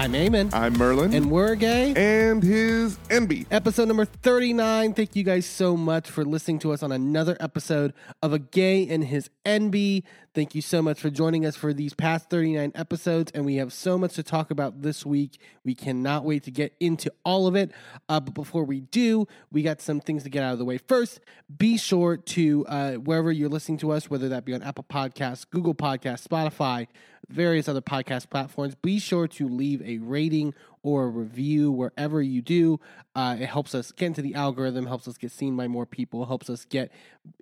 I'm Eamon. I'm Merlin. and we're gay. and his Enby. Episode number 39. Thank you guys so much for listening to us on another episode of A Gay and His Enby. Thank you so much for joining us for these past 39 episodes. And we have so much to talk about this week. We cannot wait to get into all of it. Uh, but before we do, we got some things to get out of the way. First, be sure to, uh, wherever you're listening to us, whether that be on Apple Podcasts, Google Podcasts, Spotify, various other podcast platforms, be sure to leave a rating or a review wherever you do. Uh, it helps us get into the algorithm, helps us get seen by more people, helps us get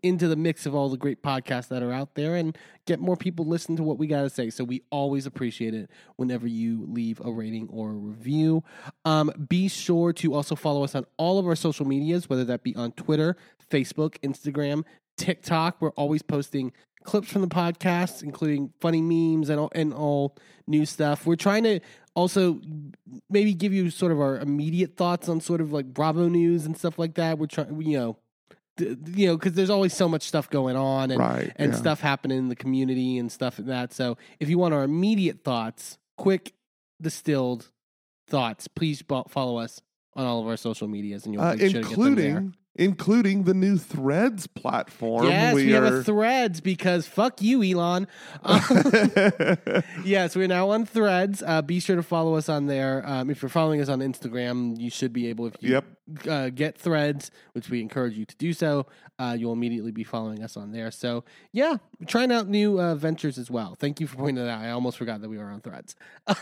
into the mix of all the great podcasts that are out there and get more people listen to what we got to say. So we always appreciate it whenever you leave a rating or a review. Um, be sure to also follow us on all of our social medias, whether that be on Twitter, Facebook, Instagram, TikTok. We're always posting clips from the podcast, including funny memes and all, and all new stuff. We're trying to also maybe give you sort of our immediate thoughts on sort of like Bravo news and stuff like that. We're trying, you know, th- you know, because there's always so much stuff going on and Right, and yeah. stuff happening in the community and stuff like that. So if you want our immediate thoughts, quick, distilled thoughts, please follow us on all of our social medias, and you'll Uh, be sure to get them there. including including the new Threads platform. Yes, we, have a Threads because fuck you, Elon. Um, yes, we're now on Threads. Uh, be sure to follow us on there. Um, if you're following us on Instagram, you should be able, if you Yep. uh, get Threads, which we encourage you to do so, uh, you'll immediately be following us on there. So, yeah, trying out new uh, ventures as well. Thank you for pointing that out. I almost forgot that we were on Threads.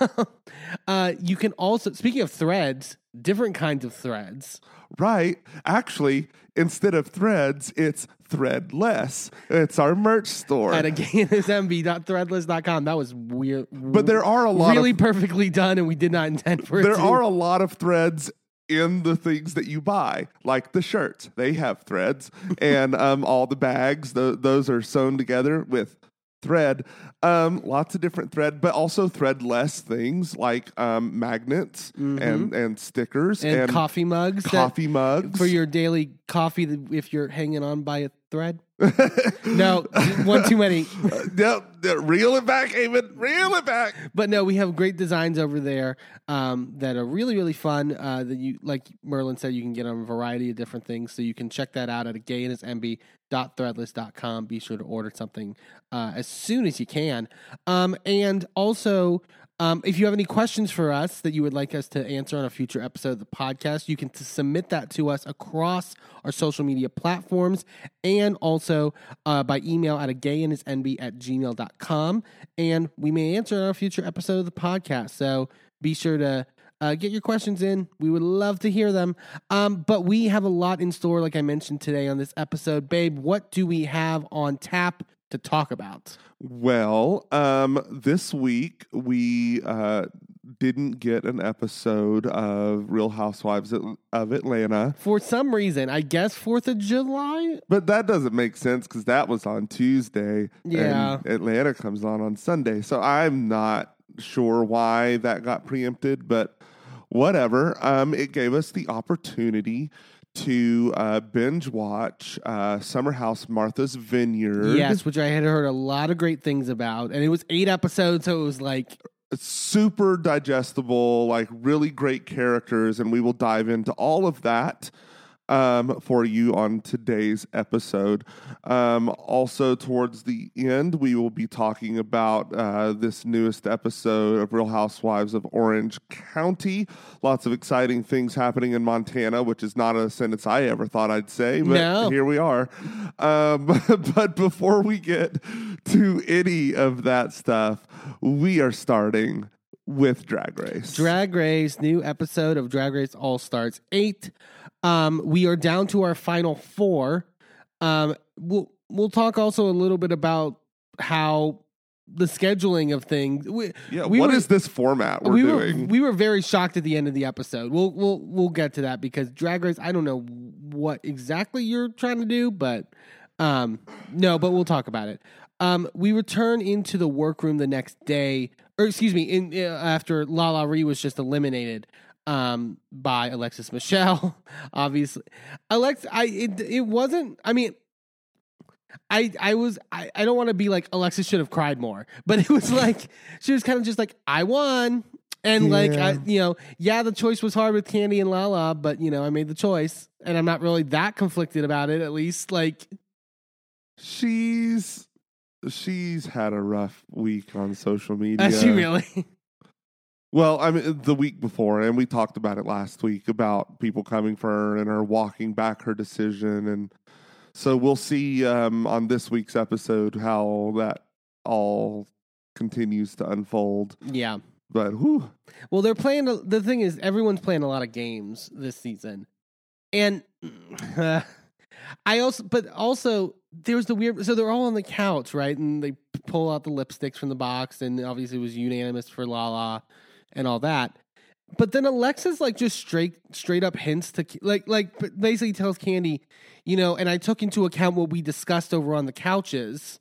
uh, you can also, speaking of Threads, different kinds of Threads. right. Actually, instead of threads, it's threadless. It's our merch store. at againmb.threadless.com. That was weird. but there are a lot really of perfectly done, and we did not intend for it. there are a lot of threads in the things that you buy, like the shirts. They have threads, and um, all the bags. tho- those are sewn together with thread. Um, lots of different thread, but also threadless things like um, magnets and and stickers Mm-hmm. and, coffee mugs. coffee mugs for your daily coffee. If you're hanging on by a thread. no, one too many. Yep, yep, reel it back, Eamon. Reel it back. But no, we have great designs over there um, that are really, really fun. Uh, that you, like Merlin said, you can get on a variety of different things. So you can check that out at agayandhisenby.threadless.com. Be sure to order something uh, as soon as you can. Um, and also, um, if you have any questions for us that you would like us to answer on a future episode of the podcast, you can t- submit that to us across our social media platforms and also uh, by email at a gayandhisnb at gmail.com. And we may answer on a future episode of the podcast. So be sure to uh, get your questions in. We would love to hear them. Um, but we have a lot in store, like I mentioned today on this episode. Babe, what do we have on tap to talk about? Well, um, this week we uh, didn't get an episode of Real Housewives of- Atlanta, For some reason, I guess 4th of July? but that doesn't make sense because that was on Tuesday. Yeah. and Atlanta comes on on Sunday. So I'm not sure why that got preempted, but whatever. Um, it gave us the opportunity to uh, binge watch uh, Summer House Martha's Vineyard. Yes, which I had heard a lot of great things about. And it was eight episodes, so it was like, super digestible, like really great characters, and we will dive into all of that um, for you on today's episode. Um, also, towards the end, we will be talking about uh, this newest episode of Real Housewives of Orange County. Lots of exciting things happening in Montana, which is not a sentence I ever thought I'd say, but No. here we are. Um, but before we get to any of that stuff, we are starting with Drag Race. Drag Race, new episode of Drag Race All Stars 8. Um, we are down to our final four. Um, we'll, we'll talk also a little bit about how the scheduling of things. We, yeah, we what were- is this format we're we were doing? we were very shocked at the end of the episode. We'll we'll we'll get to that because Drag Race. I don't know what exactly you're trying to do, but um, no, but we'll talk about it. Um, we return into the workroom the next day, or excuse me, in uh, after LaLa Ri was just eliminated um by Alexis Michelle. Obviously, Alex, I it it wasn't. I mean. I I was I, I don't want to be like Alexis should have cried more, but it was like she was kind of just like I won, And like I, you know, yeah, the choice was hard with Kandy and Lala, but you know, I made the choice, and I'm not really that conflicted about it. At least, like, she's she's had a rough week on social media. has she really? Well, I mean, the week before, and we talked about it last week about people coming for her and her walking back her decision, and so we'll see um, on this week's episode how that all continues to unfold. yeah. But whew, Well, they're playing. The thing is, everyone's playing a lot of games this season, and I also, but also, there's the weird. So they're all on the couch, right? And they pull out the lipsticks from the box, and obviously it was unanimous for Lala and all that. But then Alexis like just straight straight up hints to like like basically tells Kandy, you know, and I took into account what we discussed over on the couches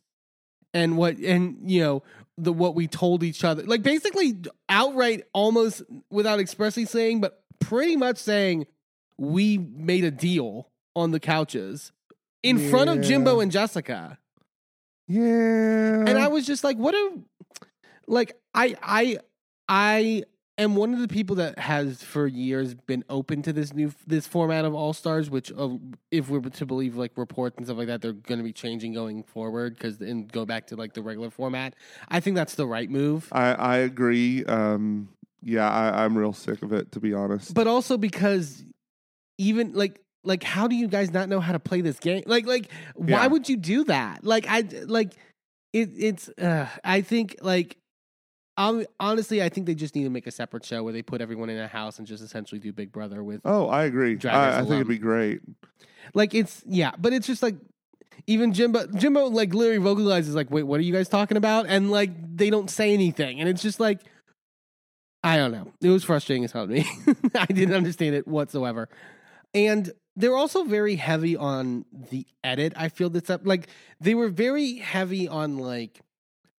and what and you know the what we told each other like basically outright almost without expressly saying but pretty much saying we made a deal on the couches in front of Jimbo and Jessica yeah. and I was just like what a like I I I am one of the people that has for years been open to this new this format of All Stars, which uh, if we're to believe like reports and stuff like that, they're going to be changing going forward because and go back to like the regular format. I think that's the right move, I I agree. Um, yeah, I, I'm real sick of it to be honest. but also because even like like how do you guys not know how to play this game? Like like why Yeah. would you do that? Like I like it. It's uh, I think like. Um, honestly, I think they just need to make a separate show where they put everyone in a house and just essentially do Big Brother with oh, I agree. I, I think it'd be great. Like it's yeah, but it's just like even Jimbo Jimbo like literally vocalizes like, wait, what are you guys talking about? And like they don't say anything. And it's just like I don't know. It was frustrating as hell to me. I didn't understand it whatsoever. And they're also very heavy on the edit. I feel that's up like they were very heavy on like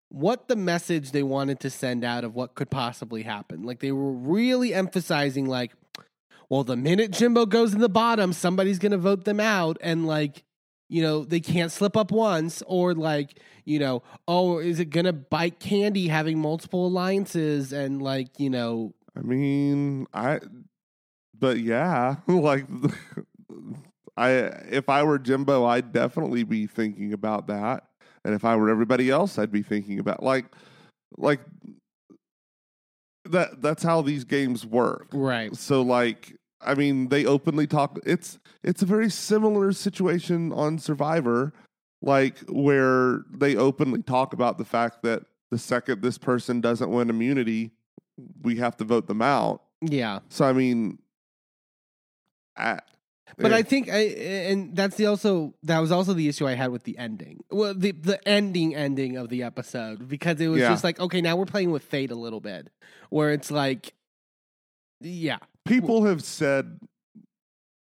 what the message they wanted to send out of what could possibly happen. Like they were really emphasizing like well, the minute Jimbo goes in the bottom, somebody's going to vote them out. And like, you know, they can't slip up once. Or like, you know, oh, is it going to bite Kandy having multiple alliances? And like, you know, I mean, I, but yeah, like, I if I were Jimbo, I'd definitely be thinking about that, and if I were everybody else, I'd be thinking about like, like that. That's how these games work. right. So like, I mean, they openly talk. It's it's a very similar situation on Survivor, like where they openly talk about the fact that the second this person doesn't win immunity, we have to vote them out. Yeah. So I mean, I, But. I think, I, and that's the also that was also the issue I had with the ending. Well, the the ending ending of the episode because it was Yeah. just like, okay, now we're playing with fate a little bit, where it's like, yeah, people have said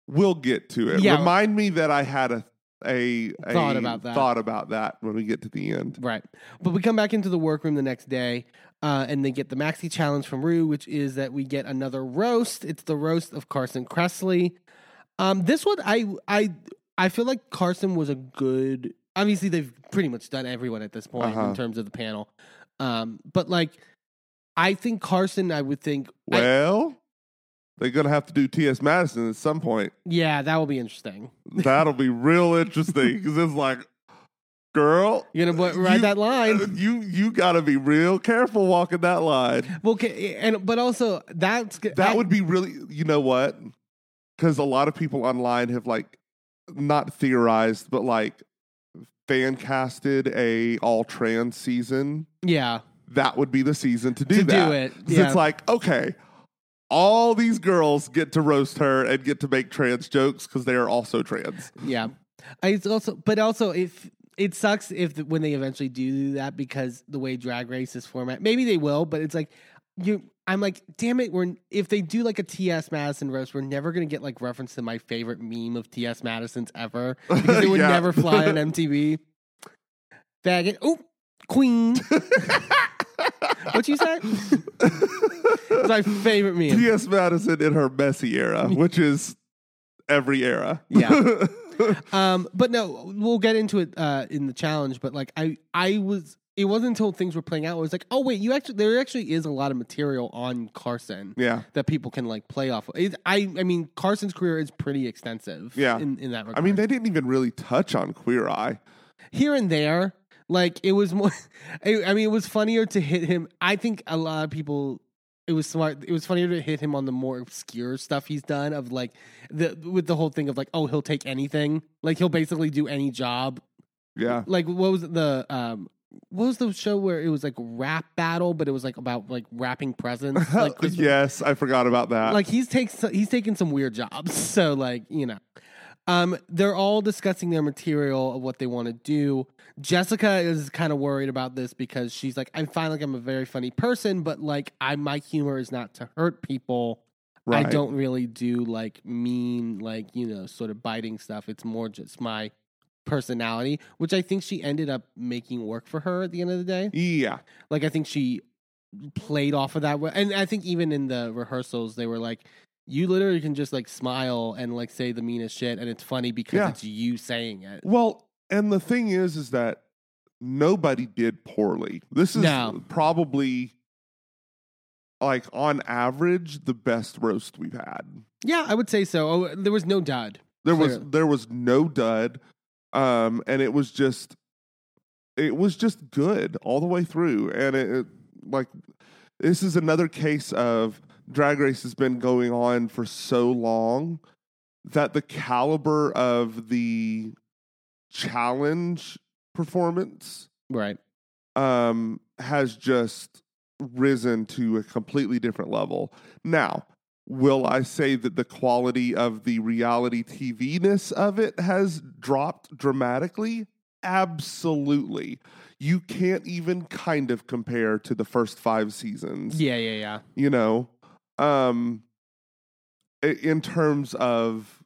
we'll get to it. Yeah. Remind me that I had a a, a Thought about that. thought about that when we get to the end. Right. But we come back into the workroom the next day, uh, and they get the maxi challenge from Rue, which is that we get another roast. It's the roast of Carson Kressley. Um, this one, I, I, I feel like Carson was a good. Obviously, they've pretty much done everyone at this point Uh-huh. in terms of the panel. Um, but like, I think Carson, I would think, I- Well, they're gonna have to do T.S. Madison at some point. yeah, that will be interesting. That'll be real interesting because it's like, girl, You're gonna put- ride you- that line. You you got to be real careful walking that line. Well, okay, and but also that's That I- would be really, you know what? Because a lot of people online have like not theorized, but like fan casted a all trans season. yeah That would be the season to do to that. do it. Yeah. It's like okay. All these girls get to roast her and get to make trans jokes because they are also trans. Yeah, I it's also, but also if it sucks if when they eventually do do that because the way Drag Race is format, maybe they will, but it's like you. I'm like, damn it, we're if they do like a T.S. Madison roast, we're never gonna get like reference to my favorite meme of T.S. Madison's ever because it would Yeah. never fly on MTV. Faggot, oh, Queen. what you say? It's my favorite meme. T.S. Madison in her messy era, which is every era. Yeah. um, but no, we'll get into it uh, in the challenge. But like, I I was it wasn't until things were playing out. It was like, oh wait, you actually there actually is a lot of material on Carson Yeah. that people can like play off. of. It, I I mean, Carson's career is pretty extensive. Yeah. in, in that regard. I mean, they didn't even really touch on Queer Eye. here and there, like it was more. I I mean, it was funnier to hit him. I think a lot of people. It was smart. It was funnier to hit him on the more obscure stuff he's done of like the with the whole thing of like, oh, he'll take anything. Like he'll basically do any job. Yeah. Like what was the um what was the show where it was like rap battle, but it was like about like rapping presents? Like yes, I forgot about that. like he's takes he's taken some weird jobs. So like you know, um, they're all discussing their material of what they want to do. Jessica is kind of worried about this because she's like, I find like I'm a very funny person, but like I my humor is not to hurt people. right. I don't really do like mean like you know sort of biting stuff. It's more just my personality, which I think she ended up making work for her at the end of the day. Yeah. Like I think she played off of that, and I think even in the rehearsals they were like, "You literally can just like smile and like say the meanest shit, and it's funny because Yeah. it's you saying it." Well, and the thing is, is that nobody did poorly. This is No. probably like on average the best roast we've had. Yeah, I would say so. Oh, there was no dud. There was there was no dud, um, and it was just it was just good all the way through. And it, it like this is another case of Drag Race has been going on for so long that the caliber of the challenge performance Right. um, has just risen to a completely different level. Now, will I say that the quality of the reality TV ness of it has dropped dramatically? Absolutely. You can't even kind of compare to the first five seasons Yeah, yeah, yeah. you know um in terms of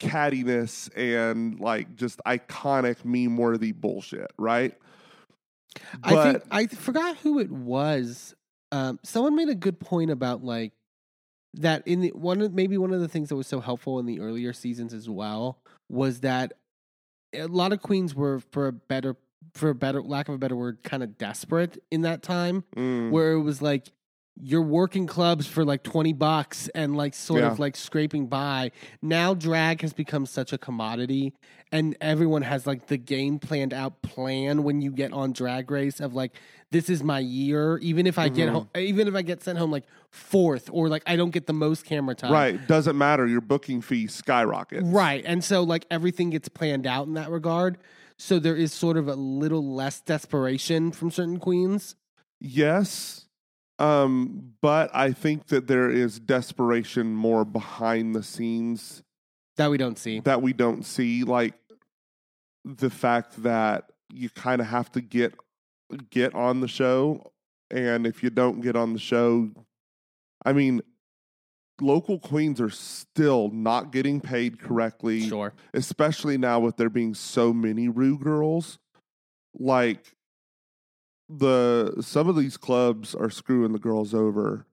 cattiness and like just iconic meme worthy bullshit right I think I forgot who it was. Um, someone made a good point about like that in the one of maybe one of the things that was so helpful in the earlier seasons as well was that a lot of queens were for a better for a better lack of a better word kind of desperate in that time Mm, where it was like you're working clubs for like 20 bucks and like sort Yeah. of like scraping by. Now drag has become such a commodity and everyone has like the game planned out plan when you get on drag race of like this is my year even if I get Mhm. home even if I get sent home like fourth or like I don't get the most camera time. right doesn't matter your booking fee skyrockets Right. And so like everything gets planned out in that regard. So there is sort of a little less desperation from certain queens. yes um but i think that there is desperation more behind the scenes That we don't see. that we don't see like the fact that you kind of have to get get on the show and if you don't get on the show i mean local queens are still not getting paid correctly Sure. especially now with there being so many rue girls like the some of these clubs are screwing the girls over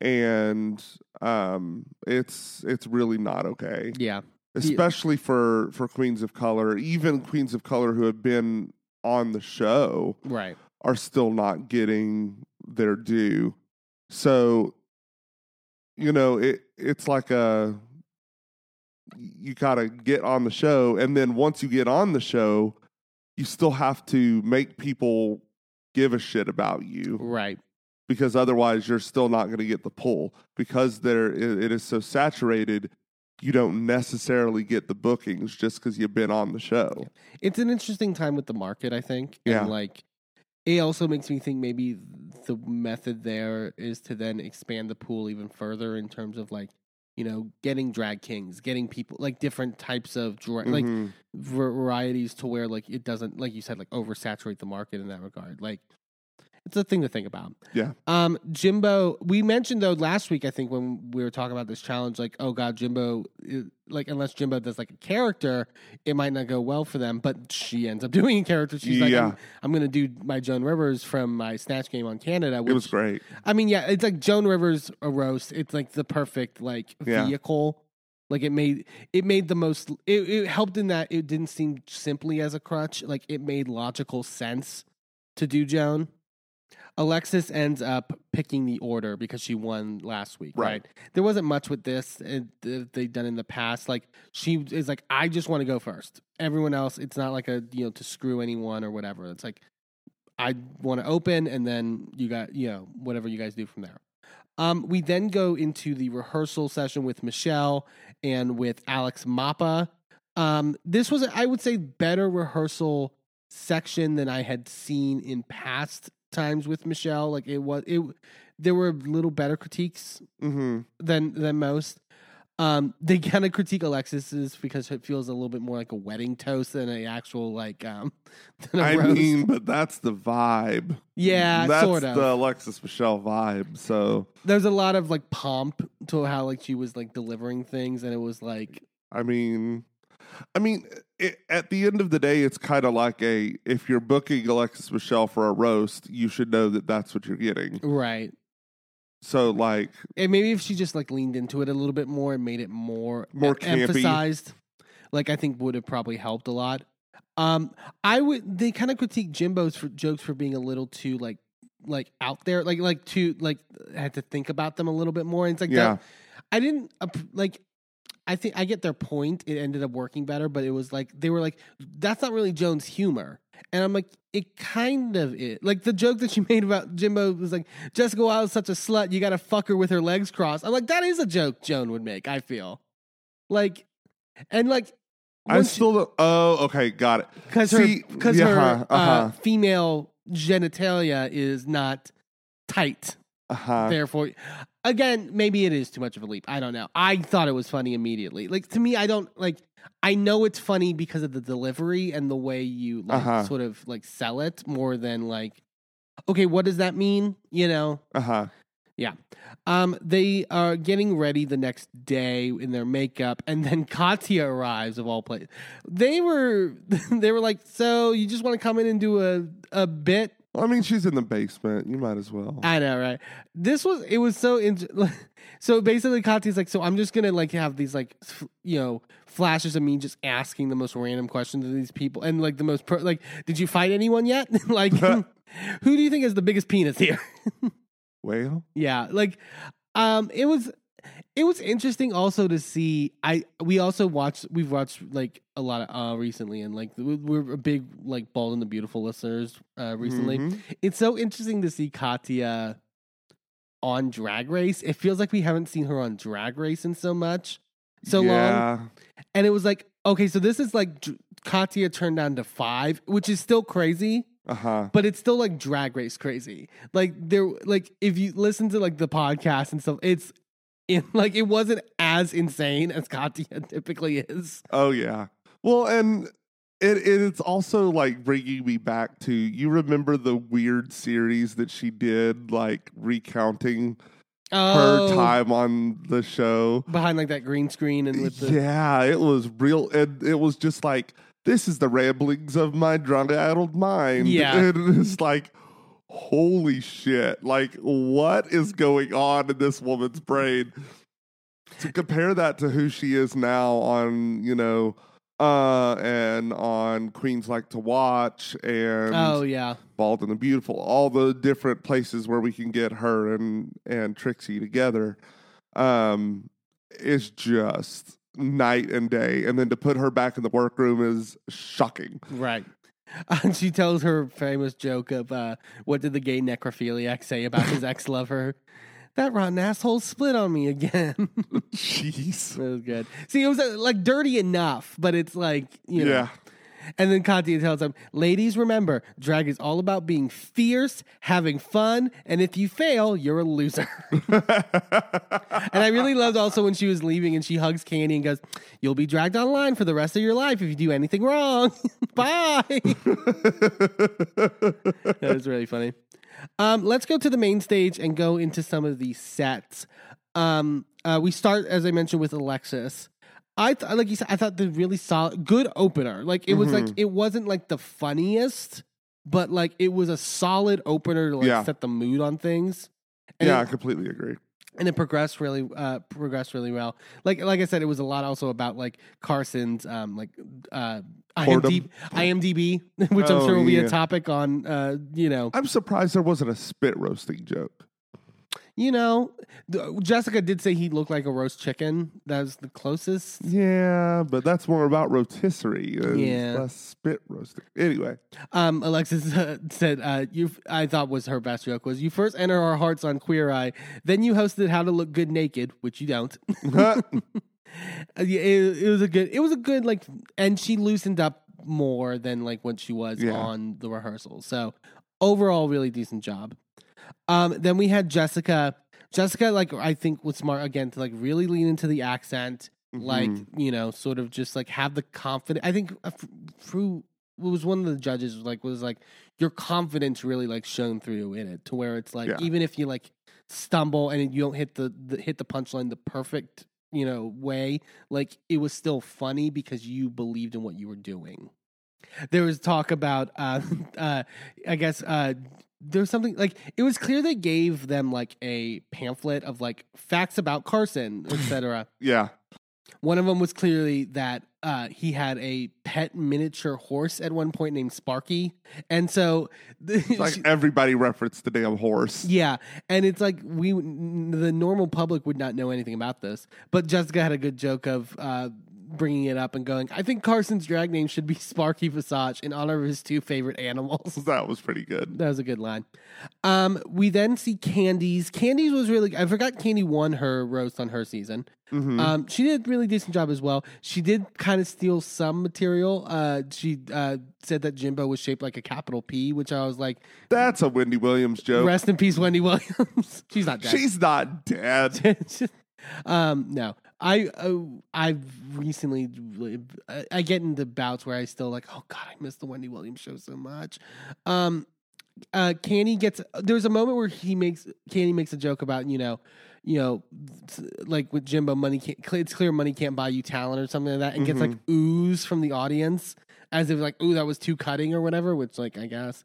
and um it's it's really not okay Yeah. especially for for queens of color even queens of color who have been on the show Right. are still not getting their due so you know it it's like a you got to get on the show and then once you get on the show you still have to make people give a shit about you Right. because otherwise you're still not going to get the pull because there it it is so saturated you don't necessarily get the bookings just because you've been on the show It's an interesting time with the market, I think. Yeah. And like it also makes me think maybe the method there is to then expand the pool even further in terms of like, you know, getting drag kings, getting people like different types of drag like Mhm. var- varieties to where like it doesn't like you said like oversaturate the market in that regard. Like it's a thing to think about. Yeah. Um, Jimbo, we mentioned though last week, I think when we were talking about this challenge, like, oh god, Jimbo, like unless Jimbo does like a character, it might not go well for them. But she ends up doing a character. She's like, Yeah. I'm, I'm going to do my Joan Rivers from my Snatch game on Canada. Which, it was great I mean, yeah, it's like Joan Rivers a roast. It's like the perfect like Yeah. vehicle. Like it made it made the most. It, it helped in that it didn't seem simply as a crutch. Like it made logical sense to do Joan. Alexis ends up picking the order because she won last week, right? Right. There wasn't much with this uh, that they've done in the past. Like she is like, I just want to go first. Everyone else, it's not like a you know to screw anyone or whatever. It's like I want to open, and then you got you know whatever you guys do from there. Um, we then go into the rehearsal session with Michelle and with Alex Mapa. Um, this was, I would say, better rehearsal section than I had seen in past times with Michelle. Like it was, it there were little better critiques hmm than than most. Um, they kind of critique Alexis's because it feels a little bit more like a wedding toast than an actual like um. Than a I roast. mean, but that's the vibe. yeah, that's sort of. the Alexis Michelle vibe. So There's a lot of like pomp to how like she was like delivering things, and it was like I mean, I mean, it, at the end of the day, it's kind of like a if you're booking Alexis Michelle for a roast, you should know that that's what you're getting. right. So, like, And maybe if she just like leaned into it a little bit more and made it more More campy. emphasized, like I think would have probably helped a lot. Um, I would. They kind of critique Jimbo's for jokes for being a little too like like out there, like like too like had to think about them a little bit more. And it's like yeah, that, I didn't like. I think I get their point. It ended up working better, but it was like they were like, "That's not really Joan's humor," and I'm like, "It kind of is." Like the joke that she made about Jimbo was like, "Jessica Wild is such a slut. You got to fuck her with her legs crossed." I'm like, that is a joke Joan would make. I feel like, and like, I still. don't- oh, okay, got it. because her because yeah, her uh, uh-huh. female genitalia is not tight. Uh-huh. Therefore, again, maybe it is too much of a leap. I don't know. I thought it was funny immediately. Like to me, I don't like. I know it's funny because of the delivery and the way you like Uh-huh. sort of like sell it more than like, okay, what does that mean? You know. Uh huh. Yeah. Um, they are getting ready the next day in their makeup, and then Katya arrives of all places. They were they were like, so you just want to come in and do a a bit Well, I mean, she's in the basement. You might as well. I know, right? This was it was so in, so basically Katya's like, so I'm just gonna like have these like f- you know flashes of me just asking the most random questions to these people and like the most per- like, did you fight anyone yet? like, who do you think has the biggest penis here? Well, yeah, like, um, it was. It was interesting also to see. I we also watched. We've watched like a lot of uh recently, and like we- we're a big like Bald and the Beautiful listeners uh recently mhm. it's so interesting to see Katya on Drag Race. It feels like we haven't seen her on Drag Race in so much, so long. And it was like, okay, so this is like Katya turned down to five, which is still crazy, Uh huh. but it's still like Drag Race crazy. Like there, like if you listen to like the podcast and stuff, it's in like it wasn't as insane as Katya typically is. Oh yeah. Well, and it it's also like bringing me back to you remember the weird series that she did, like recounting Oh, her time on the show. behind like that green screen and with the yeah, it was real, and it was just like this is the ramblings of my drunk addled mind. Yeah. and it's like. Holy shit. Like, what is going on in this woman's brain? To compare that to who she is now on, you know, uh, and on Queens Like to Watch and oh yeah, Bald and the Beautiful, all the different places where we can get her and and Trixie together, um, is just night and day. And then to put her back in the workroom is shocking. Right. And she tells her famous joke of uh, what did the gay necrophiliac say about his ex lover? That rotten asshole split on me again. Jeez. That was good. See, it was uh, like dirty enough, but it's like, you know. Yeah. And then Katya tells him, ladies, remember, drag is all about being fierce, having fun, and if you fail, you're a loser. and I really loved also when she was leaving and she hugs Kandy and goes, You'll be dragged online for the rest of your life if you do anything wrong. Bye. that was really funny. Um, let's go to the main stage and go into some of these sets. Um, uh, we start, as I mentioned, with Alexis. I th- like you said, I thought the really solid, good opener. Like it was like it wasn't like the funniest, but like it was a solid opener to like Yeah. set the mood on things. And yeah, I completely agree. and it progressed really uh progressed really well like like i said it was a lot also about like carson's um like uh IMDb, IMDb which i'm Oh, sure will be a topic on uh you know I'm surprised there wasn't a spit roasting joke. You know jessica did say he looked like a roast chicken that was the closest Yeah, but that's more about rotisserie. Yeah. less spit roasting. Anyway, um alexis uh, said uh you i thought was her best joke was you first enter our hearts on queer eye then you hosted how to look good naked which you don't Uh, yeah, it, it was a good. It was a good like, and she loosened up more than like what she was Yeah. on the rehearsal. So overall, really decent job. Um, then we had Jessica. Jessica, like I think, was smart again to like really lean into the accent, like Mhm. you know, sort of just like have the confidence. I think uh, through was one of the judges like was like your confidence really like shown through in it to where it's like Yeah. even if you like stumble and you don't hit the, the hit the punchline the perfect you know way like it was still funny because you believed in what you were doing there was talk about uh uh i guess uh there was something like it was clear they gave them like a pamphlet of like facts about carson etc yeah, one of them was clearly that uh, he had a pet miniature horse at one point named Sparky, and so it's like everybody referenced the damn horse. yeah, and it's like we the normal public would not know anything about this, but Jessica had a good joke of uh, bringing it up and going, "I think Carson's drag name should be Sparky Visage in honor of his two favorite animals." That was pretty good. That was a good line. Um, we then see Kandy's. Kandy's was really. I forgot Kandy won her roast on her season. Mhm. Um, she did a really decent job as well. She did kind of steal some material. Uh, she uh, said that Jimbo was shaped like a capital P, which I was like, That's a Wendy Williams joke. rest in peace, Wendy Williams. She's not dead. She's not dead. um, no, I uh, I've recently I, I get into bouts where I still like, oh god, I miss the Wendy Williams show so much. Um, uh, Kandy gets there's a moment where he makes Kandy makes a joke about you know. You know, like with Jimbo, money can't. It's clear money can't buy you talent or something like that, and gets like oohs from the audience as if like, ooh, that was too cutting or whatever. Which, like, I guess.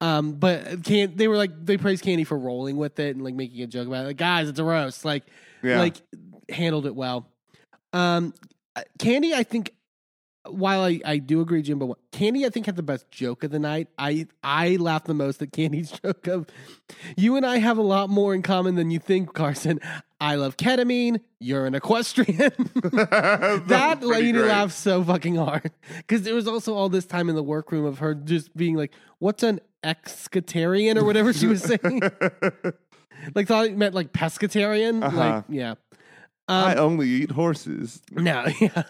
Um, but can they were like they praised Kandy for rolling with it and like making a joke about it. Like, guys, it's a roast. Like, Yeah. like handled it well. Um, uh, Kandy, I think, while I, I do agree, Jim. Jimbo, Kandy, I think had the best joke of the night. I I laughed the most at Kandy's joke of, "You and I have a lot more in common than you think, Carson. I love ketamine. You're an equestrian." that lady great. laughed so fucking hard because there was also all this time in the workroom of her just being like, "What's an excatarian?" or whatever she was saying. like thought it meant like pescatarian. Uh-huh. Like yeah. I Um, only eat horses. no, yeah.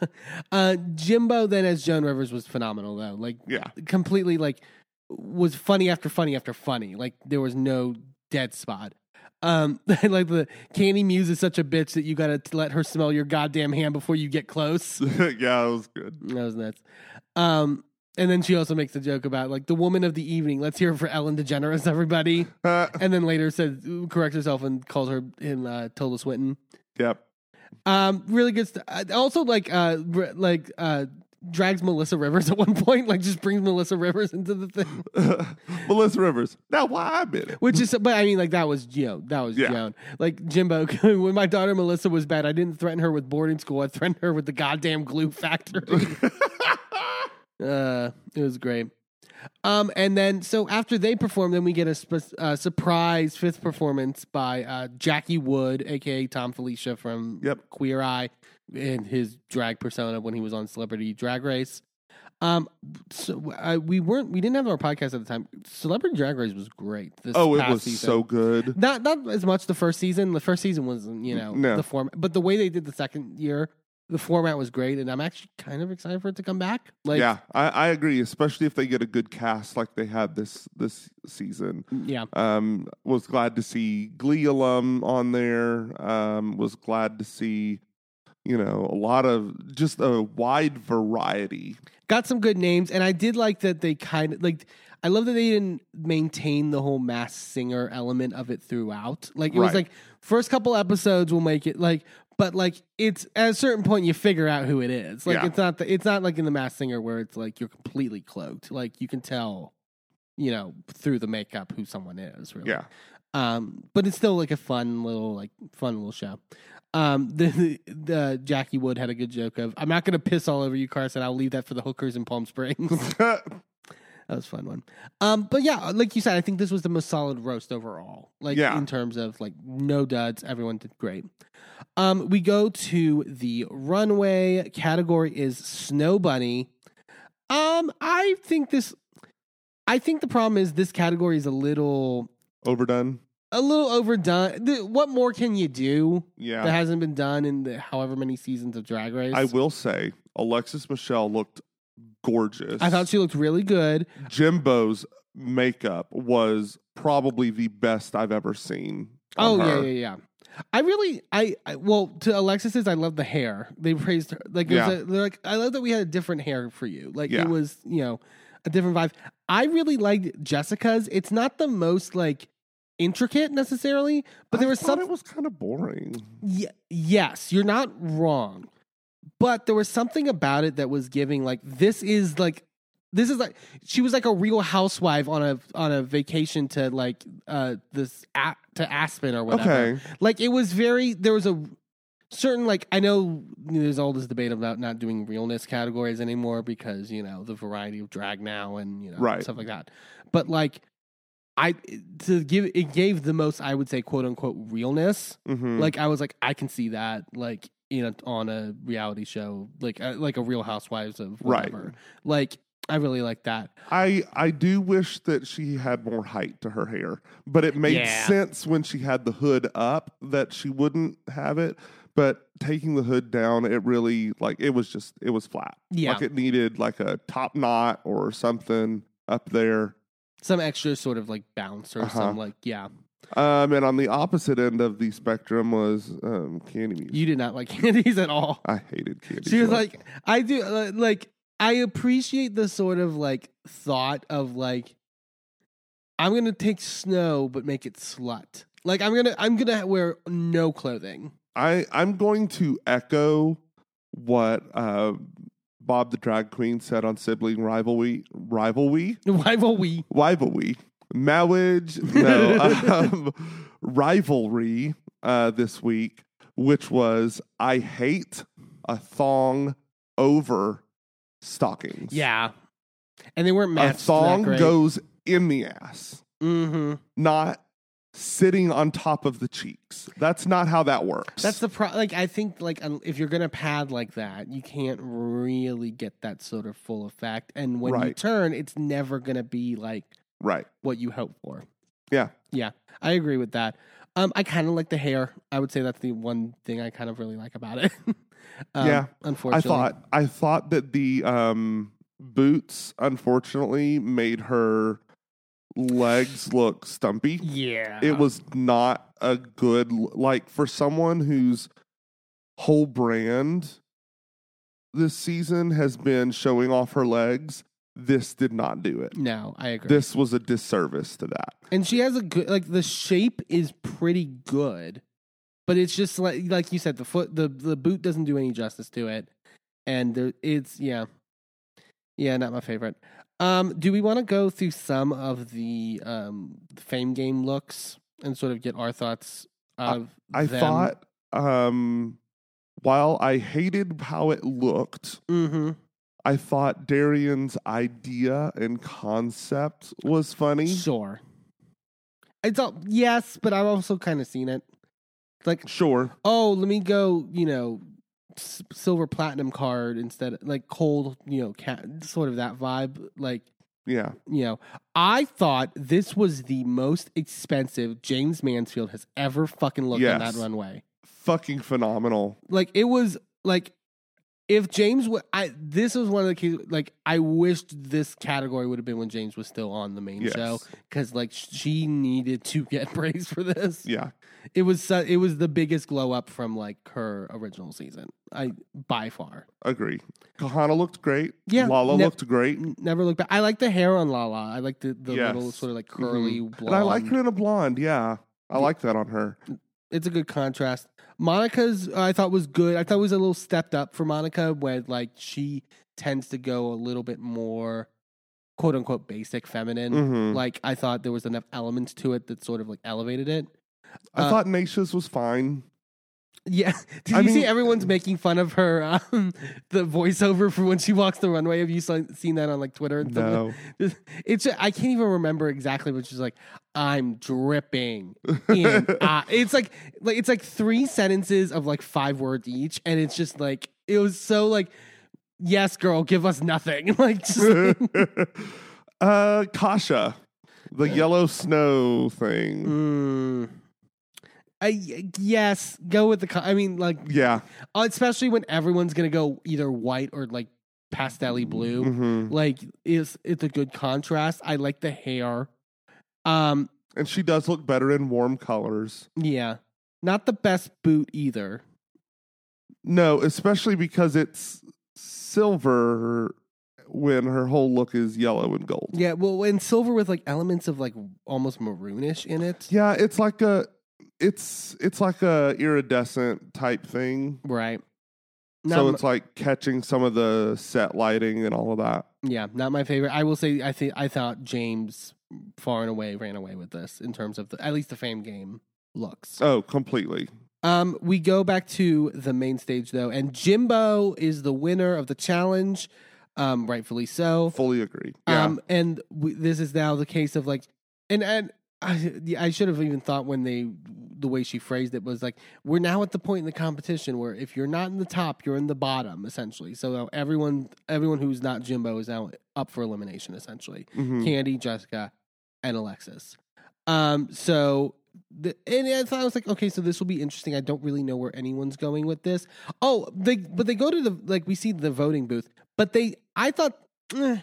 Uh, Jimbo then as Joan Rivers was phenomenal though. Like Yeah. completely like was funny after funny after funny. Like there was no dead spot. Um, like the Kandy Muse is such a bitch that you gotta let her smell your goddamn hand before you get close. yeah, it was good. That was nuts. Um, and then she also makes a joke about like the woman of the evening. Let's hear it for Ellen DeGeneres, everybody. And then later says corrects herself and calls her him uh, Tilda Swinton. yep. Um, really good. St- uh, also, like, uh, like, uh, drags Melissa Rivers at one point. Like, just brings Melissa Rivers into the thing, Melissa Rivers. Now, why in it? which is. But I mean, like, that was you know, that was Yeah. Joan. Like Jimbo, when my daughter Melissa was bad, I didn't threaten her with boarding school. I threatened her with the goddamn glue factory. uh, it was great. Um, and then so after they perform, then we get a sp- uh, surprise fifth performance by uh, Jackie Wood, aka Thom Filicia from Yep. Queer Eye, and his drag persona when he was on Celebrity Drag Race. Um, so uh, we weren't, we didn't have our podcast at the time. Celebrity Drag Race was great. This oh, it was season. so good. Not not as much the first season. The first season was you know No. the format, but the way they did the second year, the format was great, and I'm actually kind of excited for it to come back. Like, yeah, I, I agree. Especially if they get a good cast like they had this this season. yeah, Um, was glad to see Glee alum on there. Um, was glad to see, you know, a lot of just a wide variety. got some good names, and I did like that they kind of like. I love that they didn't maintain the whole Masked Singer element of it throughout. Like it was like first couple episodes will make it like, but like it's at a certain point you figure out who it is. Like Yeah. it's not the, it's not like in the Masked Singer where it's like you're completely cloaked. Like you can tell, you know, through the makeup who someone is. Really. Yeah, Um, but it's still like a fun little like fun little show. Um, the, the Jackie Wood had a good joke of I'm not gonna piss all over you, Carson. I'll leave that for the hookers in Palm Springs. That was a fun one. Um, but yeah, like you said, I think this was the most solid roast overall. Like Yeah. in terms of like no duds, everyone did great. Um, we go to the runway. Category is snow bunny. Um, I think this. I think the problem is this category is a little, Overdone. a little overdone. The, what more can you do Yeah, that hasn't been done in the however many seasons of Drag Race? I will say, Alexis Michelle looked gorgeous. I thought she looked really good. Jimbo's makeup was probably the best I've ever seen. Oh on yeah, yeah, yeah. I really, I, I well to Alexis's, I love the hair. They praised her like, Yeah. a, they're like, I love that we had a different hair for you. Like Yeah. it was, you know, a different vibe. I really liked Jessica's. It's not the most like intricate necessarily, but there was thought some. It was kind of boring. Ye- yes, you're not wrong, but there was something about it that was giving like this is like this is like she was like a real housewife on a on a vacation to like uh this a- to Aspen or whatever. Okay. Like it was very there was a certain like I know there's all this debate about not doing realness categories anymore because you know the variety of drag now and you know Right. stuff like that. But like I to give it gave the most I would say quote unquote realness. Mhm. Like I was like I can see that like you know on a reality show like uh, like a Real Housewives of Right. whatever. Like I really like that. I I do wish that she had more height to her hair, but it made Yeah. sense when she had the hood up that she wouldn't have it. But taking the hood down, it really like it was just it was flat. Yeah. like it needed like a top knot or something up there. Some extra sort of like bounce or Uh-huh. some like yeah. Um, and on the opposite end of the spectrum was um, Kandy You did not like Kandy's at all. I hated Kandy. She was like, I do uh, like I appreciate the sort of like thought of like I'm gonna take snow but make it slut. Like I'm gonna I'm gonna wear no clothing. I I'm going to echo what uh, Bob the drag queen said on sibling rivalry rivalry Why will we? rivalry marriage no um, rivalry uh, this week, which was I hate a thong over stockings. Yeah, and they weren't a thong that great. goes in the ass, Mm-hmm. not sitting on top of the cheeks. That's not how that works. That's the pro. Like I think like if you're gonna pad like that, you can't really get that sort of full effect. And when you turn, it's never gonna be like right. what you hope for. Yeah. Yeah, I agree with that. Um, I kind of like the hair. I would say that's the one thing I kind of really like about it. um, Yeah, I thought I thought that the um, boots unfortunately made her legs look stumpy. Yeah, It was not a good like for someone whose whole brand this season has been showing off her legs. This did not do it. No, I agree. This was a disservice to that. and she has a good like the shape is pretty good, but it's just like like you said, the foot the the boot doesn't do any justice to it, and there, it's yeah, yeah, not my favorite. Um, do we want to go through some of the um fame game looks and sort of get our thoughts of I them? thought um, while I hated how it looked, mm-hmm. I thought Darienne's idea and concept was funny. Sure. It's all yes, but I've also kind of seen it. Like, Sure. oh, let me go, you know, s- silver platinum card instead of like cold, you know, cat, sort of that vibe. Like, Yeah. you know, I thought this was the most expensive Jaymes Mansfield has ever fucking looked on that runway. Fucking phenomenal. Like, it was like if Jaymes, wa- I this was one of the cases. Like, I wished this category would have been when Jaymes was still on the main Yes. show because like she needed to get praise for this. Yeah. It was su- it was the biggest glow up from like her original season. I by far. Agree. Kahanna looked great. Yeah, Lala ne- looked great. N- Never looked back. I like the hair on Lala. I like the, the Yes. little sort of like mm-hmm. curly blonde. And I like her in a blonde. Yeah. I like that on her. It's a good contrast. Monica's I thought was good. I thought it was a little stepped up for Monica where like she tends to go a little bit more quote unquote basic feminine. Mhm. Like I thought there was enough elements to it that sort of like elevated it. I uh, thought Naysha's was fine. Yeah. Did I you see everyone's making fun of her um, the voiceover for when she walks the runway? Have you seen that on like Twitter and? No. It's I can't even remember exactly what she's like. I'm dripping in. uh, it's like like it's like three sentences of like five words each, and it's just like it was so like, yes, girl, give us nothing. like just uh, Kasha, the yellow snow thing. mm, I yes, go with the. co- I mean, like Yeah. uh, especially when everyone's gonna go either white or like pastelly blue. hmm Like is it's a good contrast. I like the hair. Um, And she does look better in warm colors. yeah, not the best boot either. No, especially because it's silver when her whole look is yellow and gold. Yeah, well, and silver with like elements of like almost maroonish in it. Yeah, it's like a it's it's like a iridescent type thing. Right. so it's like catching some of the set lighting and all of that. yeah, not my favorite. I will say I think I thought Jaymes far and away ran away with this in terms of the, at least the fame game looks. Oh, completely. Um, we go back to the main stage though, and Jimbo is the winner of the challenge, um, rightfully so. Fully agree. Yeah. Um, and we, this is now the case of like, and and I, I should have even thought when they the way she phrased it was like, we're now at the point in the competition where if you're not in the top, you're in the bottom essentially. So everyone everyone who's not Jimbo is now up for elimination essentially. Mhm. Kandy, Jessica, and Alexis. Um, so the, and I thought I was like, okay, so this will be interesting. I don't really know where anyone's going with this. Oh, they but they go to the like we see the voting booth, but they I thought eh,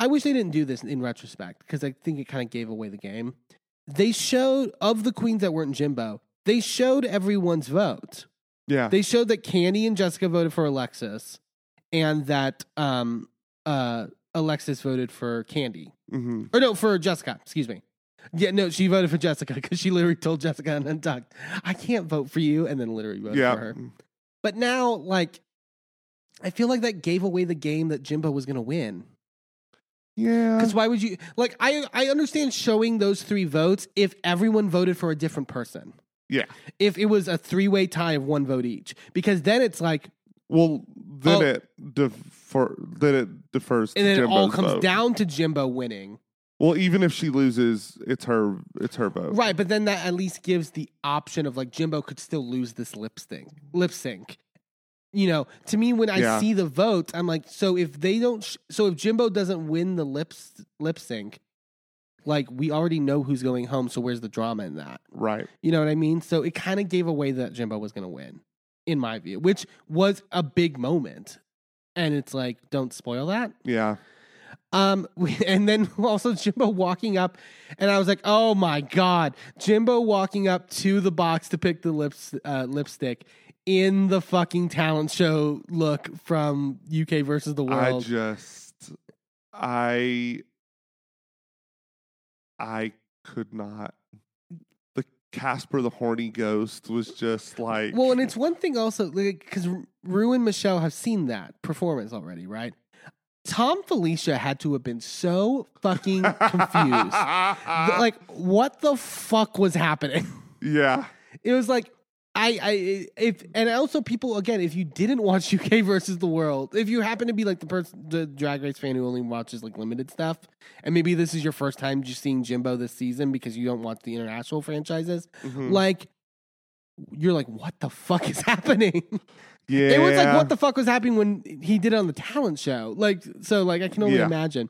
I wish they didn't do this in retrospect because I think it kind of gave away the game. They showed of the queens that weren't Jimbo. They showed everyone's vote. Yeah. They showed that Kandy and Jessica voted for Alexis, and that um uh Alexis voted for Kandy. hmm Or no, for Jessica. Excuse me. Yeah, no, she voted for Jessica because she literally told Jessica and Untucked, "I can't vote for you," and then literally voted Yeah. for her. But now, like, I feel like that gave away the game that Jimbo was going to win. Yeah. Because why would you like? I I understand showing those three votes if everyone voted for a different person. Yeah. If it was a three way tie of one vote each, because then it's like, Well, then Oh. it defer, then it defers to and then it all comes vote. down to Jimbo winning. Well, even if she loses, it's her it's her vote. Right, but then that at least gives the option of like Jimbo could still lose this lip sync. Lip sync. You know, to me when I Yeah. see the votes, I'm like, so if they don't, sh- so if Jimbo doesn't win the lip lip sync, like we already know who's going home. So where's the drama in that? Right. You know what I mean? So it kind of gave away that Jimbo was going to win, in my view, which was a big moment. And it's like, don't spoil that. Yeah. Um, and then also Jimbo walking up, and I was like, "Oh my god!" Jimbo walking up to the box to pick the lips uh, lipstick in the fucking talent show look from UK versus the world. I just I I could not. The Casper the horny ghost was just like well, and it's one thing also because Rue and Michelle have seen that performance already, right? Thom Filicia had to have been so fucking confused. Like, what the fuck was happening? yeah. it was like I, I if and also people again if you didn't watch UK versus the world if you happen to be like the person the drag race fan who only watches like limited stuff and maybe this is your first time just seeing Jimbo this season because you don't watch the international franchises Mhm. like you're like what the fuck is happening Yeah. it was like what the fuck was happening when he did it on the talent show like so like I can only Yeah. imagine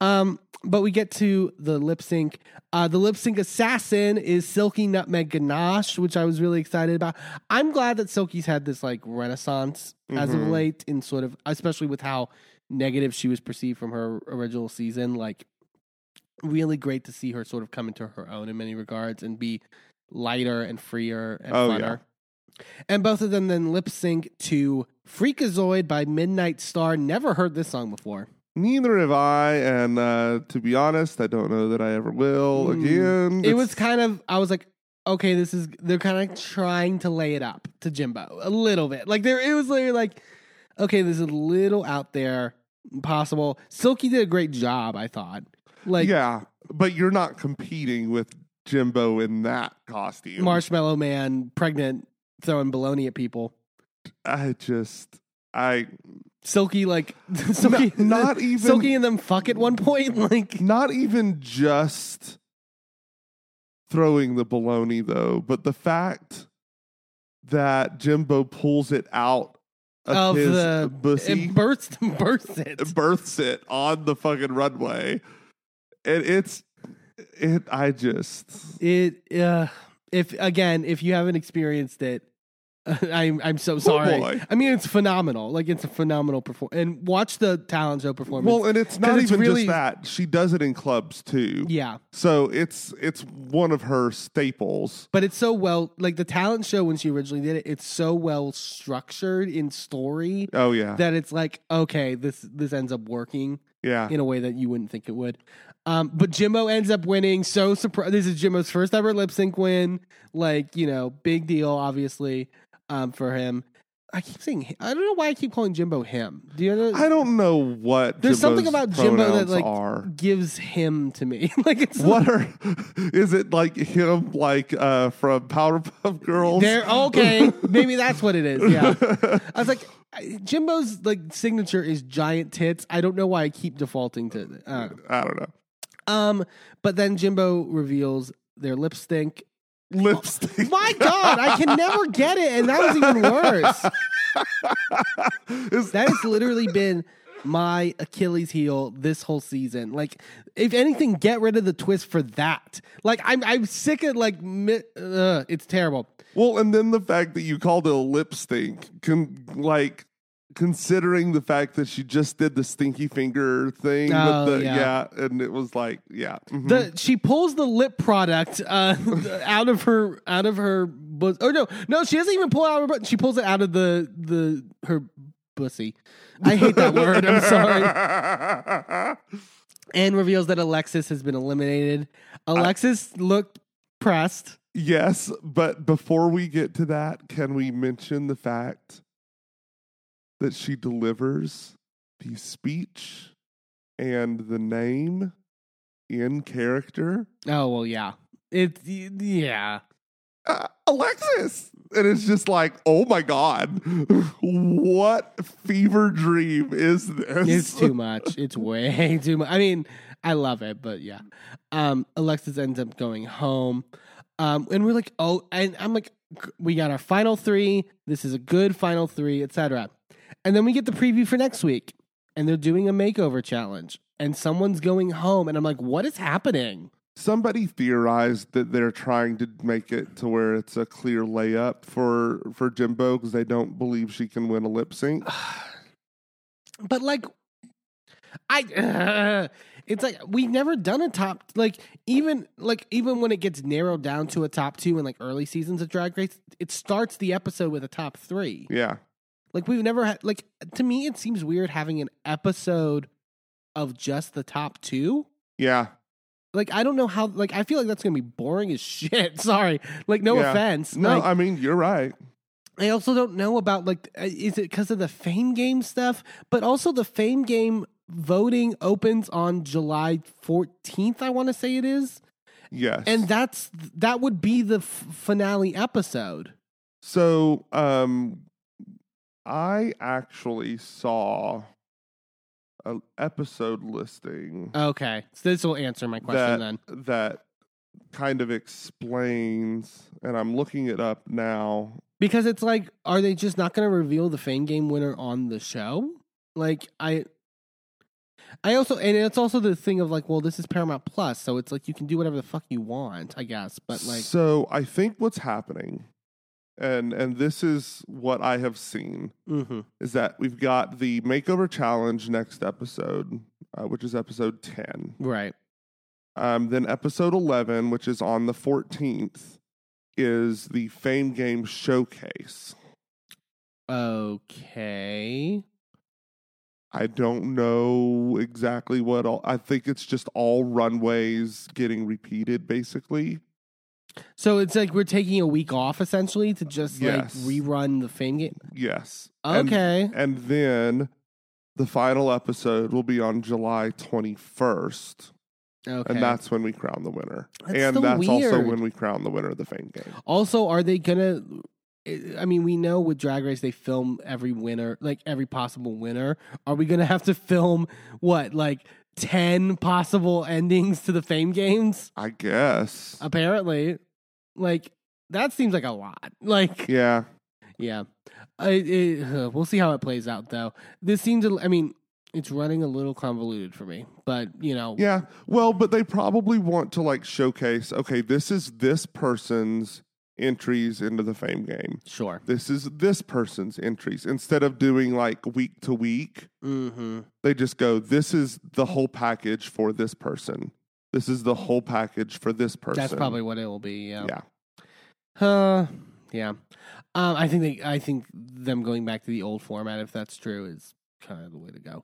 um but we get to the lip sync. Uh, the lip sync assassin is Silky Nutmeg Ganache, which I was really excited about. I'm glad that Silky's had this like renaissance as of Mhm. late, in sort of, especially with how negative she was perceived from her original season. Like, really great to see her sort of come into her own in many regards and be lighter and freer and Oh, funner. And both of them then lip sync to Freakazoid by Midnight Star. Never heard this song before. Neither have I, and uh, to be honest, I don't know that I ever will Mm. again. it was kind of I was like, okay, this is they're kind of trying to lay it up to Jimbo a little bit. Like there, it was literally like, okay, this is a little out there. possible. Silky did a great job, I thought. Like yeah, but you're not competing with Jimbo in that costume. Marshmallow Man, pregnant, throwing baloney at people. I just, I Silky, like Silky, not, not even Silky and them fuck at one point. Like not even just throwing the baloney though, but the fact that Jimbo pulls it out of, of his the pussy, it bursts bursts it. births it on the fucking runway, and it's it. I just It uh if again, if you haven't experienced it, I'm I'm so sorry. Oh. I mean, it's phenomenal. Like it's a phenomenal perform. And watch the talent show performance. well, and it's not it's even really- just that. She does it in clubs too. yeah, So it's it's one of her staples. but it's so well. Like the talent show when she originally did it, it's so well structured in story Oh yeah, that it's like okay, this this ends up working yeah. in a way that you wouldn't think it would. Um, but Jimbo ends up winning. So surprised. This is Jimbo's first ever lip sync win. Like you know, big deal, obviously, um, for him. I keep saying I don't know why I keep calling Jimbo him. Do you know? I don't know what There's something about Jimbo that like are. gives him to me. like it's What are is it like him like uh from Powerpuff Girls? There, okay, maybe that's what it is. Yeah, I was like, Jimbo's like signature is giant tits. I don't know why I keep defaulting to. it. I don't know. I don't know. Um, but then Jimbo reveals their lip stink. Lipstick. My God, I can never get it, and that was even worse. That has literally been my Achilles heel this whole season. Like, if anything, get rid of the twist for that. Like, I'm I'm sick of like, mi- uh, it's terrible. well, and then the fact that you called it a lip stink, con- like considering the fact that she just did the stinky finger thing Oh, with the yeah. and it was like yeah. mhm. The she pulls the lip product uh, out of her out of her bus. Oh no, no, she doesn't even pull it out of her. She pulls it out of the the her pussy. I hate that word. I'm sorry. And reveals that Alexis has been eliminated. Alexis looked pressed. Yes, but before we get to that, can we mention the fact that she delivers the speech and the name in character? Oh well, yeah. It's yeah. Uh, Alexis! And it's just like, oh my God, what fever dream is this? It's too much. It's way too much. I mean, I love it, but yeah. Um, Alexis ends up going home. Um, and we're like, oh, and I'm like, we got our final three. This is a good final three, etc. And then we get the preview for next week, and they're doing a makeover challenge, and someone's going home, and I'm like, what is happening? Somebody theorized that they're trying to make it to where it's a clear layup for for Jimbo because they don't believe she can win a lip sync. But like, I, it's like we've never done a top like even like even when it gets narrowed down to a top two in like early seasons of Drag Race, it starts the episode with a top three. Yeah. Like we've never had like to me it seems weird having an episode of just the top two. Yeah. Like I don't know how like I feel like that's gonna be boring as shit. Sorry, like no Yeah. offense. No, Like, I mean you're right. I also don't know about like uh, is it because of the fame game stuff, but also the fame game voting opens on July 14th, I want to say it is. Yes. And that's that would be the f- finale episode. so um I actually saw an episode listing Okay. So this will answer my question that then. that kind of explains and I'm looking it up now. Because it's like are they just not going to reveal the fame game winner on the show? Like I I also and it's also the thing of like well this is Paramount Plus, so it's like you can do whatever the fuck you want, I guess, but like so I think what's happening and and this is what I have seen mhm. is that we've got the makeover challenge next episode, uh, which is episode 10. Right. Um, then episode 11, which is on the 14th, is the Fame Game Showcase. Okay. I don't know exactly what all, I think it's just all runways getting repeated, basically. So it's like we're taking a week off essentially to just Yes. like rerun the fame game. Yes. And- Okay. And, then the final episode will be on July 21st, Okay. and that's when we crown the winner. That's and so that's also weird. when we crown the winner of the Fame game. Also, are they gonna? Eh, I mean, we know with Drag Race they film every winner, like every possible winner. Are we gonna have to film what, like ten possible endings to the Fame games? I guess. Apparently, like that seems like a lot. Like, Yeah. yeah, I, it, uh, we'll see how it plays out though. This seems, a- I mean, it's running a little convoluted for me, but you know, Yeah. Well, but they probably want to like showcase, okay, this is this person's entries into the Fame game. sure. This is this person's entries. Instead of doing like week to week, Mm-hmm. they just go, this is the whole package for this person. This is the whole package for this person. That's probably what it will be. Yeah. yeah. Uh, yeah. Um, I think they, I think them going back to the old format, if that's true, is kind of the way to go.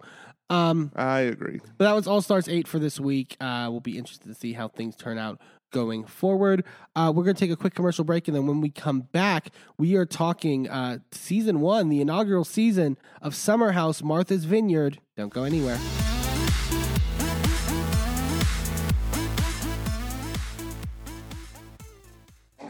Um, I agree. but that was All Stars eight for this week. Uh, we'll be interested to see how things turn out going forward. Uh, we're gonna take a quick commercial break, and then when we come back, we are talking uh, season one, the inaugural season of Summer House Martha's Vineyard. Don't go anywhere.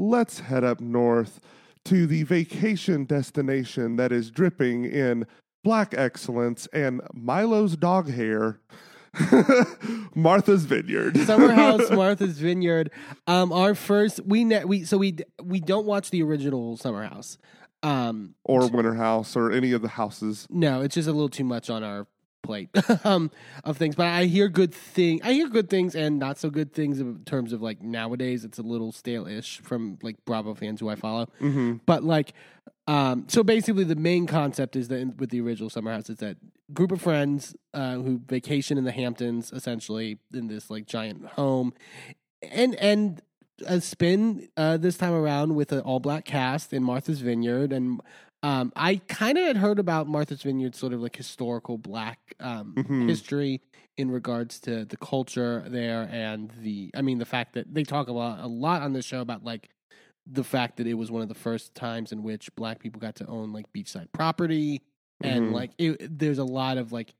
Let's head up north to the vacation destination that is dripping in black excellence and Milo's dog hair, Martha's Vineyard. Summer House Martha's Vineyard. Um, our first we ne- we so we we don't watch the original Summer House. Um, or Winter House or any of the houses. no, it's just a little too much on our plate um, of things. But I hear good thing. I hear good things and not so good things in terms of like nowadays. It's a little stale-ish from like Bravo fans who I follow. Mm-hmm. But like, um, so basically, the main concept is that in, with the original Summer House is that group of friends uh, who vacation in the Hamptons, essentially in this like giant home, and and a spin uh, this time around with an all black cast in Martha's Vineyard, and um, I kind of had heard about Martha's Vineyard, sort of like historical black um, Mhm. history in regards to the culture there, and the I mean the fact that they talk a lot a lot on this show about like the fact that it was one of the first times in which black people got to own like beachside property and Mhm. like it, there's a lot of like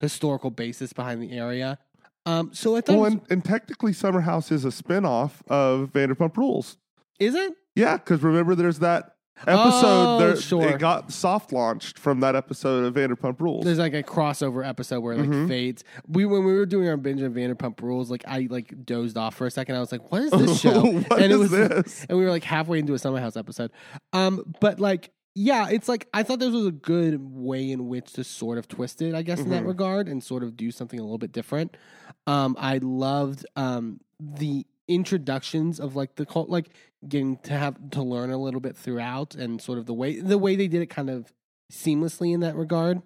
historical basis behind the area um so i thought Well, was- and, and technically, Summer House is a spinoff of Vanderpump Rules. is it Yeah, because remember, there's that episode. Oh, there, sure. It got soft launched from that episode of Vanderpump Rules. there's like a crossover episode where it like Mhm. fades we when we were doing our binge on vanderpump rules like i like dozed off for a second i was like what is this show What and it is was this? and we were like halfway into a summer house episode um but like yeah, it's like I thought this was a good way in which to sort of twist it, I guess, in that Mhm. regard, and sort of do something a little bit different. Um, I loved um the introductions of like the cult, like getting to have to learn a little bit throughout, and sort of the way the way they did it, kind of seamlessly in that regard.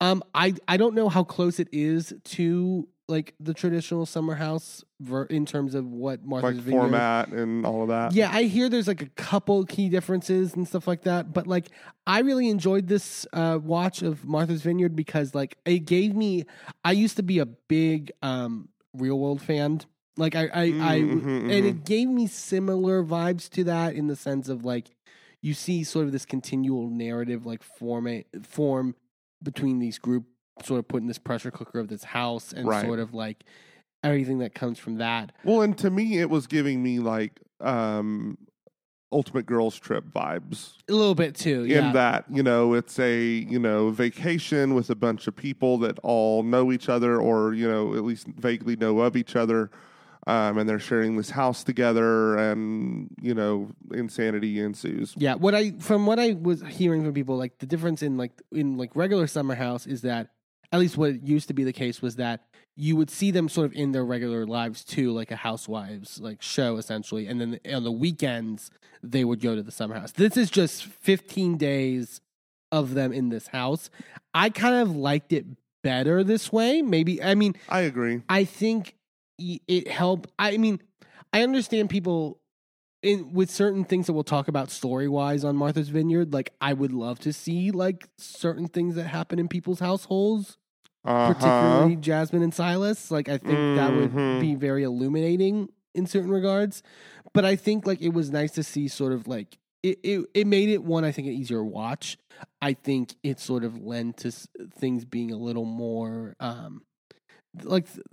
Um, I I don't know how close it is to like the traditional summer house ver- in terms of what Martha's like Vineyard format and all of that. yeah, I hear there's like a couple key differences and stuff like that, but like I really enjoyed this uh watch of Martha's Vineyard because like it gave me I used to be a big um real world fan. Like I I, I Mhm, and it gave me similar vibes to that in the sense of like you see sort of this continual narrative like form form between these group sort of putting this pressure cooker of this house and Right. sort of like everything that comes from that. Well, and to me, it was giving me like um, Ultimate Girls Trip vibes. A little bit too. yeah. In that, you know, it's a you know vacation with a bunch of people that all know each other, or you know, at least vaguely know of each other, um, and they're sharing this house together, and you know, insanity ensues. Yeah, what I from what I was hearing from people, like the difference in like in like regular summer house is that at least what used to be the case was that you would see them sort of in their regular lives too, like a housewives like show essentially, and then on the weekends they would go to the summer house. This is just fifteen days of them in this house. I kind of liked it better this way. Maybe I mean I agree. I think it helped. I mean, I understand people in with certain things that we'll talk about story wise on Martha's Vineyard. Like, I would love to see like certain things that happen in people's households, Uh-huh. particularly Jasmine and Silas. Like, I think that would Mhm. be very illuminating in certain regards. But I think like it was nice to see sort of like. It, it, it made it one I think an easier watch. I think it sort of lent to s- things being a little more um, like th-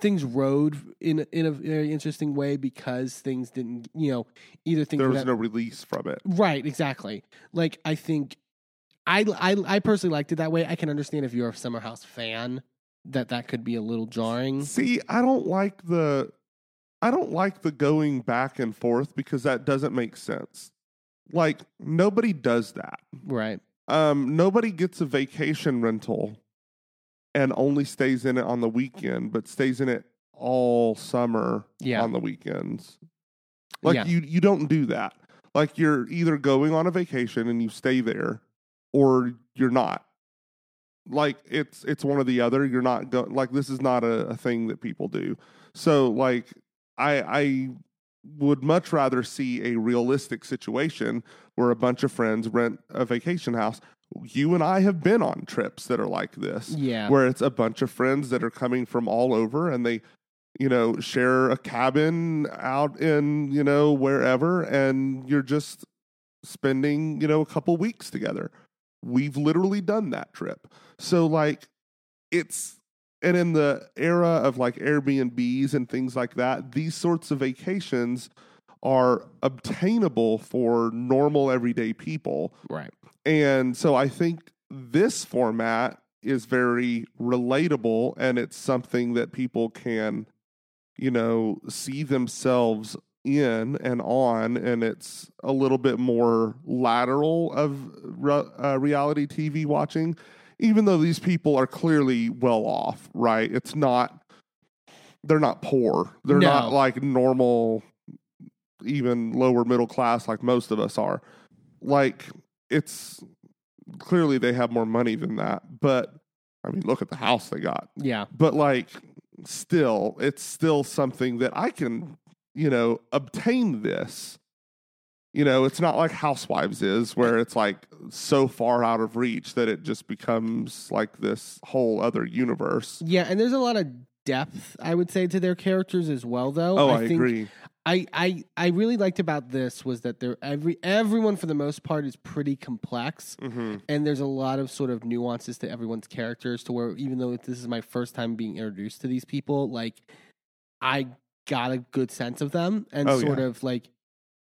things rode in in a very interesting way because things didn't you know either things There was no release from it. right exactly like I think I, I I personally liked it that way I can understand if you're a Summer House fan that that could be a little jarring See, I don't like the I don't like the going back and forth because that doesn't make sense. Like nobody does that. right Um nobody gets a vacation rental and only stays in it on the weekend, but stays in it all summer Yeah. on the weekends. Like Yeah. you you don't do that. Like you're either going on a vacation and you stay there or you're not. Like it's it's one or the other. You're not go- like this is not a, a thing that people do. So like I I would much rather see a realistic situation where a bunch of friends rent a vacation house. You and I have been on trips that are like this yeah. where it's a bunch of friends that are coming from all over and they you know share a cabin out in you know wherever and you're just spending you know a couple weeks together. We've literally done that trip. So like it's and in the era of like airbnbs and things like that these sorts of vacations are obtainable for normal everyday people right and so I think this format is very relatable and it's something that people can, you know, see themselves in and on. And it's a little bit more lateral of re- uh, reality TV watching, even though these people are clearly well off, right? It's not, they're not poor. They're No. not like normal, even lower middle class like most of us are. Like, it's clearly they have more money than that. But I mean, look at the house they got. yeah But like, still, it's still something that I can, you know, obtain this. You know, it's not like Housewives is, where it's like so far out of reach that it just becomes like this whole other universe. yeah and there's a lot of depth I would say to their characters as well though Oh, I, think agree. I, I I really liked about this was that they're every everyone for the most part is pretty complex hmm and there's a lot of sort of nuances to everyone's characters to where even though this is my first time being introduced to these people like I got a good sense of them and Oh, sort yeah. of like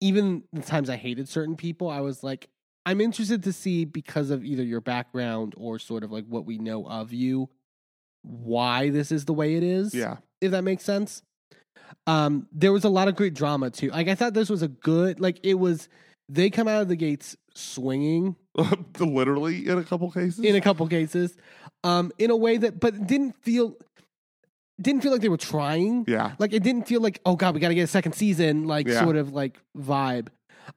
even the times I hated certain people I was like I'm interested to see because of either your background or sort of like what we know of you why this is the way it is Yeah. if that makes sense. Um, there was a lot of great drama too. Like I thought this was a good, like it was. They come out of the gates swinging literally in a couple cases. in a couple cases, um, in a way that, but didn't feel didn't feel like they were trying. yeah, Like it didn't feel like, oh god, we got to get a second season, like Yeah. sort of like vibe.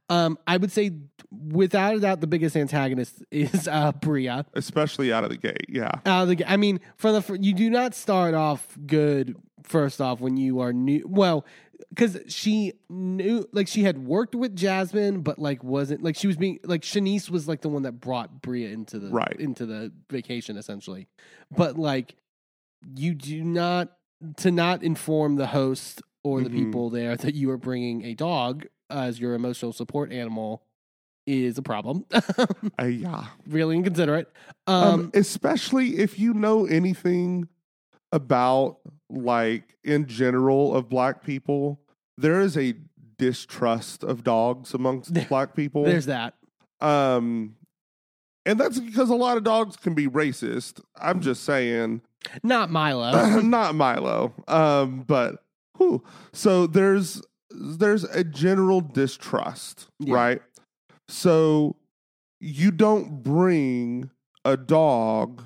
Um, I would say without a doubt, the biggest antagonist is uh, Bria. especially out of the gate. Yeah, Out of the, ga- I mean, for the you do not start off good. First off, when you are new, well, because she knew, like, she had worked with Jasmine, but like wasn't like she was being like Shanice was like the one that brought Bria into the Right. into the vacation essentially, but like you do not to not inform the host or the Mhm. people there that you are bringing a dog as your emotional support animal is a problem. Uh, yeah. really inconsiderate. Um, Um, especially if you know anything about like in general of black people, there is a distrust of dogs amongst black people. there's that. um, and that's because a lot of dogs can be racist. I'm just saying. Not Milo. not Milo. Um, but whew. so there's there's a general distrust, Yeah. right? So you don't bring a dog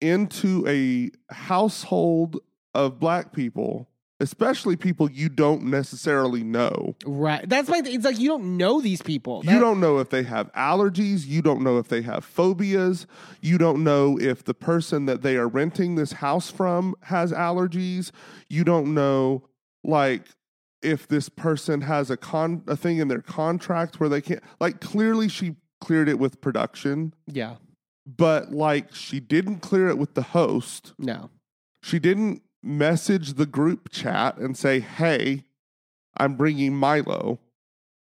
into a household of black people, especially people you don't necessarily know. right. That's my. It's like you don't know these people. You don't know if they have allergies. You don't know if they have phobias. You don't know if the person that they are renting this house from has allergies. You don't know, like, if this person has a con a thing in their contract where they can't. Like, clearly she cleared it with production, Yeah. But like she didn't clear it with the host. No. She didn't message the group chat and say, "Hey, I'm bringing Milo."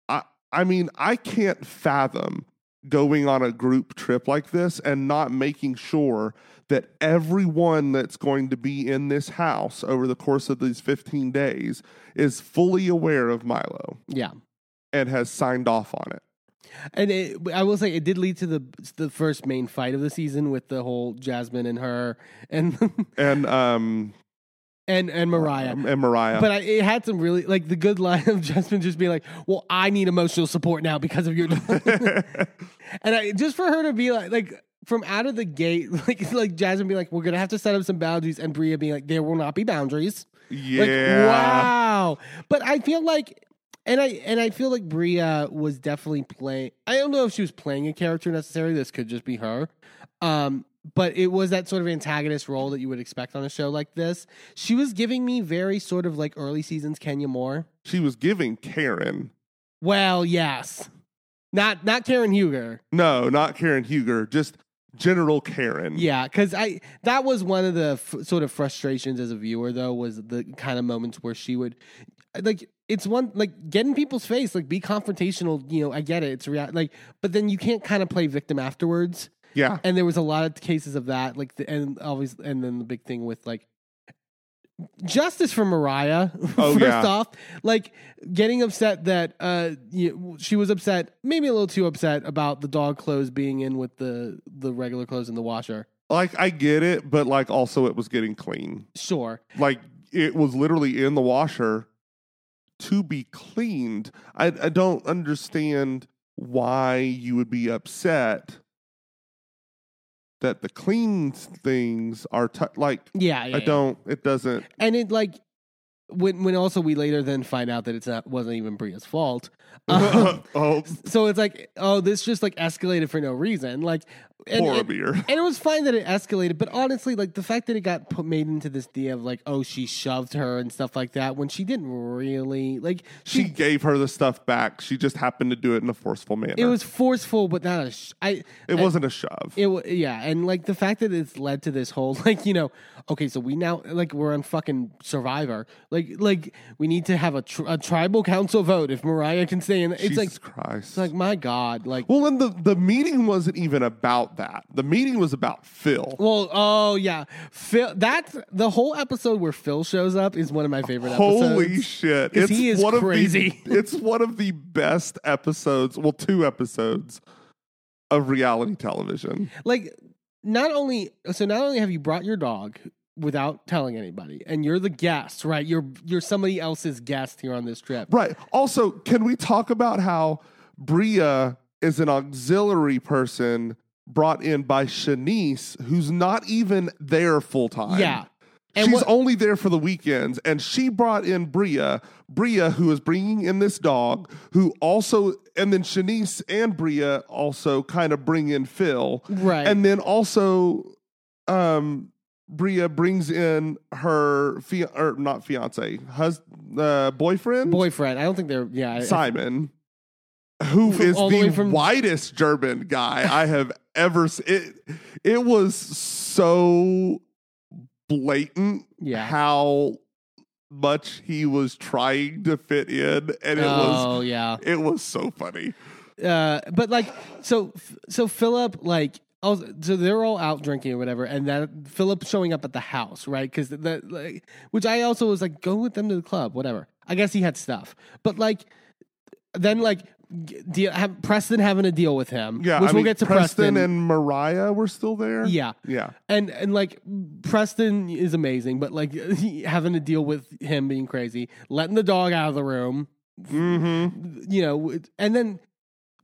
I I mean, I can't fathom going on a group trip like this and not making sure that everyone that's going to be in this house over the course of these 15 days is fully aware of Milo Yeah. and has signed off on it. And it, I will say it did lead to the the first main fight of the season with the whole Jasmine and her and And um and and Mariah. um, and Mariah. But I, it had some really like the good line of Jasmine just being like, "Well, I need emotional support now because of your." and I just for her to be like, like from out of the gate, like like Jasmine be like, "We're gonna have to set up some boundaries," and Bria being like, "There will not be boundaries." yeah. Like, wow. But I feel like and I and I feel like Bria was definitely playing I don't know if she was playing a character necessarily. This could just be her. Um but it was that sort of antagonist role that you would expect on a show like this. She was giving me very sort of like early seasons Kenya Moore. She was giving Karen. Well, yes. Not not Karen Huger. No, not Karen Huger, just General Karen. Yeah, because I that was one of the f- sort of frustrations as a viewer though was the kind of moments where she would like it's one like get in people's face like be confrontational you know I get it it's real like but then you can't kind of play victim afterwards Yeah. and there was a lot of cases of that like the, and always and then the big thing with like justice for Mariah Oh, first yeah. off like getting upset that uh you, she was upset maybe a little too upset about the dog clothes being in with the the regular clothes in the washer Like I get it, but like also it was getting clean. sure Like it was literally in the washer to be cleaned. I I don't understand why you would be upset that the clean things are t- like yeah, yeah I yeah. don't it doesn't and it like when when also we later then find out that it's not wasn't even Bria's fault. Um, oh so it's like oh this just like escalated for no reason like and, and, beer. and it was fine that it escalated but honestly like the fact that it got put made into this idea of like oh she shoved her and stuff like that when she didn't really like She she, gave her the stuff back. She just happened to do it in a forceful manner. it was forceful but not a sh- I it I- wasn't a shove. It yeah, and like the fact that it's led to this whole like you know, okay, so we now like we're on fucking Survivor, like like we need to have a, tr- a tribal council vote if Mariah can stay in. It's Jesus like Christ. it's like my god, like well, and the, the meeting wasn't even about that. The meeting was about Phil. well, oh yeah, Phil. That's the whole episode where Phil shows up is one of my favorite Holy episodes. shit. 'Cause It's he is one crazy. Of the, it's one of the best episodes, well, two episodes of reality television. like not only so not only have you brought your dog without telling anybody, and you're the guest, right? You're you're somebody else's guest here on this trip. Right. Also, can we talk about how Bria is an auxiliary person brought in by Shanice, who's not even there full time. Yeah. And She's what- only there for the weekends, and she brought in Bria, Bria, who is bringing in this dog, who also, and then Shanice and Bria also kind of bring in Phil, Right. And then also, um, Bria brings in her fia- or not fiance, hus- uh, boyfriend, boyfriend. I don't think they're yeah. Simon, who From- is the the, from- whitest German guy I have ever seen. It, it was so blatant Yeah. how much he was trying to fit in, and it was oh yeah. it was so funny. uh, but like so so Philip like also, so they're all out drinking or whatever, and that Philip showing up at the house, right? Because that like, which I also was like, go with them to the club, whatever. I guess he had stuff, but like then like deal, have Preston having a deal with him, Yeah, which I we'll mean, get to Preston Preston, and Mariah were still there. yeah, yeah. and and like Preston is amazing, but like having to deal with him being crazy, letting the dog out of the room, Mm-hmm. you know, and then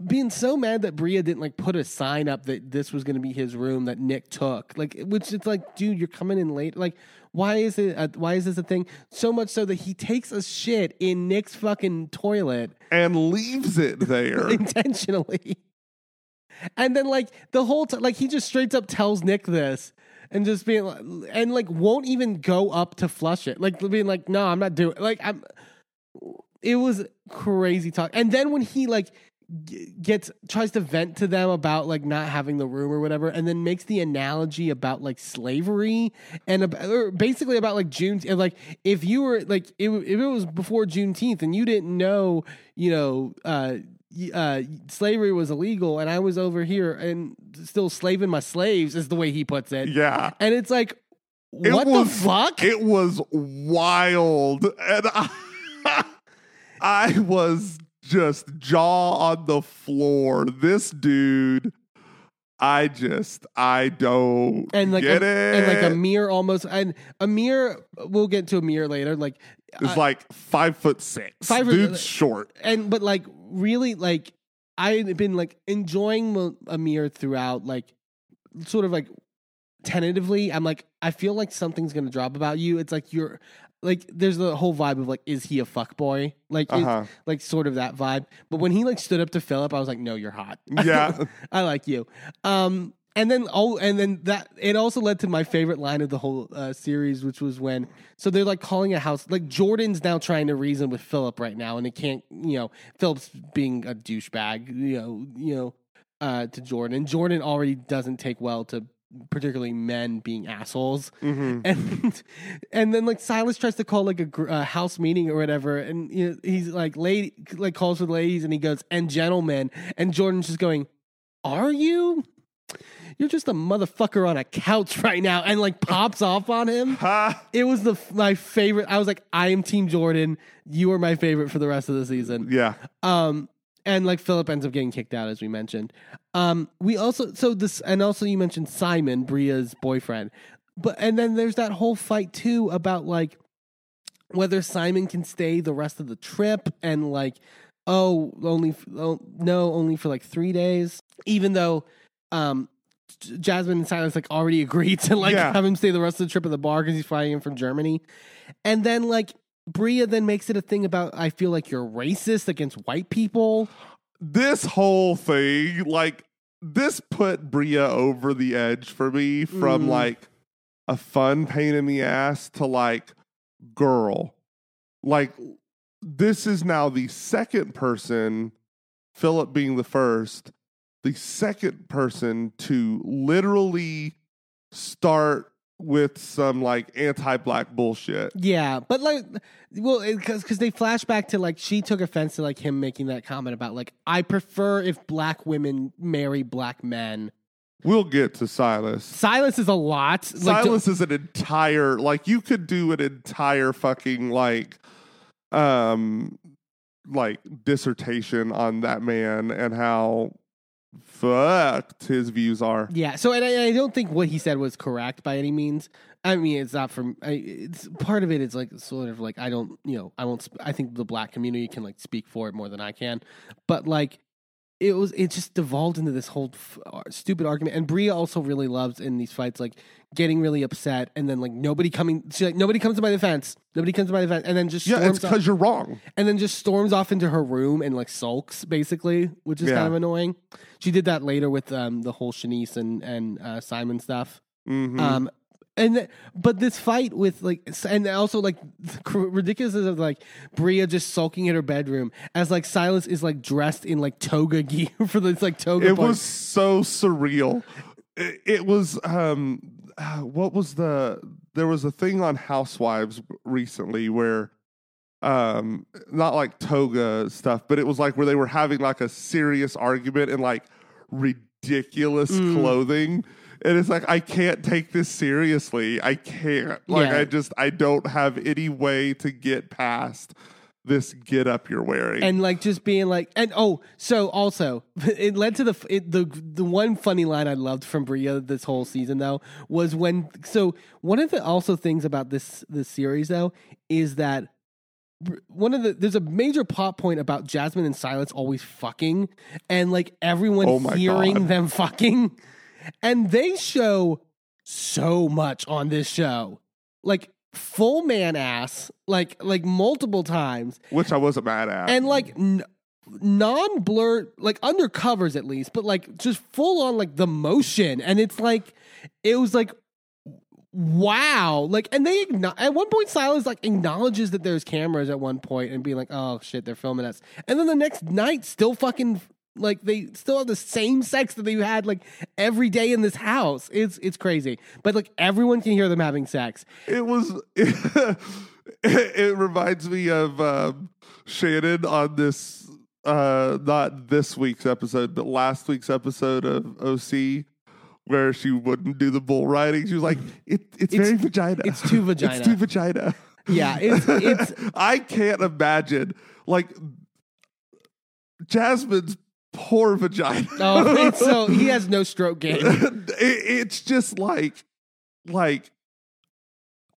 being so mad that Bria didn't like put a sign up that this was going to be his room that Nick took, like, which it's like, dude, you're coming in late. Like, why is it? A, why is this a thing? So much so that he takes a shit in Nick's fucking toilet And leaves it there. intentionally, and then like the whole time, like he just straight up tells Nick this. And just being like, and like won't even go up to flush it, like being like, no, I'm not doing. Like I'm, it was crazy talk. And then when he like gets tries to vent to them about like not having the room or whatever, and then makes the analogy about like slavery and ab- or basically about like June. Like if you were like if, if it was before Juneteenth and you didn't know, you know. uh uh, slavery was illegal, and I was over here and still slaving my slaves, is the way he puts it. yeah. And it's like, It what was, the fuck? It was wild. And I, I was just jaw on the floor. This dude, I just, I don't and like get a, it. and like Amir almost and Amir we'll get to Amir later like It's I- like five foot six. Five foot- Dude's uh, short. and but like really like I've been like enjoying Amir throughout like sort of like tentatively I'm like I feel like something's gonna drop about you it's like you're like there's the whole vibe of like is he a fuck boy like is- Uh-huh. like sort of that vibe but when he like stood up to Philip I was like no you're hot Yeah. I like you. Um, and then oh, and then that it also led to my favorite line of the whole uh, series, which was when so they're like calling a house like Jordan's now trying to reason with Philip right now, and it can't, you know, Philip's being a douchebag, you know, you know, uh, to Jordan. And Jordan already doesn't take well to particularly men being assholes, Mhm. and and then like Silas tries to call like a gr- uh, house meeting or whatever, and you know, he's like lady like calls for the ladies, and he goes and gentlemen, and Jordan's just going, "Are you? You're just a motherfucker on a couch right now," and like pops off on him. Ha! It was the my favorite. I was like, I am Team Jordan. You are my favorite for the rest of the season. Yeah. Um, and like Philip ends up getting kicked out, as we mentioned. Um, we also so this, and also you mentioned Simon, Bria's boyfriend, but and then there's that whole fight too about like whether Simon can stay the rest of the trip, and like, oh, only oh, no, only for like three days, even though, um. Jasmine and Silas like already agreed to like Yeah. have him stay the rest of the trip at the bar because he's flying in from Germany, and then like Bria then makes it a thing about I feel like you're racist against white people. this whole thing, like this put Bria over the edge for me from Mhm. like a fun pain in the ass to like girl. Like this is now the second person, Philip being the first, the second person to literally start with some like anti-black bullshit. Yeah, but like, well, because because they flash back to like she took offense to like him making that comment about like I prefer if black women marry black men. We'll get to Silas. Silas is a lot. Like, Silas is an entire like you could do an entire fucking like um like dissertation on that man and how fucked his views are. Yeah. So, and I, I don't think what he said was correct by any means. I mean, it's not from. I, it's part of it is like sort of like I don't, you know, I won't. I think the black community can like speak for it more than I can, but like it was it just devolved into this whole f- uh, stupid argument. And Bria also really loves in these fights like getting really upset and then like nobody coming. She like nobody comes to my defense. Nobody comes to my defense, and then just Yeah, it's because you're wrong. and then just storms off into her room and like sulks basically, which is Yeah. kind of annoying. She did that later with um, the whole Shanice and and uh, Simon stuff. Mhm. Um, and but this fight with like, and also like ridiculous of like Bria just sulking in her bedroom as like Silas is like dressed in like toga gear for this like toga. it party. was so surreal. It, it was um, uh, what was the? There was a thing on Housewives recently where, um, not like toga stuff, but it was like where they were having like a serious argument in like ridiculous Mm. clothing. And it's like I can't take this seriously. I can't. Like Yeah. I just I don't have any way to get past this get up you're wearing. and like just being like and oh so also it led to the it, the the one funny line I loved from Bria this whole season though was when so one of the also things about this this series though is that one of the there's a major plot point about Jasmine and Silas always fucking and like everyone Oh hearing God. them fucking and they show so much on this show. Like full man ass like like multiple times. Which I wasn't mad at. and like n- non-blur like undercovers at least but like just full on like the motion. And it's like it was like wow. Like and they at one point silas like acknowledges that there's cameras at one point and being like oh shit they're filming us. And then the next night still fucking like they still have the same sex that they had like every day in this house. It's it's crazy. But like everyone can hear them having sex. It was it, it reminds me of um, Shannon on this uh not this week's episode but last week's episode of OC where she wouldn't do the bull riding. She was like it, it's, very vagina. it's too vagina. it's too vagina. Yeah it's it's I can't imagine like Jasmine's poor vagina. Oh it's so he has no stroke game. It, it's just like like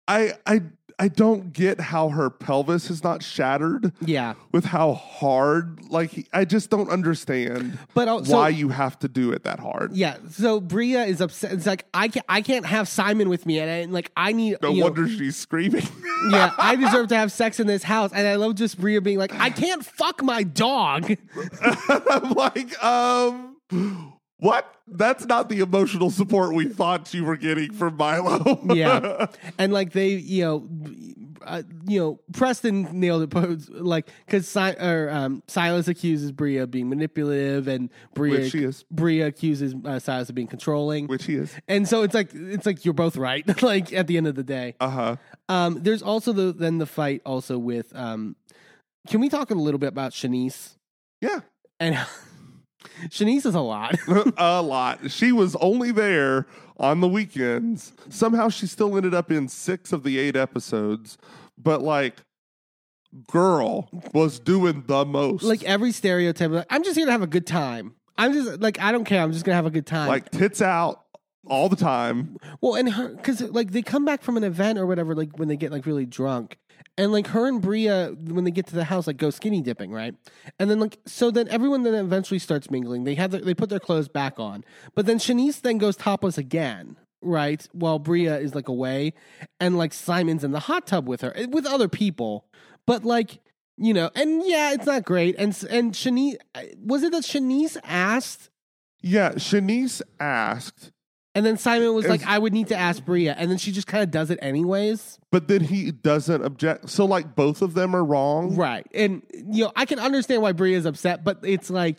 I I I don't get how her pelvis is not shattered yeah with how hard like I just don't understand But uh, so- why you have to do it that hard. Yeah, so Bria is upset. It's like I can't, I can't have Simon with me, and, I, like I need. No you know, wonder she's screaming. yeah, I deserve to have sex in this house, and I love just Bria being like, I can't fuck my dog. I'm like, um what? That's not the emotional support we thought you were getting from Milo. yeah, and like they, you know, uh, you know, Preston nailed it. Like because si- or um, Silas accuses Bria of being manipulative, and Bria Which she is. Bria accuses uh, Silas of being controlling. Which he is. and so it's like it's like you're both right. like at the end of the day. Uh-huh. Um, there's also the then the fight also with um. Can we talk a little bit about Shanice Yeah. and Shanice is a lot. a lot. She was only there on the weekends. Somehow she still ended up in six of the eight episodes. But like, girl was doing the most. like every stereotype. Like, I'm just here to have a good time. I'm just like I don't care. I'm just gonna have a good time. like tits out all the time. well, and her because like they come back from an event or whatever. Like when they get like really drunk, and like her and Bria when they get to the house like go skinny dipping, right? And then like so then everyone then eventually starts mingling. They have their, they put their clothes back on, but then Shanice then goes topless again. Right, while Bria is like away, and like Simon's in the hot tub with her, eh, with other people, but like you know, and yeah, it's not great. And and Shanice was it that Shanice asked, Yeah, Shanice asked, and then Simon was like, "I would need to ask Bria," and then she just kind of does it anyways, but then he doesn't object. So like both of them are wrong. right? And you know, I can understand why Bria is upset, but it's like,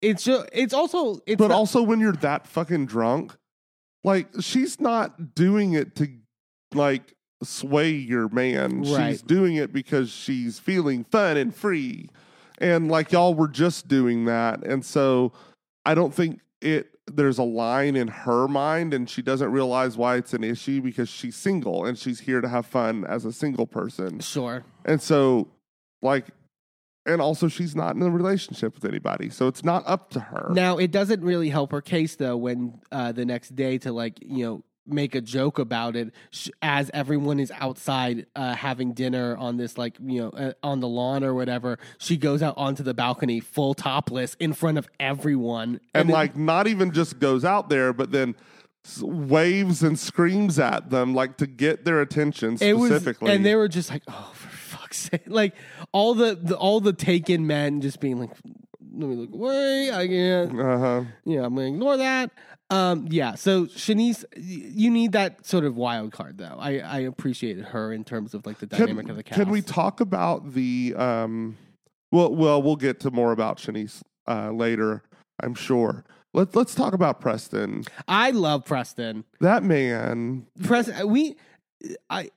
it's just, it's also, it's But not- also when you're that fucking drunk, like she's not doing it to like sway your man. Right. She's doing it because she's feeling fun and free. And like y'all were just doing that. And so I don't think it there's a line in her mind and she doesn't realize why it's an issue because she's single and she's here to have fun as a single person. sure, And so like and also she's not in a relationship with anybody. So it's not up to her. Now it doesn't really help her case though when uh, the next day to like you know make a joke about it as everyone is outside uh, having dinner on this like you know uh, on the lawn or whatever she goes out onto the balcony full topless in front of everyone and then- like not even just goes out there, but then waves and screams at them like to get their attention it was specifically. and they were just like oh for fuck's sake like all the, the all the taken men just being like let me look away i can't uh-huh. yeah i'm gonna ignore that um yeah so shanice you need that sort of wild card though i i appreciated her in terms of like the dynamic Can, of the cast can we talk about the um well well we'll get to more about Shanice uh later, I'm sure. Let's let's talk about Preston. i love preston That man preston we i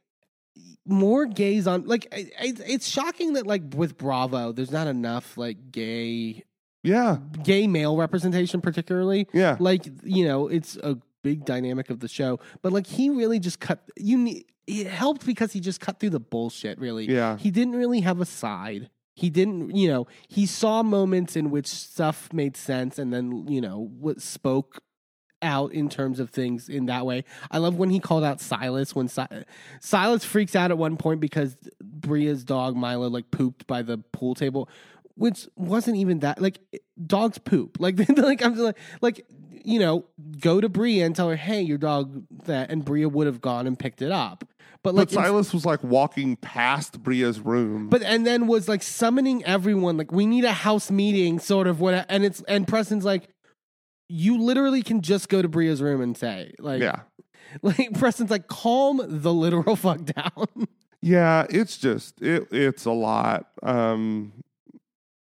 more gays on like I- I- it's shocking that like with bravo there's not enough like gay yeah, gay male representation particularly. Yeah. like you know it's a big dynamic of the show. But like he really just cut you need it helped because he just cut through the bullshit really. Yeah. he didn't really have a side. He didn't you know he saw moments in which stuff made sense and then you know what spoke out in terms of things in that way. I love when he called out silas when si- silas freaks out at one point because bria's dog milo like pooped by the pool table which wasn't even that like dogs poop like like i'm just like like you know go to bria and tell her hey your dog that and bria would have gone and picked it up but like But Silas was like walking past Bria's room. but and then was like summoning everyone like we need a house meeting sort of what and it's and Preston's like you literally can just go to Bria's room and say like yeah. like Preston's like calm the literal fuck down. Yeah, it's just it it's a lot. Um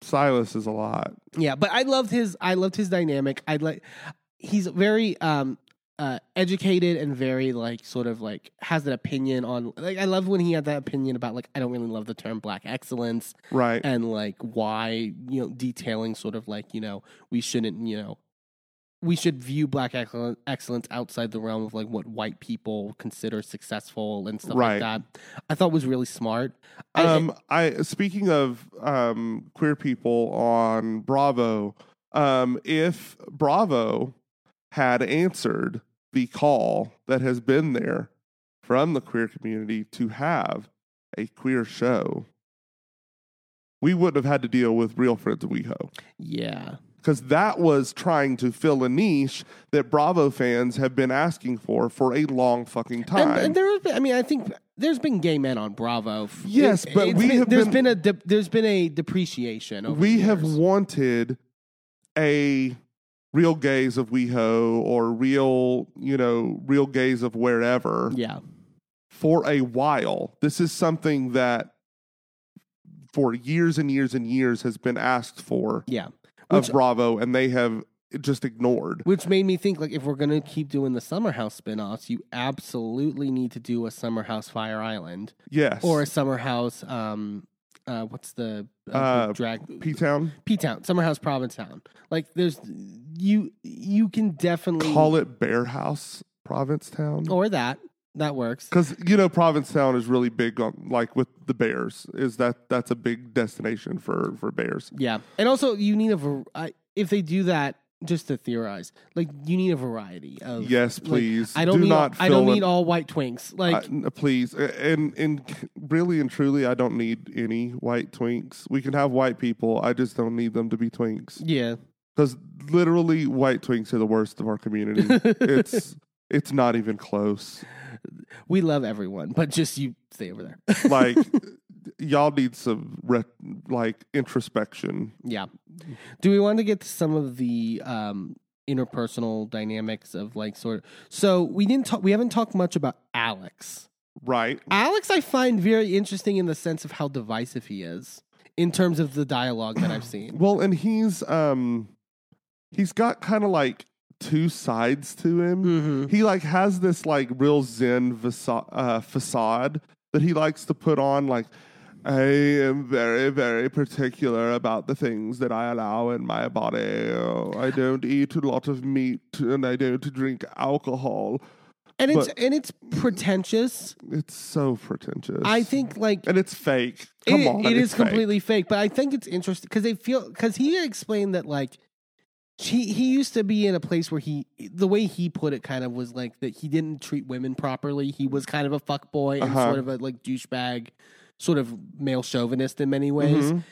Silas is a lot. yeah, but I loved his I loved his dynamic. I like he's very um uh educated and very like sort of like has an opinion on like I love when he had that opinion about like I don't really love the term black excellence Right. and like why you know detailing sort of like you know we shouldn't you know we should view black excellence outside the realm of like what white people consider successful and stuff Right. like that. I thought was really smart. I- Um, I speaking of um, queer people on Bravo, um, if Bravo had answered the call that has been there from the queer community to have a queer show, we wouldn't have had to deal with Real Friends of WeHo. Yeah because that was trying to fill a niche that Bravo fans have been asking for for a long fucking time. and, and there have been, i mean i think there's been gay men on bravo. Yes, but we been, have there's been- been, a de- there's been a depreciation over we have wanted a real gays of WeHo or real, you know, real gays of wherever yeah. for a while. This is something that for years and years and years has been asked for. Yeah of Which- Bravo and they have just ignored. Which made me think like if we're gonna keep doing the Summer House spin-offs, you absolutely need to do a Summer House Fire Island Yes. or a Summer House um uh what's the uh, Uh, drag P Town. P Town, Summer House Provincetown. Like there's you you can definitely Call it Bear House Provincetown. or that. That works. Because you know Provincetown is really big on like with the bears. Is that that's a big destination for for bears? Yeah. And also you need a var- if they do that just to theorize, like you need a variety of Yes, like, please. I don't Do need not I don't need all white twinks. Like I- please, and and really and truly, I don't need any white twinks. We can have white people. I just don't need them to be twinks yeah. because literally, white twinks are the worst of our community. it's it's not even close. We love everyone, but just you stay over there. Like y'all need some re- like introspection. yeah. Do we want to get to some of the um, interpersonal dynamics of like sort of? So we didn't talk. We haven't talked much about Alex. Right. Alex, I find very interesting in the sense of how divisive he is in terms of the dialogue that I've seen. Well, and he's um he's got kind of like two sides to him. Mm-hmm. He like has this like real zen uh, facade that he likes to put on like I am very very particular about the things that I allow in my body. Oh, I don't eat a lot of meat and I don't drink alcohol. And it's But- and it's pretentious. It's so pretentious. I think like and it's fake. Come it, on, it's fake. completely fake. But I think it's interesting because they feel because he explained that like he he used to be in a place where he the way he put it kind of was like that he didn't treat women properly. He was kind of a fuck boy and Uh-huh. sort of a like douchebag, sort of male chauvinist in many ways. Mhm.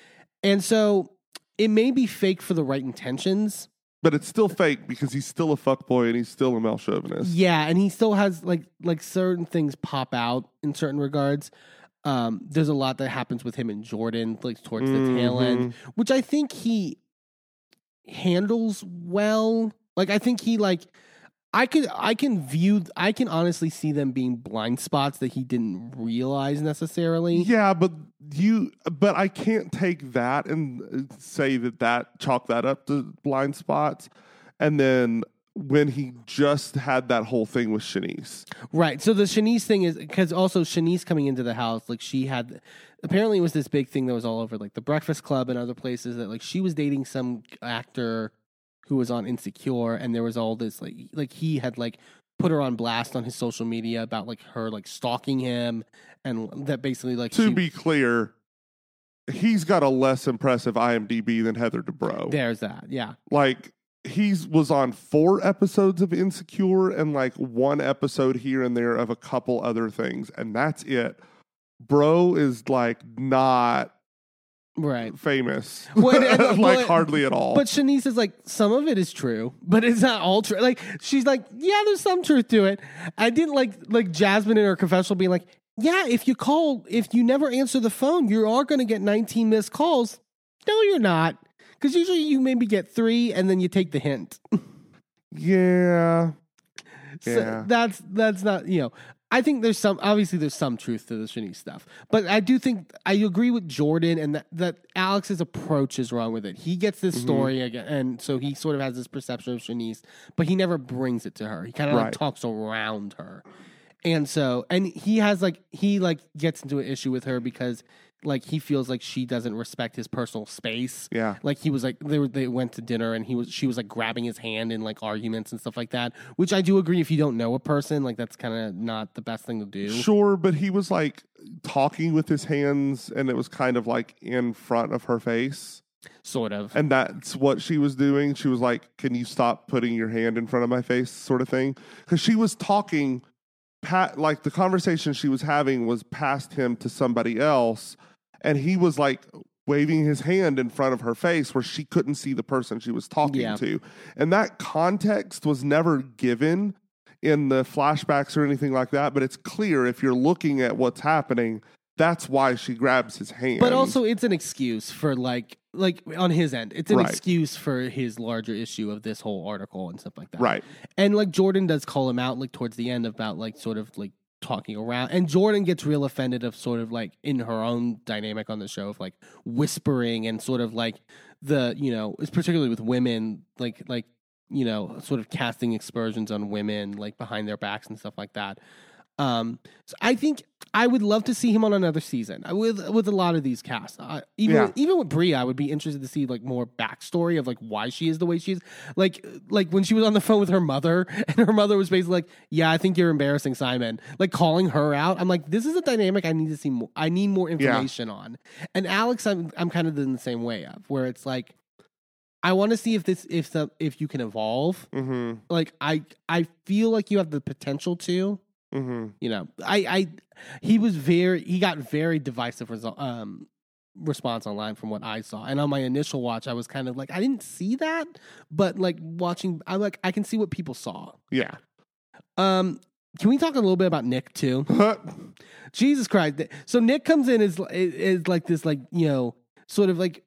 And so it may be fake for the right intentions. But it's still fake because he's still a fuckboy and he's still a male chauvinist. Yeah, and he still has like like certain things pop out in certain regards. Um, there's a lot that happens with him and Jordan, like towards the tail end, which I think he handles well. Like I think he like I could I can view I can honestly see them being blind spots that he didn't realize necessarily. Yeah, but you, but I can't take that and uh, say that that chalk that up to blind spots, and then when he just had that whole thing with Shanice. Right. So the Shanice thing is because also Shanice coming into the house, like she had apparently it was this big thing that was all over like the Breakfast Club and other places that like she was dating some actor who was on Insecure, and there was all this like like he had like put her on blast on his social media about like her like stalking him and that basically like To she, be clear, he's got a less impressive IMDb than Heather Dubrow. there's that yeah Like he's was on four episodes of Insecure and like one episode here and there of a couple other things, and that's it. Bro is like not right. famous, Well, and- and- like hardly at all. But Shanice is like, some of it is true, but it's not all true. Like she's like, yeah, there's some truth to it. I didn't like like Jasmine in her confessional being like, yeah, if you call, if you never answer the phone, you are going to get 19 missed calls. No, you're not, because usually you maybe get three and then you take the hint. yeah, So Yeah. that's that's not you know. I think there's some obviously there's some truth to the Shanice stuff, but I do think I agree with Jordan and that that Alex's approach is wrong with it. He gets this Mm-hmm. story again, and so he sort of has this perception of Shanice, but he never brings it to her. He kind of Right. like talks around her, and so and he has like he like gets into an issue with her because like he feels like she doesn't respect his personal space yeah. like he was like they were they went to dinner and he was she was like grabbing his hand in like arguments and stuff like that which i do agree if you don't know a person like that's kind of not the best thing to do Sure, but he was like talking with his hands, and it was kind of like in front of her face. sort of And that's what she was doing. She was like, Can you stop putting your hand in front of my face, sort of thing? Because she was talking, pat, like the conversation she was having was past him to somebody else. And he was like waving his hand in front of her face where she couldn't see the person she was talking Yeah. to. And that context was never given in the flashbacks or anything like that. But it's clear if you're looking at what's happening, that's why she grabs his hand. but also it's an excuse for like like on his end it's an Right. excuse for his larger issue of this whole article and stuff like that right. and like jordan does call him out like towards the end about like sort of like talking around and jordan gets real offended of sort of like in her own dynamic on the show of like whispering and sort of like the you know it's particularly with women like like you know sort of casting aspersions on women like behind their backs and stuff like that um so i think i would love to see him on another season I- with with a lot of these casts. Uh, even Yeah. even with brie i would be interested to see like more backstory of like why she is the way she is. Like like when she was on the phone with her mother and her mother was basically like yeah i think you're embarrassing simon. Like calling her out. I'm like this is a dynamic i need to see more i need more information on. And alex i'm i'm kind of in the same way of where it's like i want to see if this if the if you can evolve. Hmm like i i feel like you have the potential to hmm you know i i he was very he got very divisive result um response online from what i saw. And on my initial watch i was kind of like i didn't see that but like watching i'm like i can see what people saw. Yeah. um can we talk a little bit about nick too? Jesus christ so nick comes in as is like this like you know sort of like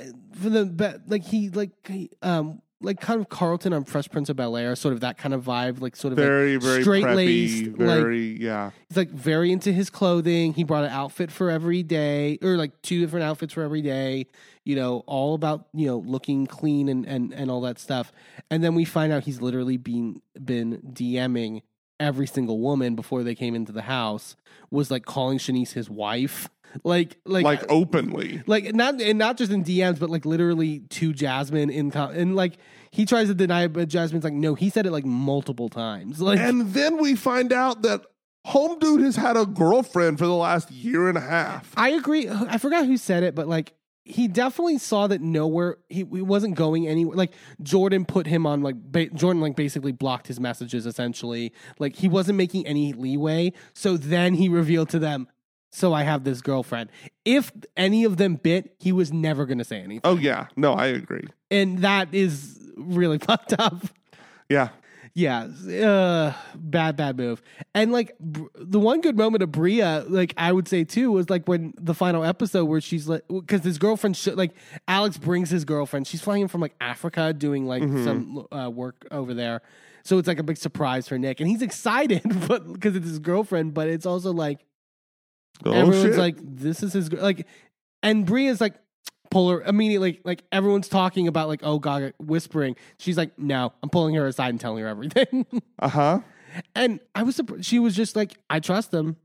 uh, for the like he like he, um like kind of Carlton on Fresh Prince of Bel Air, sort of that kind of vibe, like sort of like very, very straight-laced, preppy, like- very, yeah. He's like very into his clothing. He brought an outfit for every day, or like two different outfits for every day. You know, all about you know looking clean and and and all that stuff. And then we find out he's literally been been DMing every single woman before they came into the house. Was like calling Shanice his wife, like like Like openly. like not and not just in DMs, but like literally to Jasmine in com- and like he tries to deny it, but Jasmine's like, no, he said it like multiple times. Like And then we find out that Home Dude has had a girlfriend for the last year and a half. I agree. I forgot who said it, but like he definitely saw that nowhere he, he wasn't going anywhere. Like Jordan put him on like ba- Jordan like basically blocked his messages essentially. Like he wasn't making any leeway. So then he revealed to them, "So I have this girlfriend." If any of them bit, he was never going to say anything, Oh yeah, no, I agree. and that is really fucked up. Yeah, Yeah, uh, bad, bad move. And like Br- the one good moment of Bria, like I would say too, was like when the final episode where she's like, because his girlfriend, sh- like Alex brings his girlfriend. She's flying in from like Africa, doing like some uh, work over there. So it's like a big surprise for Nick, and he's excited, but because it's his girlfriend. But it's also like oh, everyone's shit. like, this is his gr- like, and Bria's like pull her immediately. Like everyone's talking about like, oh God, whispering. She's like, no, I'm pulling her aside and telling her everything. uh huh. and I was surprised. She was just like, I trust him.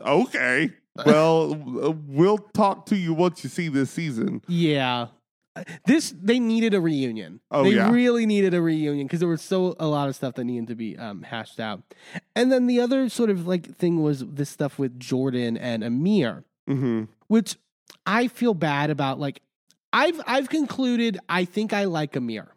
Okay. Well, we'll talk to you once you see this season. Yeah. This they needed a reunion. Oh, they yeah. really needed a reunion because there was so a lot of stuff that needed to be um, hashed out. And then the other sort of like thing was this stuff with Jordan and Amir. hmm which I feel bad about. Like, I've I've concluded I think I like Amir.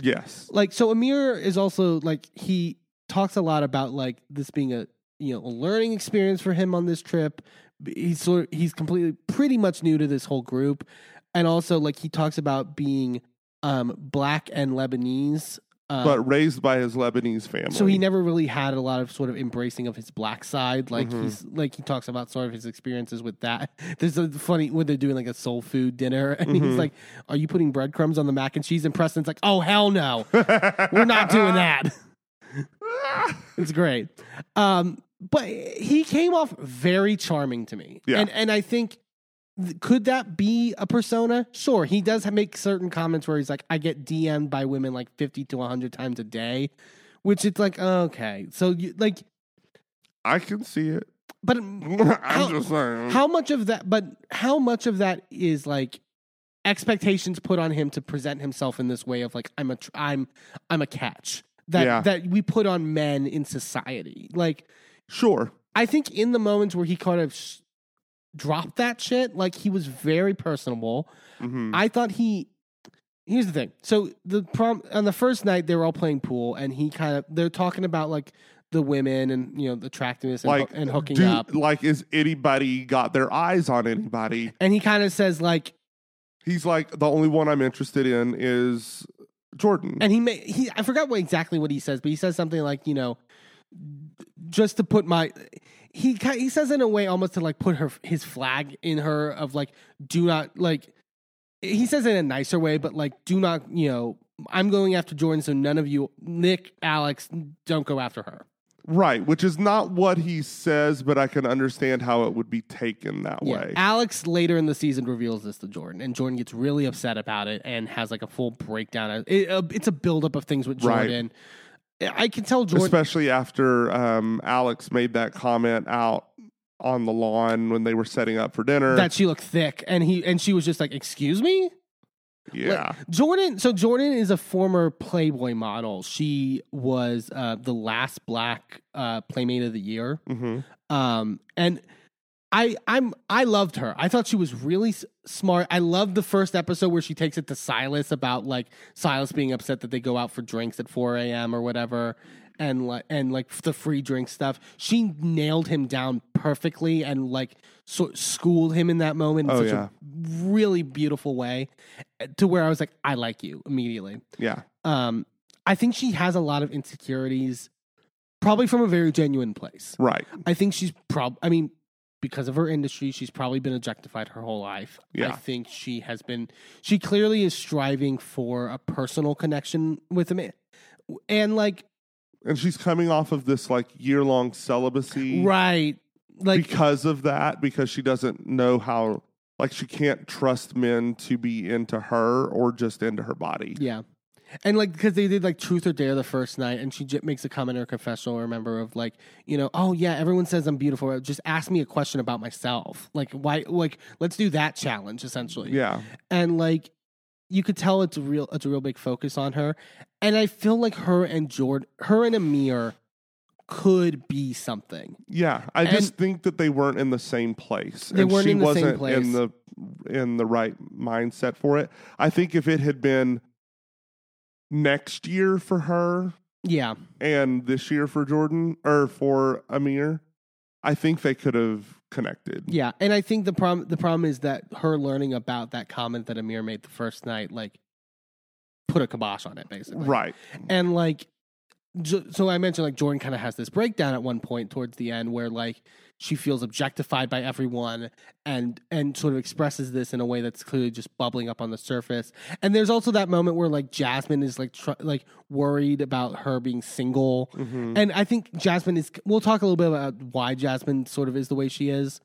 Yes. Like, so Amir is also like he talks a lot about like this being a you know a learning experience for him on this trip. He's sort he's completely pretty much new to this whole group, and also like he talks about being um black and Lebanese. Um, but raised by his Lebanese family. so he never really had a lot of sort of embracing of his black side. Like Mhm. he's like he talks about sort of his experiences with that. There's a funny when they're doing like a soul food dinner, and he's Mhm. like, "Are you putting breadcrumbs on the mac and cheese?" And Preston's like, "Oh hell no, we're not doing that." it's great, um, but he came off very charming to me, Yeah. and and I think. Could that be a persona? Sure. He does make certain comments where he's like, I get DM'd by women like 50 to 100 times a day, which it's like, okay. So, you, like, I can see it. but I'm How- just saying. how much of that, but how much of that is like expectations put on him to present himself in this way of like, I'm a, I'm, I'm a catch that, Yeah. that we put on men in society. Like, sure. I think in the moments where he kind of dropped that shit, like he was very personable. hmm I thought he. Here's the thing. So the prom on the first night they were all playing pool, and he kind of they're talking about like the women and you know the attractiveness and, like hoo- and hooking do- up, Like, is anybody got their eyes on anybody? and he kind of says like, He's like the only one I'm interested in is Jordan. and he may he I forgot what exactly what he says, but he says something like you know, just to put my. He he says in a way almost to like put her his flag in her of like do not like he says it in a nicer way, but like, do not, you know, I'm going after Jordan, so none of you, Nick, Alex, don't go after her. right, which is not what he says, but I can understand how it would be taken that Yeah. way. Alex later in the season reveals this to Jordan, and Jordan gets really upset about it and has like a full breakdown. It, uh, it's a buildup of things with Right. I can tell Jordan. Especially after um, Alex made that comment out on the lawn when they were setting up for dinner. that she looked thick, and he and she was just like, "Excuse me." yeah. Like, Jordan. So Jordan is a former Playboy model. She was uh, the last Black uh, Playmate of the Year. hmm um and i i'm i loved her i thought she was really s- smart i loved the first episode where she takes it to silas about like silas being upset that they go out for drinks at 4 a.m or whatever and like and like the free drink stuff she nailed him down perfectly and like so schooled him in that moment in Oh, such yeah. a really beautiful way eh, to where i was like i like you immediately Yeah. um i think she has a lot of insecurities probably from a very genuine place Right. I think she's prob. I mean, because of her industry, she's probably been objectified her whole life. I think she has been. She clearly is striving for a personal connection with a man. and like And she's coming off of this like year long celibacy right, like because of that, because she doesn't know how, like, she can't trust men to be into her or just into her body. yeah. And like, because they did like truth or dare the first night, and she j- makes a comment in her confessional. Remember of like, you know, oh yeah, everyone says I'm beautiful. Uh, just ask me a question about myself. Like, why? Like, let's do that challenge essentially. Yeah. and like you could tell it's a real it's a real big focus on her and i feel like her and jordan her and amir could be something. Yeah, I just think that they weren't in the same place. They and weren't she in the same wasn't place. in the in the right mindset for it. I think if it had been next year for her Yeah. and this year for Jordan or for Amir, I think they could have connected. Yeah, and I think the problem the problem is that her learning about that comment that Amir made the first night, like, put a kibosh on it, basically. Right. And like, so I mentioned like Jordan kind of has this breakdown at one point towards the end where like she feels objectified by everyone and and sort of expresses this in a way that's clearly just bubbling up on the surface. And there's also that moment where like Jasmine is like tr- like worried about her being single. Mhm. And I think Jasmine is. We'll talk a little bit about why Jasmine sort of is the way she is.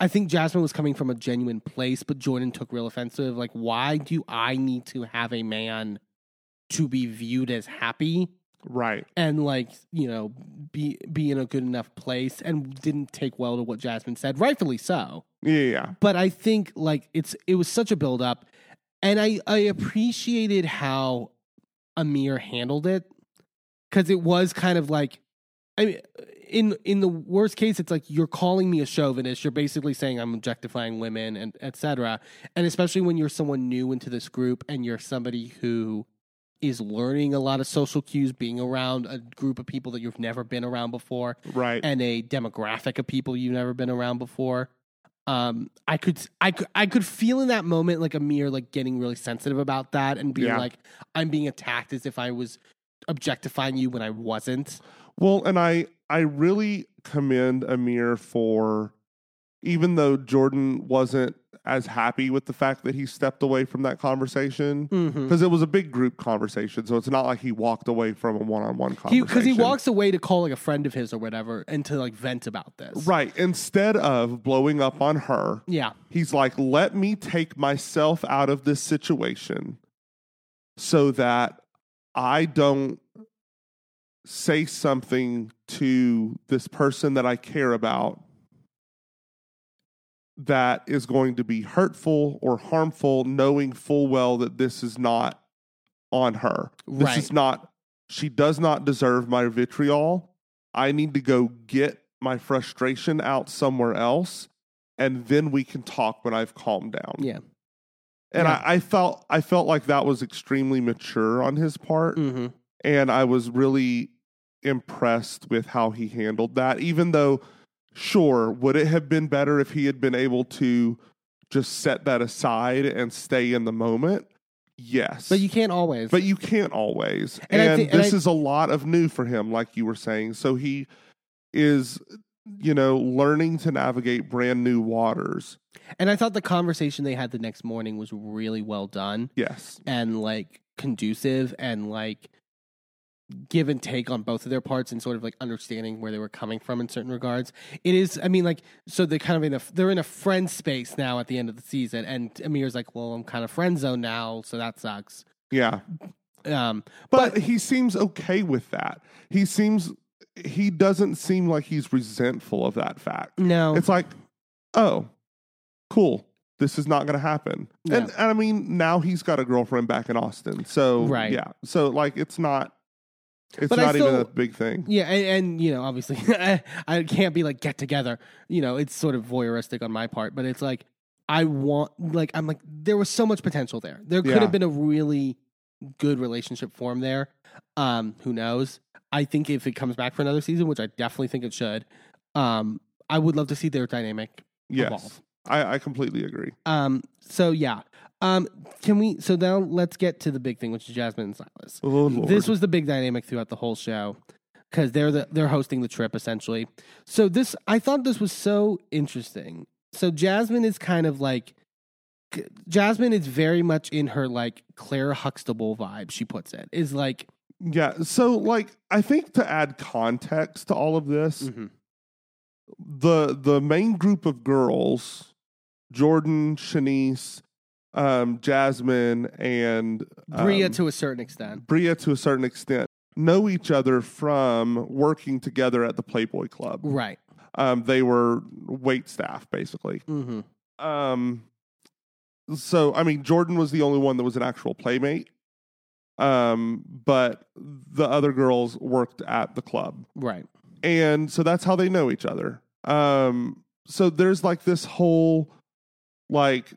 I think Jasmine was coming from a genuine place, but Jordan took real offensive. Like, why do I need to have a man to be viewed as happy Right. and like you know be be in a good enough place? And didn't take well to what Jasmine said, rightfully so. Yeah, yeah. But I think like it's it was such a build up, and I I appreciated how Amir handled it because it was kind of like I mean in in the worst case it's like you're calling me a chauvinist you're basically saying I'm objectifying women and etc and especially when you're someone new into this group and you're somebody who is learning a lot of social cues being around a group of people that you've never been around before Right. and a demographic of people you've never been around before. Um, I could, I could, I could feel in that moment like Amir like getting really sensitive about that and being Yeah. like, I'm being attacked as if I was objectifying you when I wasn't. Well, and I I really commend Amir for even though Jordan wasn't as happy with the fact that he stepped away from that conversation Mm-hmm. because it was a big group conversation, so it's not like he walked away from a one-on-one conversation. because he walks away to call like a friend of his or whatever and to like vent about this. right instead of blowing up on her. Yeah. He's like, "Let me take myself out of this situation so that I don't say something to this person that I care about that is going to be hurtful or harmful, knowing full well that this is not on her. This Right. is not, she does not deserve my vitriol. I need to go get my frustration out somewhere else, and then we can talk when I've calmed down. Yeah. And Yeah. I, I felt I felt like that was extremely mature on his part Mm-hmm. and I was really impressed with how he handled that. Even though, sure, would it have been better if he had been able to just set that aside and stay in the moment? Yes, But you can't always. but you can't always. And And, I thi- and this I- is a lot of new for him, like you were saying. So he is, you know, learning to navigate brand new waters. and I thought the conversation they had the next morning was really well done. Yes. and like conducive and like give and take on both of their parts and sort of like understanding where they were coming from in certain regards. It is, I mean, like, so they're kind of in a, they're in a friend space now at the end of the season. And Amir's like, well, I'm kind of friend zone now. So that sucks. Yeah. Um, But, he seems okay with that. He seems he doesn't seem like he's resentful of that fact. no, It's like, oh, cool. This is not going to happen. And, and I mean, now he's got a girlfriend back in Austin. So, Right. yeah. So, like, it's not, it's But not even a big thing. Yeah, and, and you know, obviously, I, I can't be like get together. You know, it's sort of voyeuristic on my part, but it's like I want, like, I'm like, there was so much potential there. There could Yeah. have been a really good relationship formed there. Um, who knows? I think if it comes back for another season, which I definitely think it should, um, I would love to see their dynamic Yes. evolve. I, I completely agree. Um, so yeah. Um, can we? So now let's get to the big thing, which is Jasmine and Silas. Oh, Lord. This was the big dynamic throughout the whole show because they're the they're hosting the trip essentially. So this I thought this was so interesting. So Jasmine is kind of like Jasmine is very much in her like Claire Huxtable vibe. She puts it is like yeah. So, like, I think to add context to all of this, mhm, the the main group of girls, Jordan, Shanice, um, Jasmine, and Bria um, to a certain extent. Bria to a certain extent know each other from working together at the Playboy Club. Right. Um, they were wait staff basically. hmm Um, so I mean, Jordan was the only one that was an actual playmate. Um, but the other girls worked at the club. Right. and so that's how they know each other. Um, so there's like this whole like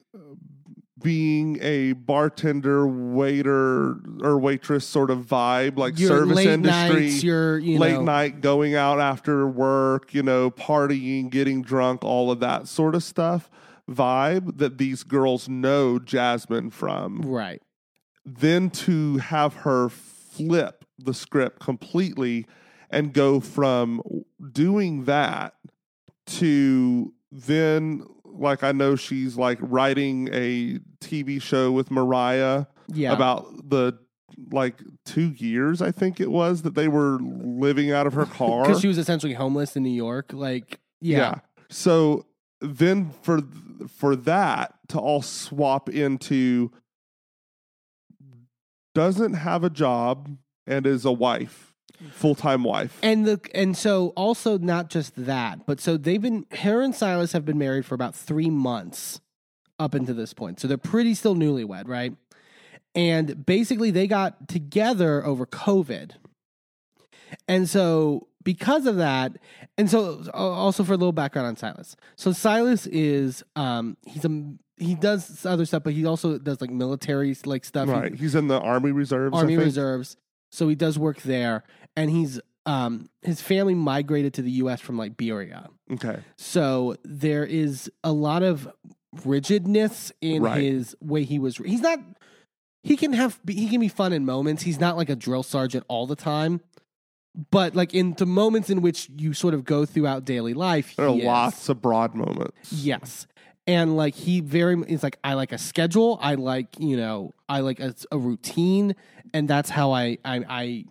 being a bartender, waiter, or waitress sort of vibe, like Your service industry. nights, your you late know, night going out after work, you know, partying, getting drunk, all of that sort of stuff vibe that these girls know Jasmine from. right? Then to have her flip the script completely and go from doing that to then like I know she's like writing a TV show with Mariah Yeah, about the like two years I think it was that they were living out of her car. because she was essentially homeless in New York. Like, yeah, So then for for that to all swap into doesn't have a job and is a wife, full time wife. And the and so also not just that, but so they've been her and Silas have been married for about three months up into this point. So they're pretty still newlywed, right? And basically they got together over COVID. And so because of that, and so uh, also for a little background on Silas. So Silas is um he's a he does other stuff, but he also does like military like stuff. He- right. He's in the Army Reserves. Army. Reserves. So he does work there, and he's um his family migrated to the U.S. from Liberia. Okay. So there is a lot of rigidness in Right. his way he was. He's not. He can have. He can be fun in moments. He's not like a drill sergeant all the time. But like in the moments in which you sort of go throughout daily life, There are he is. lots of broad moments. Yes. And like he very is like I like a schedule. I like you know I like a, a routine, and that's how I I, I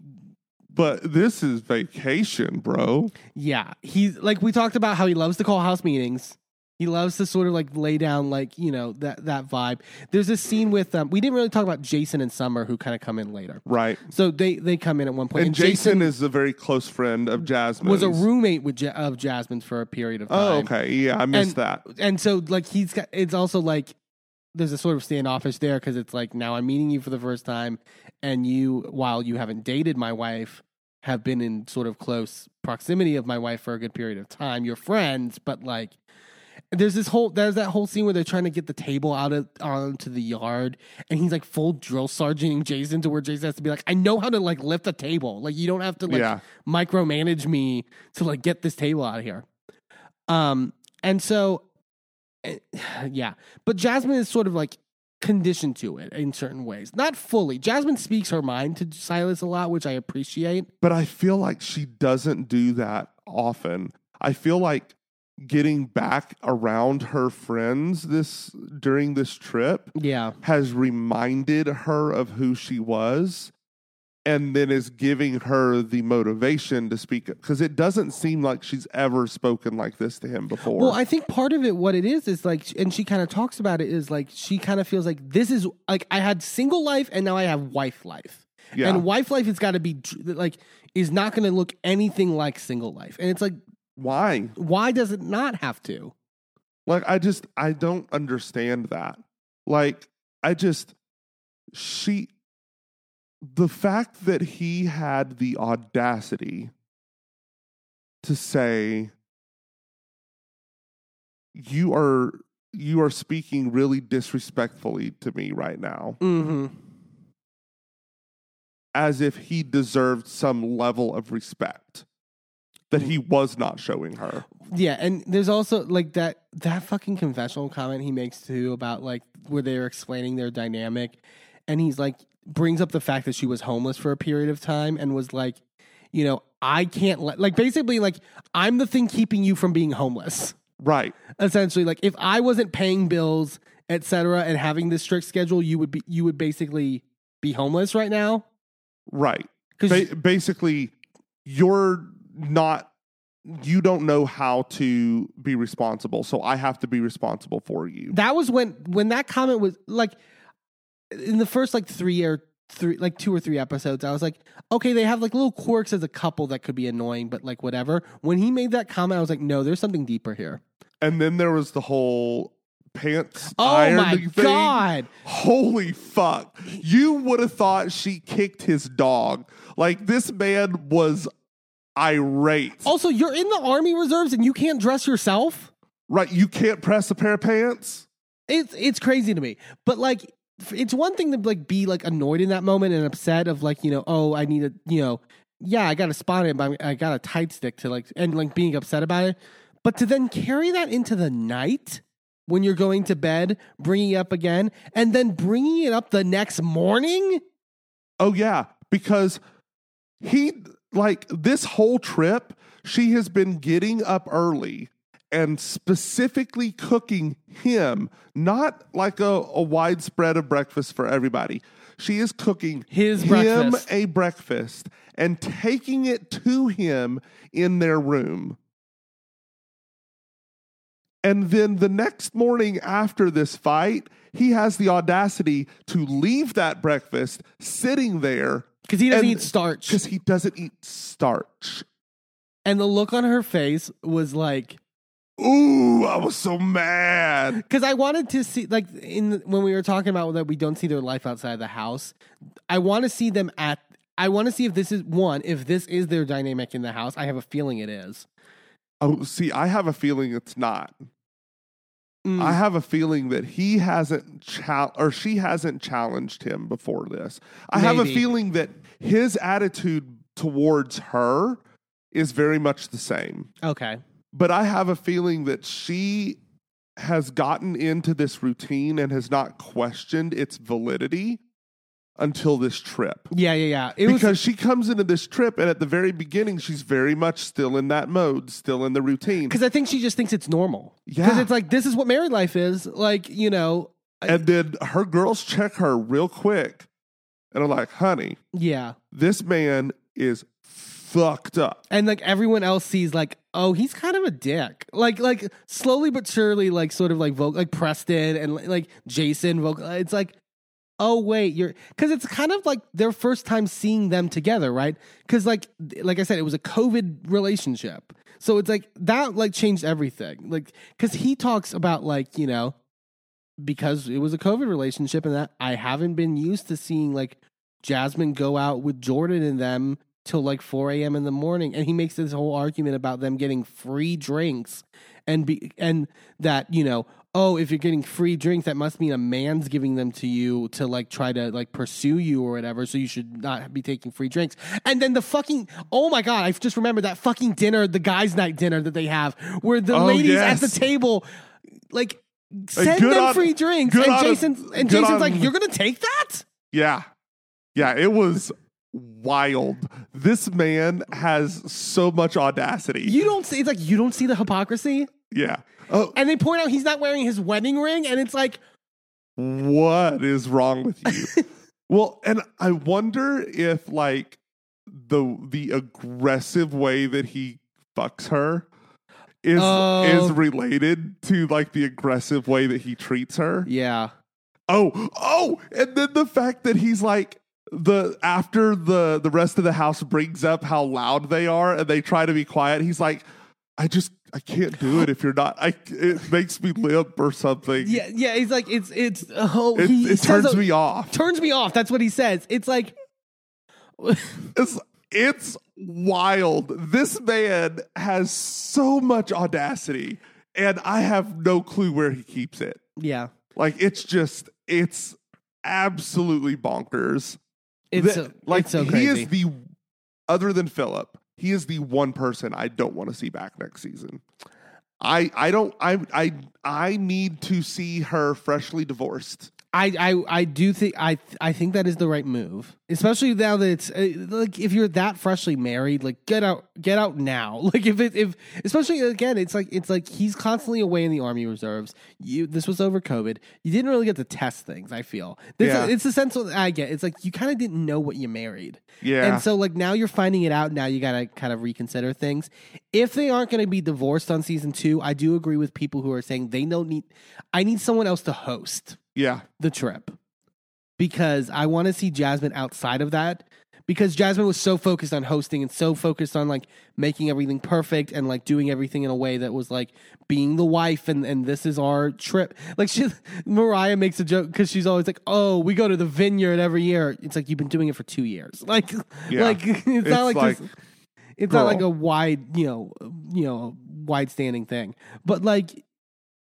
But this is vacation, bro. yeah. He's like we talked about how he loves to call house meetings. He loves to sort of like lay down like you know that that vibe. There's a scene with um we didn't really talk about Jason and Summer who kind of come in later. Right. So they they come in at one point. point, And, Jason, is a very close friend of Jasmine. was a roommate with ja- of Jasmine's for a period of time. Oh, okay. Yeah, I missed that. and so like he's got it's also like there's a sort of standoffish there because it's like now I'm meeting you for the first time, and you while you haven't dated my wife have been in sort of close proximity of my wife for a good period of time. You're friends, but like there's this whole there's that whole scene where they're trying to get the table out of onto the yard, and he's like full drill sergeanting Jason to where Jason has to be like, I know how to like lift a table. Like you don't have to like Yeah. micromanage me to like get this table out of here. Um, and so, eh, yeah, but Jasmine is sort of like conditioned to it in certain ways, not fully. Jasmine speaks her mind to Silas a lot, which I appreciate. But I feel like she doesn't do that often. I feel like getting back around her friends this during this trip Yeah, has reminded her of who she was and then is giving her the motivation to speak because it doesn't seem like she's ever spoken like this to him before. Well, I think part of it, what it is, is like, and she kind of talks about it, is like she kind of feels like this is like I had single life and now I have wife life. yeah. And wife life has got to be like is not going to look anything like single life. And it's like, Why? why does it not have to? Like I just I don't understand that. Like I just she the fact that he had the audacity to say you are you are speaking really disrespectfully to me right now Mm-hmm. as if he deserved some level of respect that he was not showing her. Yeah, and there's also like that that fucking confessional comment he makes too about like where they're explaining their dynamic, and he's like brings up the fact that she was homeless for a period of time and was like, you know, I can't let like basically like I'm the thing keeping you from being homeless. Right. Essentially, like if I wasn't paying bills, etc., and having this strict schedule, you would be you would basically be homeless right now Right. because Ba- basically, you're not, you don't know how to be responsible. So I have to be responsible for you. that was when when that comment was like in the first like three or three like two or three episodes i was like okay they have like little quirks as a couple that could be annoying but like whatever when he made that comment i was like no there's something deeper here And then there was the whole pants oh my thing. god Holy fuck. You would have thought she kicked his dog. Like this man was irate. Also, you're in the army reserves and you can't dress yourself. Right, you can't press a pair of pants. It's it's crazy to me. But like, it's one thing to like be like annoyed in that moment and upset of like you know oh I need a you know yeah I got a spot in but I got a tight stick to like and like being upset about it. But to then carry that into the night when you're going to bed, bringing it up again, and then bringing it up the next morning. Oh yeah, because he like this whole trip, she has been getting up early and specifically cooking him, not like a, a widespread of breakfast for everybody. She is cooking His him breakfast. a breakfast and taking it to him in their room. And then the next morning after this fight, he has the audacity to leave that breakfast sitting there Because he doesn't eat starch. because he doesn't eat starch. And the look on her face was like, Ooh, I was so mad. because I wanted to see, like, in when we were talking about that we don't see their life outside of the house. I want to see them at. I want to see if this is one, if this is their dynamic in the house. I have a feeling it is. Oh, see, I have a feeling it's not. Mm. I have a feeling that he hasn't chal- or she hasn't challenged him before this. I have a Maybe. feeling that his attitude towards her is very much the same. okay. But I have a feeling that she has gotten into this routine and has not questioned its validity until this trip. Yeah, yeah, yeah. It because was she comes into this trip and at the very beginning she's very much still in that mode, still in the routine. because I think she just thinks it's normal. Yeah. Because it's like this is what married life is. Like you know. I- And then her girls check her real quick and are like, honey, yeah. this man is fucked up. and like everyone else sees like oh he's kind of a dick. Like like slowly but surely like sort of like vocal like preston and like jason vocal it's like oh wait you're because it's kind of like their first time seeing them together right? Because like like i said it was a covid relationship. So it's like that like changed everything. Like because he talks about like you know because it was a covid relationship and that i haven't been used to seeing like jasmine go out with jordan and them till like 4 a.m. in the morning. And he makes this whole argument about them getting free drinks and be and that, you know, oh, if you're getting free drinks, that must mean a man's giving them to you to like try to like pursue you or whatever. So you should not be taking free drinks. And then the fucking oh my god, I just remembered that fucking dinner, the guys' night dinner that they have, where the Oh, ladies yes. at the table like send them on- free drinks. And on- Jason and good Jason's on- like, You're gonna take that? Yeah. Yeah, it was wild. This man has so much audacity. You don't see it's like you don't see the hypocrisy? yeah. Oh, And they point out he's not wearing his wedding ring, and it's like, what is wrong with you? well, and I wonder if like the the aggressive way that he fucks her is Oh. is related to like the aggressive way that he treats her. yeah, Oh, oh, and then the fact that he's like the after the the rest of the house brings up how loud they are and they try to be quiet, he's like, I just I can't do it if you're not. I it makes me limp or something. yeah, yeah. He's like, it's it's oh, it, he it turns me off. turns me off. That's what he says. It's like, It's it's wild. This man has so much audacity, and I have no clue where he keeps it. yeah, Like it's just it's absolutely bonkers. It's The- so, like it's so he is the other than Philip, he is the one person I don't want to see back next season. I I don't I I I need to see her freshly divorced. I, I I do think I I think that is the right move, especially now that it's uh, like if you're that freshly married, like get out get out now. Like if it if especially again, it's like it's like he's constantly away in the army reserves. You this was over COVID. You didn't really get to test things. I feel this, Yeah. it's the sense that I get. It's like you kind of didn't know what you married. Yeah. And so like now you're finding it out. Now you got to kind of reconsider things. If they aren't going to be divorced on season two, I do agree with people who are saying they don't need. I need someone else to host yeah. the trip because I want to see Jasmine outside of that. Because Jasmine was so focused on hosting and so focused on like making everything perfect and like doing everything in a way that was like being the wife and and this is our trip. Like she Mariah makes a joke because she's always like, "Oh, we go to the vineyard every year." It's like you've been doing it for two years. Like, Yeah. like it's, It's not like, like- this- It's not like a wide, you know, you know, wide standing thing. But like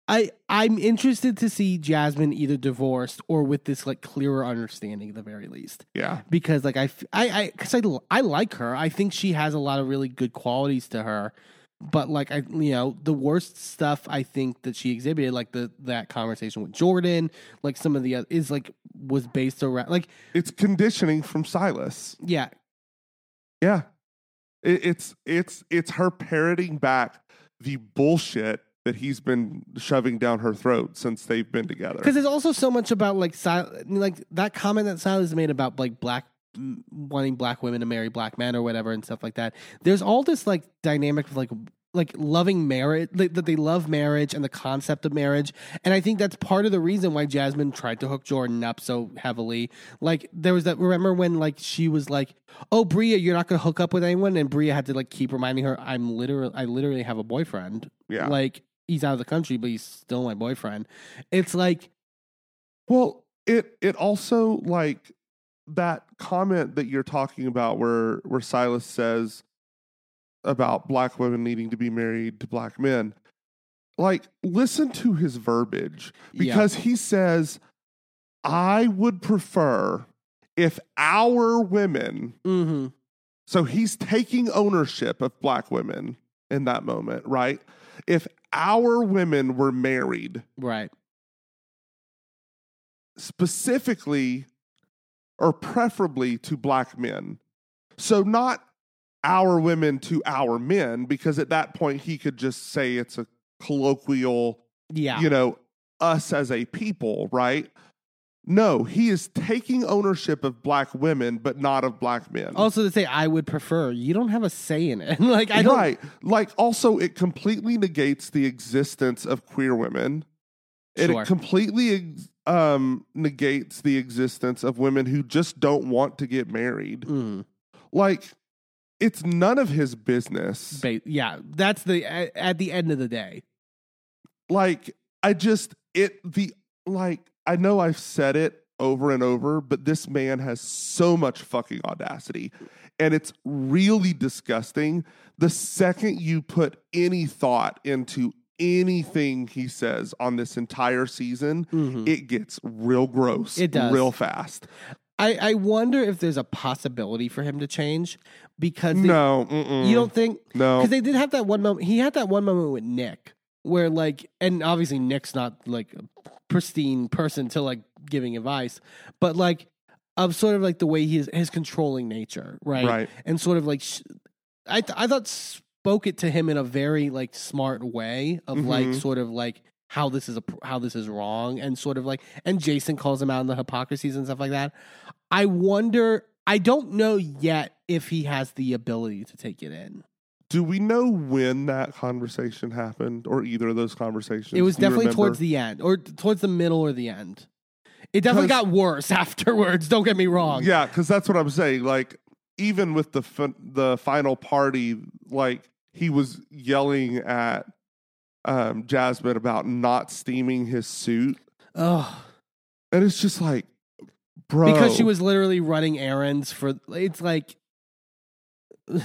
I I'm interested to see Jasmine either divorced or with this like clearer understanding at the very least. Yeah. Because like I I cuz I I like her. I think she has a lot of really good qualities to her. But like I you know, the worst stuff I think that she exhibited like the that conversation with Jordan, like some of the other is like was based around like It's conditioning from Silas. yeah, Yeah. It, it's it's it's her parroting back the bullshit that he's been shoving down her throat since they've been together. Because there's also so much about like Sil- like that comment that Silas made about like black m- wanting black women to marry black men or whatever and stuff like that. There's all this like dynamic of like like loving marriage like, that they love marriage and the concept of marriage and i think that's part of the reason why jasmine tried to hook jordan up so heavily like there was that remember when like she was like oh bria you're not gonna hook up with anyone and bria had to like keep reminding her i'm literally i literally have a boyfriend Yeah. like he's out of the country but he's still my boyfriend it's like Well, it it also like that comment that you're talking about where where Silas says about black women needing to be married to black men. Like listen to his verbiage Yeah. because he says I would prefer if our women mm-hmm. so he's taking ownership of black women in that moment, right? If our women were married right specifically or preferably to black men. So not our women to our men, because at that point he could just say it's a colloquial, yeah you know, us as a people, right? No, he is taking ownership of black women, but not of black men. also to say i would prefer you don't have a say in it like i don't right. Like also it completely negates the existence of queer women. Sure. It completely um, negates the existence of women who just don't want to get married. Mm. Like it's none of his business. Ba- yeah that's the at, at the end of the day like I just it the like I know I've said it over and over, but this man has so much fucking audacity. And it's really disgusting. The second you put any thought into anything he says on this entire season, Mhm. it gets real gross. It does. real fast. I, I wonder if there's a possibility for him to change because they, No, mm-mm. you don't think no. because they did have that one moment. He had that one moment with Nick where like, and obviously Nick's not like a pristine person to like giving advice, but like of sort of like the way he is his controlling nature, right? Right. And sort of like, sh- I th- I thought spoke it to him in a very like smart way of like Mhm. sort of like how this is a how this is wrong and sort of like and Jason calls him out on the hypocrisies and stuff like that. I wonder. I don't know yet if he has the ability to take it in. Do we know when that conversation happened or either of those conversations? It was Do you definitely remember? towards the end, or towards the middle or the end. It definitely 'Cause- got worse afterwards. Don't get me wrong. Yeah, because that's what I'm saying. Like, even with the fin- the final party, like he was yelling at um, Jasmine about not steaming his suit, Ugh. and it's just like, bro, because she was literally running errands for. It's like.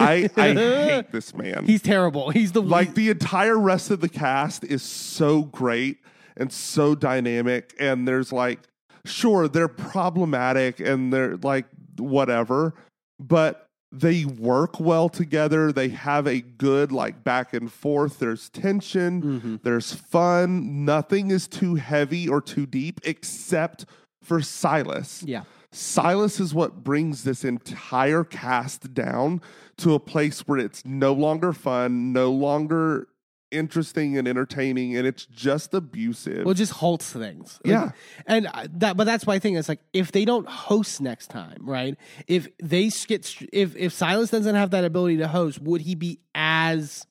I I hate this man. He's terrible. He's the like the entire rest of the cast is so great and so dynamic and there's like sure they're problematic and they're like whatever but they work well together they have a good like back and forth there's tension Mhm. there's fun nothing is too heavy or too deep except for Silas yeah. Silas is what brings this entire cast down to a place where it's no longer fun, no longer interesting and entertaining, and it's just abusive. Well, it just halts things. Like, Yeah. and that, but that's my thing. It's like if they don't host next time, right? If they get, if if Silas doesn't have that ability to host, would he be as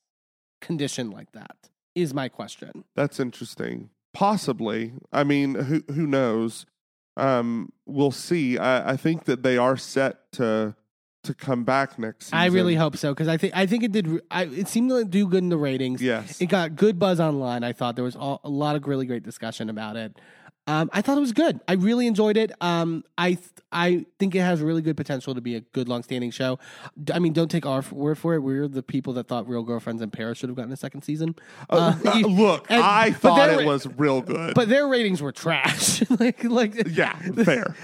conditioned like that? Is my question. That's interesting. Possibly. I mean, who who knows? Um, we'll see. I, I think that they are set to to come back next season. I really hope so because I think I think it did. I, it seemed to do good in the ratings. Yes. It got good buzz online. I thought there was all, a lot of really great discussion about it. Um, I thought it was good. I really enjoyed it. Um, I th- I think it has really good potential to be a good, long-standing show. D- I mean, don't take our f- word for it. We're the people that thought Real Girlfriends in Paris should have gotten a second season. Uh, uh, you- look, and- I thought it was real good. but their ratings were trash. like, like, yeah, fair.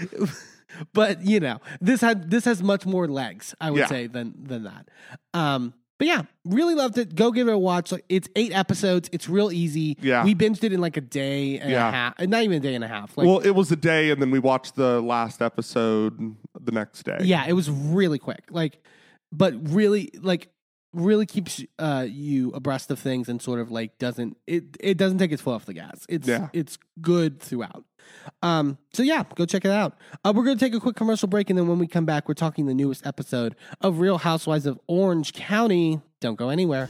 but you know, this had this has much more legs, I would Yeah. say, than than that. Um, but yeah, really loved it. Go give it a watch. Like, it's eight episodes. It's real easy. Yeah. we binged it in like a day and Yeah. a half. uh, Not even a day and a half. Like, well, it was a day, and then we watched the last episode the next day. yeah, it was really quick. Like, but really, like, really keeps uh you abreast of things and sort of like doesn't it it doesn't take its foot off the gas. It's Yeah. it's good throughout. Um so yeah, go check it out. Uh, we're gonna take a quick commercial break and then when we come back, we're talking the newest episode of Real Housewives of Orange County. Don't go anywhere.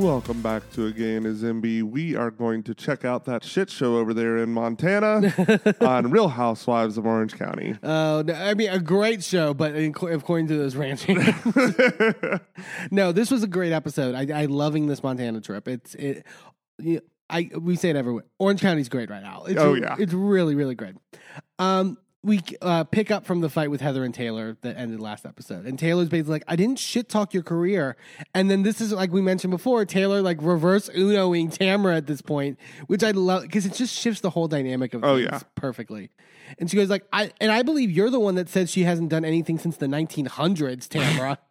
Welcome back to A Gay and His Enby. We are going to check out that shit show over there in Montana on Real Housewives of Orange County. Oh, no, I mean, a great show, but in- according to those ranching. no, this was a great episode. I, I loving this Montana trip. It's it. I we say it everywhere. Orange County's great right now. It's Oh, yeah. it's really really great. Um, we uh, pick up from the fight with Heather and Taylor that ended last episode, and Taylor's basically like, "I didn't shit talk your career," and then this is like we mentioned before, Taylor like reverse Unoing Tamara at this point, which I love because it just shifts the whole dynamic of Oh, things yeah. perfectly. And she goes like, "I and I believe you're the one that said she hasn't done anything since the 1900s, Tamara."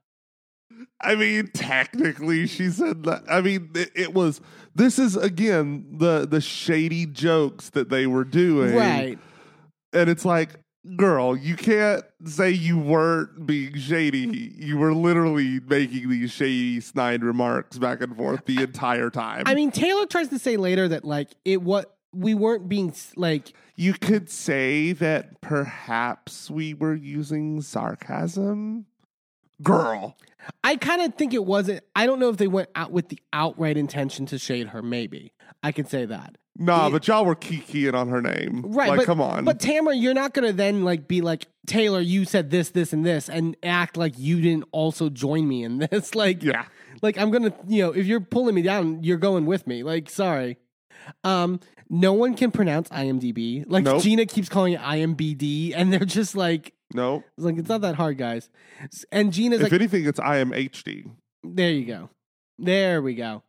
I mean, technically, she said that. I mean, it, it was. This is again the the shady jokes that they were doing, right. And it's like, girl, you can't say you weren't being shady. You were literally making these shady, snide remarks back and forth the entire time. I mean, Taylor tries to say later that like it what we weren't being like you could say that perhaps we were using sarcasm. Girl, I kind of think it wasn't. I don't know if they went out with the outright intention to shade her. Maybe I could say that. nah, It- but y'all were kikiing on her name. Right. Like, but, come on. But Tamara, you're not going to then like be like, Taylor, you said this, this, and this, and act like you didn't also join me in this. like, yeah. like I'm going to, you know, if you're pulling me down, you're going with me. Like, sorry. Um, no one can pronounce IMDb. Like Nope. Gina keeps calling it IMBD, and they're just like, No. it's like it's not that hard, guys. And Gina's If like, anything, it's I am HD. there you go, there we go.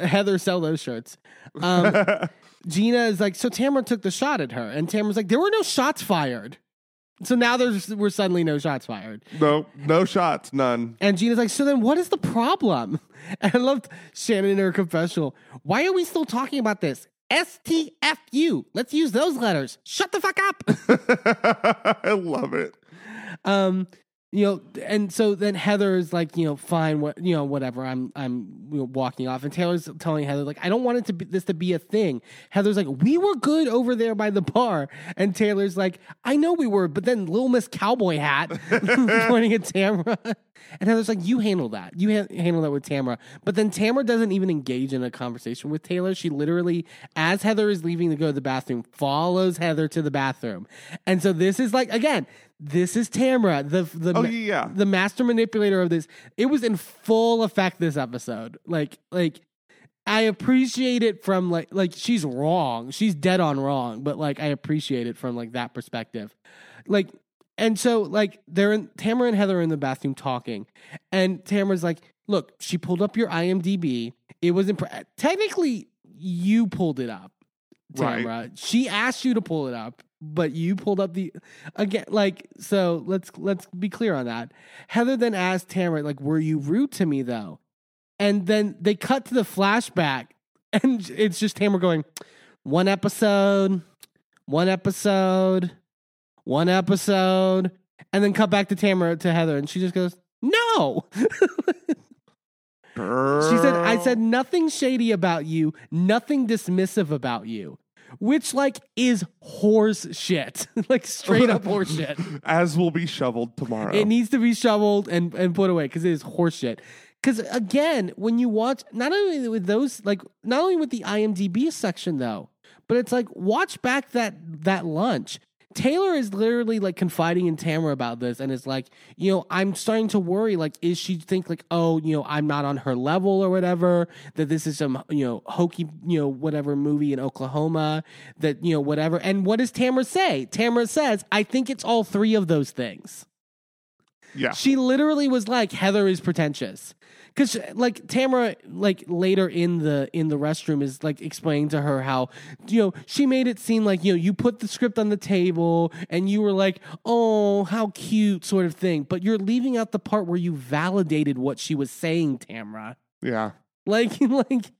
Heather, sell those shirts. Um, Gina is like, so Tamara took the shot at her, and Tamara's like, there were no shots fired. So now there's we're suddenly no shots fired. No, no shots, none. And Gina's like, so then what is the problem? And I loved Shannon in her confessional. Why are we still talking about this? STFU. Let's use those letters. Shut the fuck up. I love it. um, you know, and so then Heather is like, you know, fine, what, you know, whatever. I'm, I'm you know, walking off, and Taylor's telling Heather like, I don't want it to be this to be a thing. Heather's like, we were good over there by the bar, and Taylor's like, I know we were, but then Little Miss Cowboy Hat pointing at Tamara, and Heather's like, you handle that, you ha- handle that with Tamara. But then Tamara doesn't even engage in a conversation with Taylor. She literally, as Heather is leaving to go to the bathroom, follows Heather to the bathroom, and so this is like again. This is Tamara, the the Oh, yeah. the master manipulator of this. It was in full effect this episode. Like like I appreciate it from like like she's wrong. She's dead on wrong, but like I appreciate it from like that perspective. Like and so like they're in Tamara and Heather are in the bathroom talking. And Tamara's like, "Look, she pulled up your IMDb. It was imp- technically you pulled it up." Right. Tamara. She asked you to pull it up, but you pulled up the again like so let's let's be clear on that. Heather then asked Tamara like were you rude to me though? And then they cut to the flashback and it's just Tamara going one episode, one episode, one episode and then cut back to Tamara to Heather and she just goes no. She said, I said nothing shady about you, nothing dismissive about you. Which like is horse shit. like straight up horse shit. As will be shoveled tomorrow. It needs to be shoveled and, and put away because it is horse shit. Because again, when you watch not only with those like not only with the IMDb section though, but it's like watch back that that lunch. Taylor is literally like confiding in Tamara about this and is like, you know, I'm starting to worry. Like, is she think like, oh, you know, I'm not on her level or whatever? That this is some, you know, hokey, you know, whatever movie in Oklahoma. That you know, whatever. And what does Tamara say? Tamara says, I think it's all three of those things. yeah. She literally was like, Heather is pretentious. Cause like Tamara, like later in the in the restroom is like explaining to her how you know she made it seem like you know you put the script on the table and you were like oh how cute sort of thing, but you're leaving out the part where you validated what she was saying, Tamara. yeah. Like like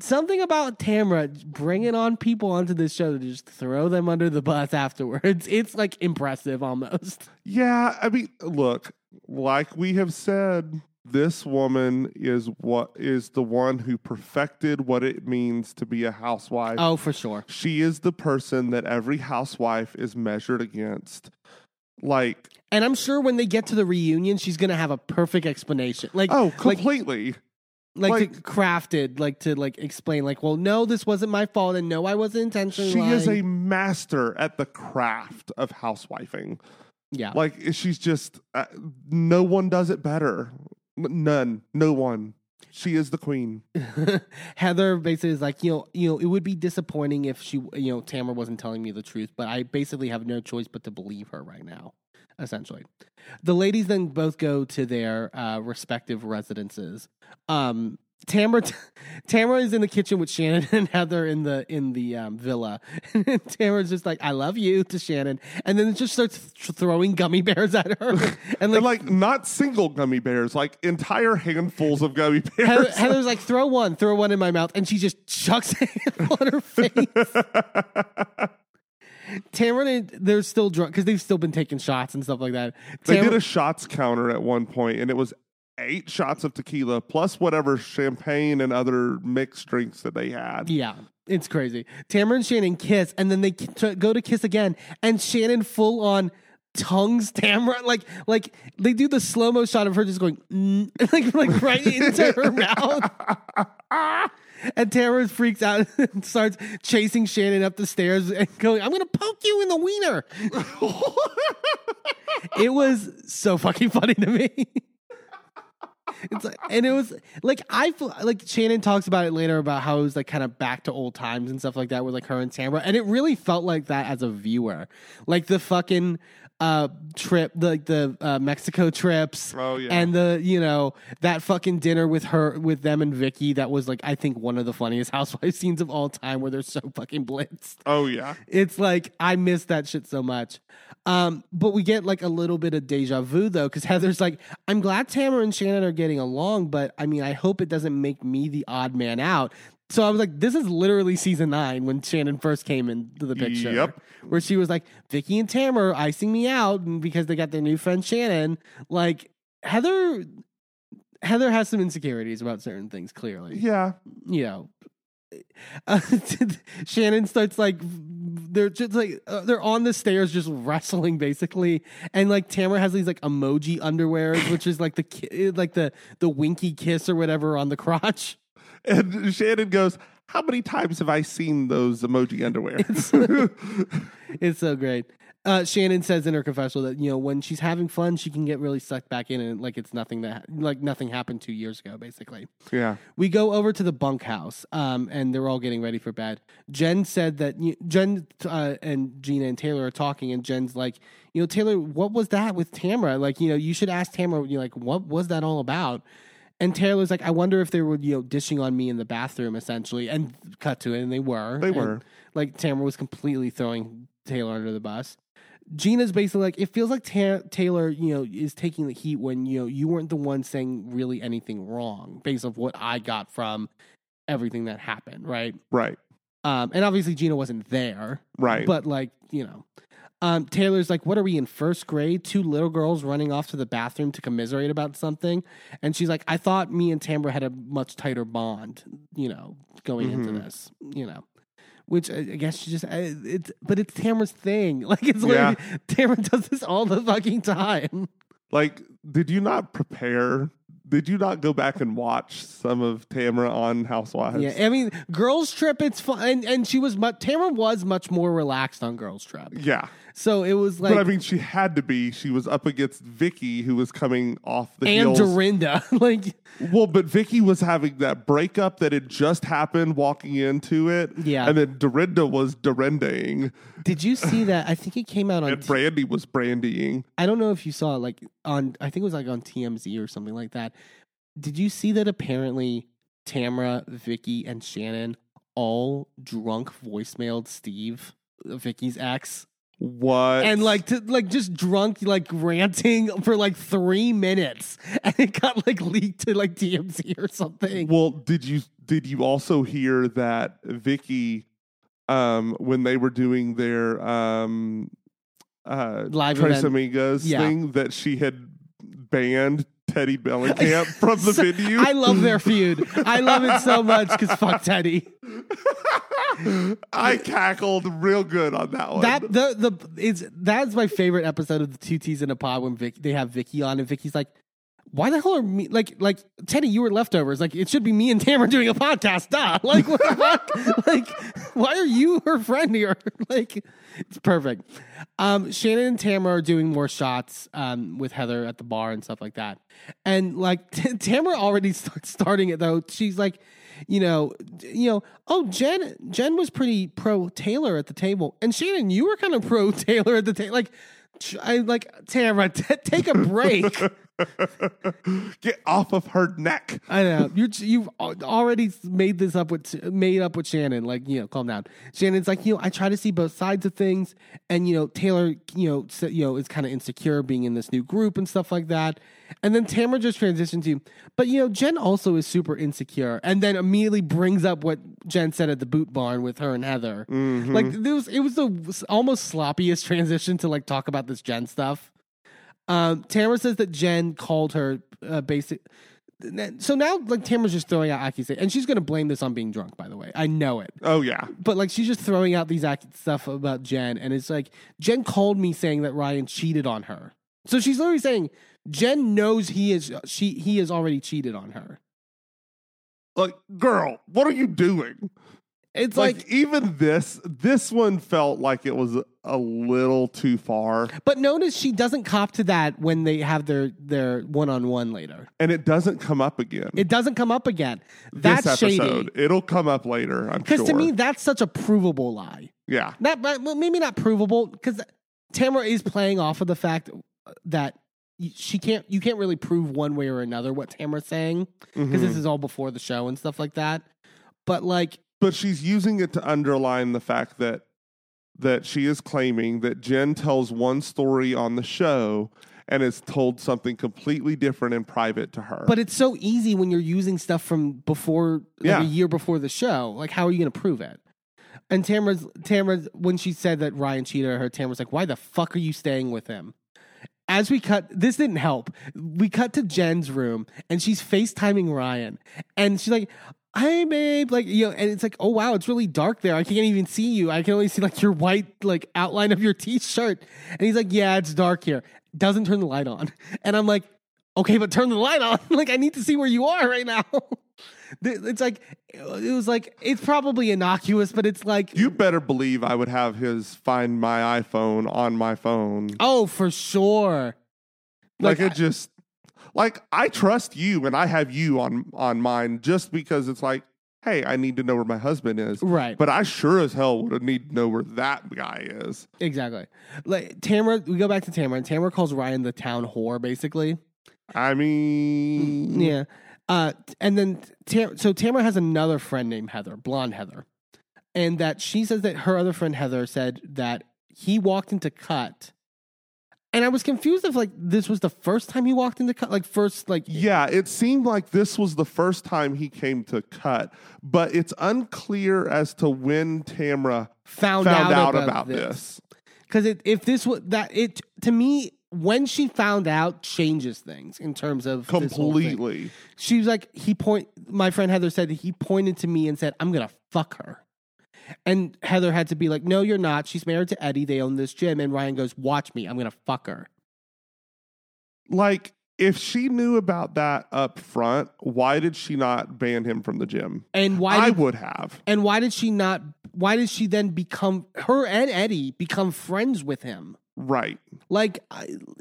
something about Tamara bringing on people onto this show to just throw them under the bus afterwards. It's like impressive almost. Yeah, I mean, look, like we have said, this woman is what is the one who perfected what it means to be a housewife. Oh, for sure. She is the person that every housewife is measured against. Like, And I'm sure when they get to the reunion, she's gonna have a perfect explanation. Like, oh, completely. like, like- to crafted, like to like explain, like, well, no, this wasn't my fault, and no, I wasn't intentionally. she is a master at the craft of housewifing. Yeah. Like, she's just, uh, no one does it better. None. No one. She is the queen. Heather basically is like, you know, you know, it would be disappointing if she, you know, Tamara wasn't telling me the truth, but I basically have no choice but to believe her right now. Essentially, the ladies then both go to their uh, respective residences. Um, Tamara, Tamara is in the kitchen with Shannon and Heather in the in the um, villa. And Tamara's just like, "I love you" to Shannon, and then it just starts th- throwing gummy bears at her, and And like, like, not single gummy bears, like entire handfuls of gummy bears. Heather, Heather's like, "Throw one, throw one in my mouth," and she just chucks it on her face. Tamara, and they're still drunk because they've still been taking shots and stuff like that. They did a shots counter at one point, and it was eight shots of tequila plus whatever champagne and other mixed drinks that they had. Yeah, it's crazy. Tamara and Shannon kiss, and then they k- go to kiss again, and Shannon full on tongues Tamara like like they do the slow mo shot of her just going mm, like like right into her mouth. And Tamara freaks out and starts chasing Shannon up the stairs and going, "I'm gonna poke you in the wiener." it was so fucking funny to me. It's like, and it was like I feel like Shannon talks about it later about how it was like kind of back to old times and stuff like that with like her and Tamara, and it really felt like that as a viewer, like the fucking uh trip, the, like the uh, Mexico trips. Oh, yeah. and the you know that fucking dinner with her with them and Vicki. That was like I think one of the funniest housewife scenes of all time, where they're so fucking blitzed. Oh yeah. It's like I miss that shit so much. Um, but we get like a little bit of deja vu though, because Heather's like, I'm glad Tamara and Shannon are getting along, but I mean, I hope it doesn't make me the odd man out. So I was like, this is literally season nine when Shannon first came into the picture. Yep. Where she was like, Vicki and Tamara are icing me out and because they got their new friend Shannon. Like Heather Heather has some insecurities about certain things, clearly Yeah. you know, uh, Shannon starts like they're just like uh, they're on the stairs just wrestling basically, and like Tamara has these like emoji underwears, which is like the ki- like the the winky kiss or whatever on the crotch. And Shannon goes, How many times have I seen those emoji underwear? It's so great. Uh, Shannon says in her confessional that you know when she's having fun, she can get really sucked back in, and like it's nothing that like nothing happened two years ago, basically. yeah. We go over to the bunkhouse, um, and they're all getting ready for bed. Jen said that you, Jen uh, and Gina and Taylor are talking, and Jen's like, you know, Taylor, what was that with Tamara? Like, you know, you should ask Tamara. You like, what was that all about? And Taylor's like, I wonder if they were, you know, dishing on me in the bathroom, essentially. And cut to it, and they were. They And, were. like Tamara was completely throwing Taylor under the bus. Gina's basically like, it feels like Ta- Taylor, you know, is taking the heat when you know you weren't the one saying really anything wrong, based off what I got from everything that happened, right? Right. Um, and obviously Gina wasn't there, Right. but like you know, um, Taylor's like, what are we in first grade? Two little girls running off to the bathroom to commiserate about something, and she's like, I thought me and Tamara had a much tighter bond, you know, going into Mhm. this, you know. Which I guess she just it's, but it's Tamara's thing. Like it's literally Tamara does this all the fucking time. like, did you not prepare? Did you not go back and watch some of Tamara on Housewives? Yeah, I mean, girls trip. It's fun, and, and she was much. Tamara was much more relaxed on girls trip, Yeah. So it was like but I mean, she had to be. She was up against Vicki, who was coming off the and heels. Dorinda. like, Well, but Vicki was having that breakup that had just happened walking into it. Yeah. And then Dorinda was Dorindaing, did you see that? I think it came out on. and Brandi was brandying. I don't know if you saw it, like on. I think it was like on TMZ or something like that. Did you see that? Apparently, Tamara, Vicki, and Shannon all drunk voicemailed Steve, Vicki's ex, What? and like to, like just drunk like ranting for like three minutes, and it got like leaked to like TMZ or something. Well, did you did you also hear that Vicki, um, when they were doing their um, uh, Live Tres event. Amigas Yeah. thing that she had banned Teddi Mellencamp from the venue? I love their feud. I love it so much because fuck Teddy. I cackled real good on that one. That the the is that's my favorite episode of the two T's in a pod when Vic they have Vicki on and Vicki's like, why the hell are me like like Teddi? You were leftovers. Like it should be me and Tamara doing a podcast. Duh. Like what the fuck? Like why are you her friend here? Like it's perfect. Um, Shannon and Tamara are doing more shots um, with Heather at the bar and stuff like that. And like Tamara already starts starting it though. She's like, you know, you know, oh Jen Jen was pretty pro Taylor at the table, and Shannon, you were kind of pro Taylor at the table. Like, I like Tamara, t- take a break. Get off of her neck. I know you you've already made this up with made up with Shannon. Like you know, calm down. Shannon's like you know I try to see both sides of things, and you know Taylor you know you know is kind of insecure being in this new group and stuff like that. And then Tamara just transitions to, but you know Jen also is super insecure, and then immediately brings up what Jen said at the boot barn with her and Heather. Mm-hmm. Like it was it was the almost sloppiest transition to like talk about this Jen stuff. Um, Tamara says that Jen called her uh, basic. So now, like Tamara's just throwing out accusations, and she's going to blame this on being drunk. By the way, I know it, Oh yeah. but like she's just throwing out these ac- stuff about Jen, and it's like Jen called me saying that Ryan cheated on her. So she's literally saying Jen knows he is she he has already cheated on her. Like, girl, what are you doing? It's Like, like, even this, this one felt like it was a little too far, but notice she doesn't cop to that when they have their their one on one later. and it doesn't come up again. It doesn't come up again. That's this shady. episode, it'll come up later. I'm sure. Because sure. to me, that's such a provable lie. yeah, Not, but- well, maybe not provable because Tamara is playing off of the fact that she can't you can't really prove one way or another what Tamara's saying because this Mhm. is all before the show and stuff like that. But like but she's using it to underline the fact that that she is claiming that Jen tells one story on the show and is told something completely different in private to her. but it's so easy when you're using stuff from before like Yeah. a year before the show. Like how are you going to prove it? And Tamara's Tamara's when she said that Ryan cheated her, Tamara's like, "Why the fuck are you staying with him?" As we cut, this didn't help. We cut to Jen's room, and she's FaceTiming Ryan, and she's like, "Hey, babe," like you know, and it's like, "Oh wow, it's really dark there. I can't even see you. I can only see like your white like outline of your t-shirt." And he's like, "Yeah, it's dark here." Doesn't turn the light on, and I'm like, "Okay, but turn the light on. like, I need to see where you are right now." It's like it was like it's probably innocuous, but it's like you better believe I would have his find my iPhone on my phone. oh for sure. like, Like, it just like I trust you and I have you on on mine just because it's like, hey, I need to know where my husband is. Right. But I sure as hell would need to know where that guy is. Exactly. Like Tamara, we go back to Tamara, and Tamara calls Ryan the town whore, basically. I mean, Yeah. Uh, and then Tam- so Tamara has another friend named Heather, blonde Heather, and that she says that her other friend Heather said that he walked into cut, and I was confused if like this was the first time he walked into cut, like first like Yeah, it seemed like this was the first time he came to cut, but it's unclear as to when Tamra found, found, out, about, about, this. because it, if this was that it to me when she found out changes things in terms of this whole thing. completely. she was like he point my friend heather said that he pointed to me and said i'm gonna fuck her and heather had to be like no you're not. She's married to eddie. They own this gym. And ryan goes watch me. I'm gonna fuck her. Like, if she knew about that up front, why did she not ban him from the gym? and why I did, would have. and why did she not why did she then become her and eddie become friends with him? Right. like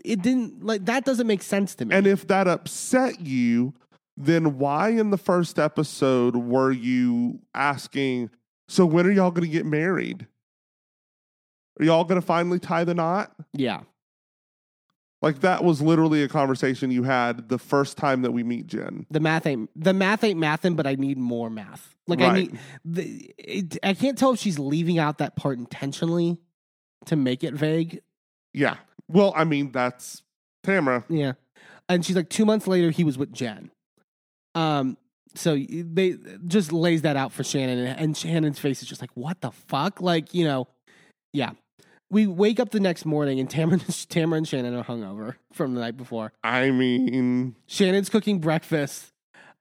it didn't like that doesn't make sense to me. And if that upset you, then why in the first episode were you asking, so when are y'all going to get married? Are y'all going to finally tie the knot? yeah Like that was literally a conversation you had the first time that we meet Jen. the math ain't the math ain't mathin', but I need more math. Like I need, the, it, I can't tell if she's leaving out that part intentionally to make it vague. Yeah. Well, I mean, that's Tamara. Yeah, and she's like two months later he was with Jen. Um, so they just lays that out for Shannon, and, and Shannon's face is just like, what the fuck? Like you know, yeah. We wake up the next morning and Tamara, Tamara and Shannon are hungover from the night before. I mean, Shannon's cooking breakfast.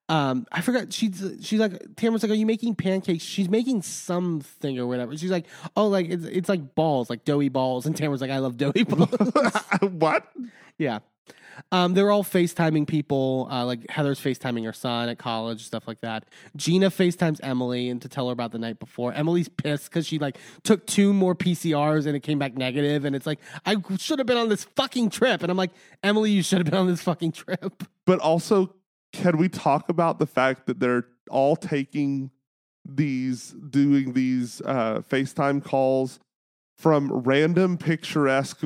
Um, I forgot. She's she's like Tamara's like, "Are you making pancakes?" She's making something or whatever. She's like, "Oh, like it's it's like balls, like doughy balls." And Tamara's like, "I love doughy balls." what? yeah. Um, they're all FaceTiming people. Uh, like Heather's FaceTiming her son at college, stuff like that. Gina FaceTimes Emily and to tell her about the night before. Emily's pissed because she like took two more PCRs and it came back negative, and it's like I should have been on this fucking trip. And I'm like, Emily, you should have been on this fucking trip. But also, can we talk about the fact that they're all taking these, doing these uh, FaceTime calls from random picturesque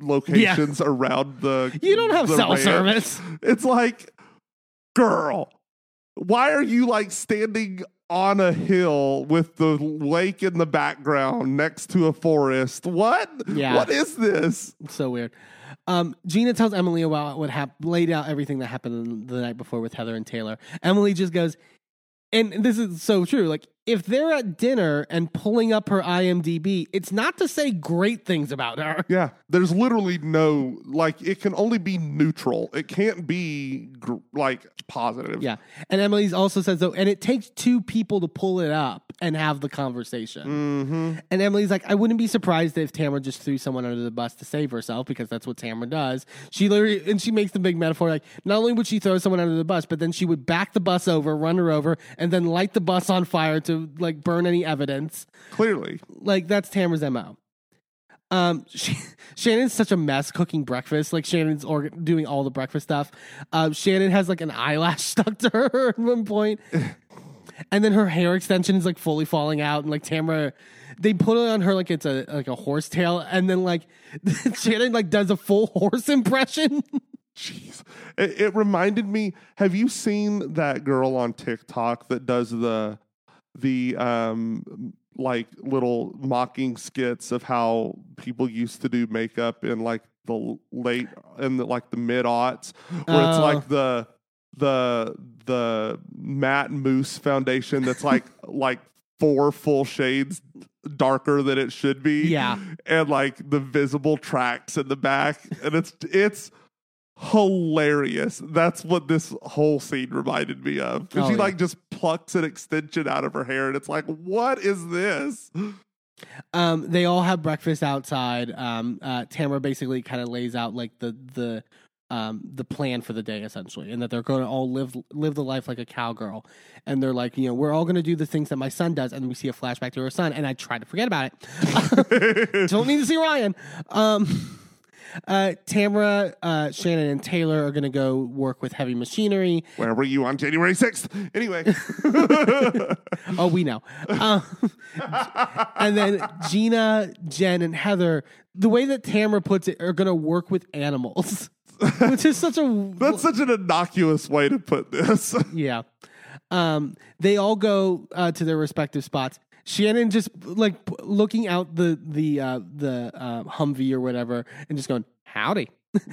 locations around the. You don't have cell ranch? service. It's like, girl, why are you like standing on a hill with the lake in the background next to a forest? What? Yeah. What is this? so weird. Um, Gina tells Emily about what happened, laid out everything that happened the night before with Heather and Taylor. Emily just goes, and this is so true. Like, if they're at dinner and pulling up her IMDb, it's not to say great things about her. Yeah, there's literally no like. It can only be neutral. It can't be gr- like positive. Yeah. And Emily's also says, so, and it takes two people to pull it up and have the conversation. Mm-hmm. And Emily's like, I wouldn't be surprised if Tamara just threw someone under the bus to save herself because that's what Tamara does. She literally, and she makes the big metaphor like, not only would she throw someone under the bus, but then she would back the bus over, run her over, and then light the bus on fire to like burn any evidence. Clearly, Like, that's Tamara's MO. Um, she, Shannon's such a mess cooking breakfast. Like Shannon's doing all the breakfast stuff. Um, Shannon has like an eyelash stuck to her at one point, and then her hair extension is like fully falling out. And like Tamara, they put it on her like it's a like a horse tail, and then like Shannon like does a full horse impression. Jeez. It, it reminded me. Have you seen that girl on TikTok that does the the um like little mocking skits of how people used to do makeup in like the late in the like the mid aughts, where it's Oh. like the the the matte mousse foundation that's like like four full shades darker than it should be Yeah. and like the visible tracks in the back and it's it's hilarious that's what this whole scene reminded me of Oh, she yeah. like just plucks an extension out of her hair and it's like what is this Um, they all have breakfast outside. Um, uh, Tamara basically kind of lays out like the the um the plan for the day essentially, and that they're going to all live live the life like a cowgirl. And they're like, you know, we're all going to do the things that my son does, and we see a flashback to her son, and I try to forget about it. Don't need to see Ryan. Um, uh, Tamara, uh, Shannon, and Taylor are going to go work with heavy machinery. where were you on january 6th anyway Oh, we know. Um, and then Gina, Jen, and Heather, the way that Tamara puts it, are going to work with animals, which is such a that's such an innocuous way to put this yeah. Um, they all go uh, to their respective spots. Shannon just like p- looking out the the uh, the uh, Humvee or whatever, and just going howdy.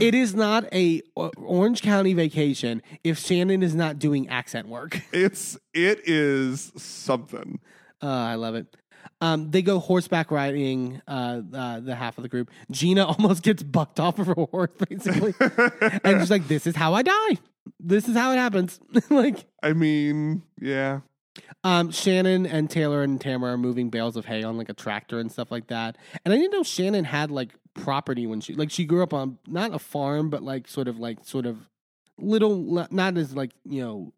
it is not a Orange County vacation if Shannon is not doing accent work. it's it is something Uh, I love it. Um, they go horseback riding. Uh, uh, the half of the group. Gina almost gets bucked off of her horse, basically, and she's like, "This is how I die. This is how it happens." like, i mean yeah um, Shannon and Taylor and Tamara are moving bales of hay on like a tractor and stuff like that. And I didn't know Shannon had like property when she like she grew up on not a farm, but like sort of like sort of little, not as like you know,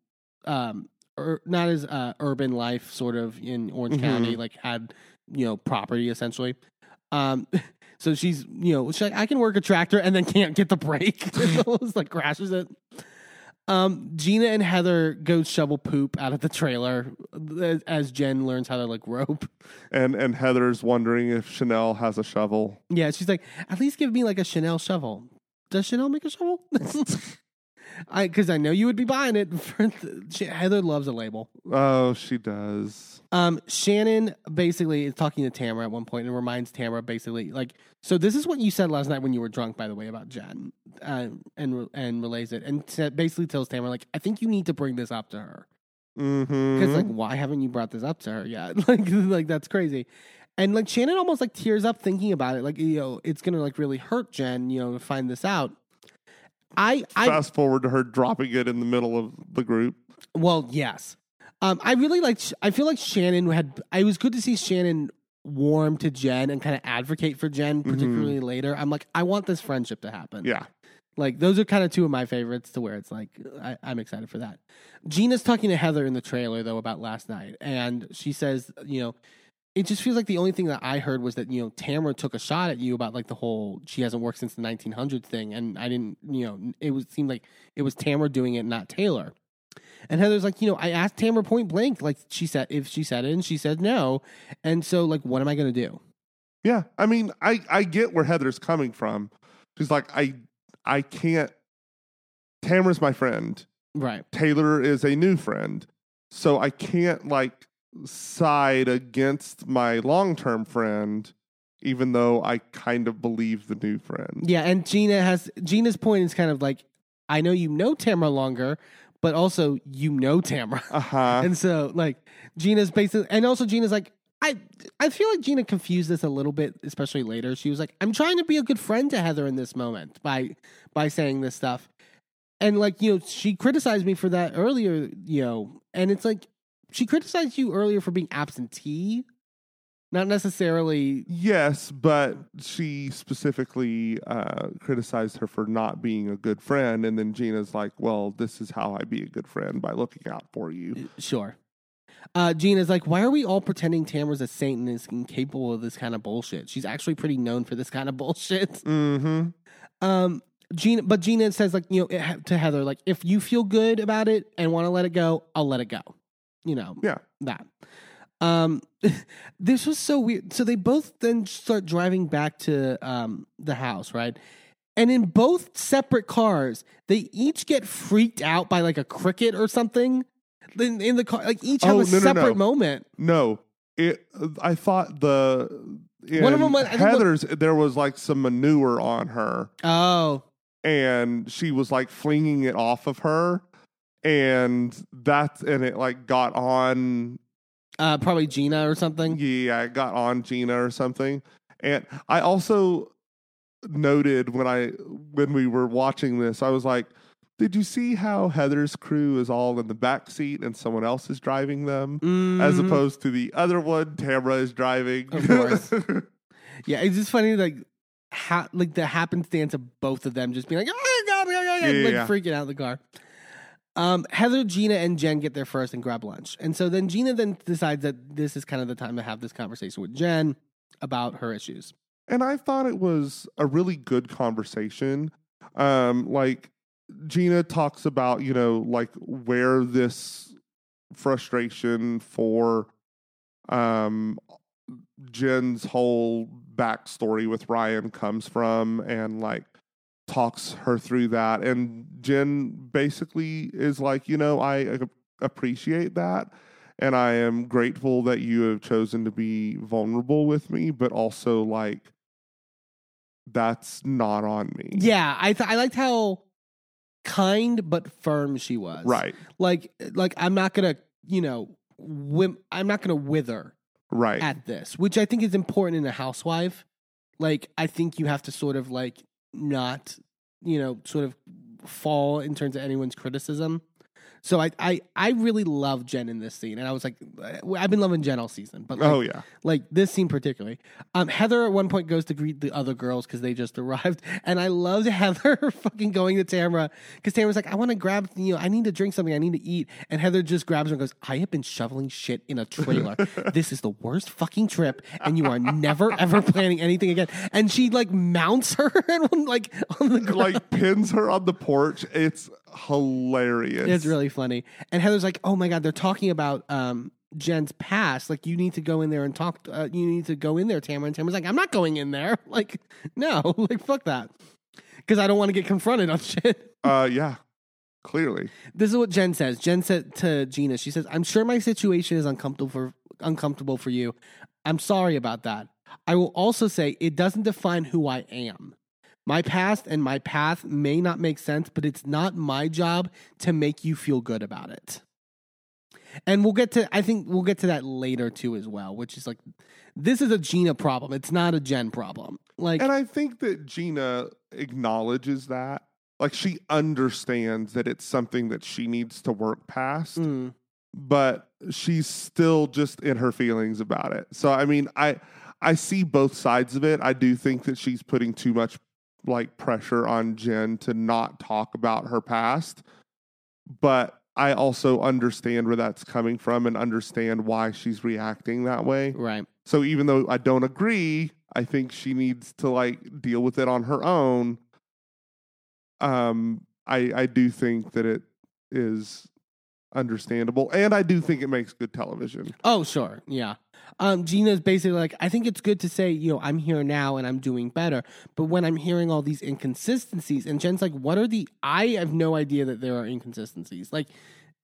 um, or not as uh, urban life sort of in Orange Mhm. County. Like had you know property essentially. Um, so she's you know she's like I can work a tractor and then can't get the brake. Almost like crashes it. Um, Gina and Heather go shovel poop out of the trailer as, as Jen learns how to like rope. and and heather's wondering if chanel has a shovel Yeah, she's like, at least give me like a Chanel shovel. Does Chanel make a shovel? I because I know you would be buying it. For the, Heather loves a label. oh she does Um, Shannon basically is talking to Tamara at one point and reminds Tamara basically like, so this is what you said last night when you were drunk, by the way, about Jen, uh, and and relays it and sa- basically tells Tamara like, I think you need to bring this up to her. mm-hmm. because like why haven't you brought this up to her yet like like that's crazy and like shannon almost like tears up thinking about it like you know it's gonna like really hurt jen you know to find this out i i fast forward to her dropping it in the middle of the group. Well yes. Um i really like i feel like shannon had i was good to see shannon warm to jen and kind of advocate for jen particularly later. I'm like i want this friendship to happen. Yeah. Like those are kind of two of my favorites to where it's like I, I'm excited for that. Gina's talking to Heather in the trailer though about last night, and she says, you know, it just feels like the only thing that I heard was that you know Tamara took a shot at you about like the whole she hasn't worked since the 1900s thing, and I didn't, you know, it was seemed like it was Tamara doing it, not Taylor. And Heather's like, you know, I asked Tamara point blank, like she said if she said it, and she said no, and so like, what am I going to do? Yeah, I mean, I I get where Heather's coming from. She's like, I I can't. Tamara's my friend. Right. Taylor is a new friend, so I can't like side against my long term friend, even though I kind of believe the new friend. Yeah, and Gina has Gina's point is kind of like, I know you know Tamara longer, but also you know Tamara, Uh huh. and so like Gina's basically, and also Gina's like, I I feel like Gina confused this a little bit, especially later. She was like, I'm trying to be a good friend to Heather in this moment by by saying this stuff, and like you know she criticized me for that earlier, you know, and it's like she criticized you earlier for being absentee, not necessarily Yes, but she specifically uh, criticized her for not being a good friend, and then Gina's like, "Well, this is how I be a good friend by looking out for you." Sure. Uh, Gina's like, why are we all pretending Tamara's a saint and is incapable of this kind of bullshit? She's actually pretty known for this kind of bullshit. Mm-hmm. Um, Gina, but Gina says like, you know, to Heather, like, if you feel good about it and want to let it go, I'll let it go. You know, Yeah. that. Um, this was so weird. So they both then start driving back to um the house, right? And in both separate cars, they each get freaked out by like a cricket or something. In, in the car, like each have Oh, a no, no, separate no. moment. No, it. I thought the in One of them was- I think one- Heather's. There was like some manure on her, Oh, and she was like flinging it off of her, and that's and it like got on. uh, probably Gina or something. Yeah, it got on Gina or something, and I also noted when I when we were watching this, I was like. Did you see how Heather's crew is all in the back seat and someone else is driving them? as Mhm. opposed to the other one Tamara is driving. Of course. Yeah, it's just funny, like ha- like the happenstance of both of them just being like, "Oh my god, oh my god," Yeah, like yeah. freaking out of the car. Um, Heather, Gina, and Jen get there first and grab lunch, and so then Gina then decides that this is kind of the time to have this conversation with Jen about her issues. and I thought it was a really good conversation. Um, like Gina talks about, you know, like where this frustration for um Jen's whole backstory with Ryan comes from and like talks her through that and Jen basically is like, you know, I appreciate that and I am grateful that you have chosen to be vulnerable with me, but also like that's not on me. Yeah, I th- I liked how kind but firm she was. Right. like like I'm not gonna you know whim- I'm not gonna wither Right. at this, which I think is important in a housewife. Like, I think you have to sort of like not, you know, sort of fall in terms of anyone's criticism. So I, I, I really love Jen in this scene, and I was like, I've been loving Jen all season, but like, oh yeah. like this scene particularly. Um, Heather at one point goes to greet the other girls because they just arrived, and I loved Heather fucking going to Tamara because Tamara's like, I want to grab, you know, I need to drink something, I need to eat, and Heather just grabs her and goes, I have been shoveling shit in a trailer. this is the worst fucking trip, and you are never ever planning anything again. And she like mounts her and like on the ground. like pins her on the porch. It's hilarious. It's really funny. And Heather's like, "Oh my god, they're talking about um, Jen's past. Like, you need to go in there and talk. Uh, you need to go in there, Tamara." And Tamara's like, "I'm not going in there. Like, no, like fuck that, because I don't want to get confronted on shit." uh yeah. Clearly. This is what Jen says. Jen said to Gina, she says, "I'm sure my situation is uncomfortable for uncomfortable for you. I'm sorry about that. I will also say it doesn't define who I am." My past and my path may not make sense, but it's not my job to make you feel good about it. And we'll get to, I think we'll get to that later too as well, which is like, this is a Gina problem. It's not a Jen problem. Like, And I think that Gina acknowledges that. Like she understands that it's something that she needs to work past, mm, but she's still just in her feelings about it. So I mean, I I see both sides of it. I do think that she's putting too much like pressure on Jen to not talk about her past. But I also understand where that's coming from and understand why she's reacting that way. right. So even though I don't agree, I think she needs to like deal with it on her own. Um, I I do think that it is understandable, and I do think it makes good television. Oh, sure. Yeah. Um, Gina's basically like, I think it's good to say, you know, I'm here now and I'm doing better. But when I'm hearing all these inconsistencies, and Jen's like, what are the, I have no idea that there are inconsistencies. Like,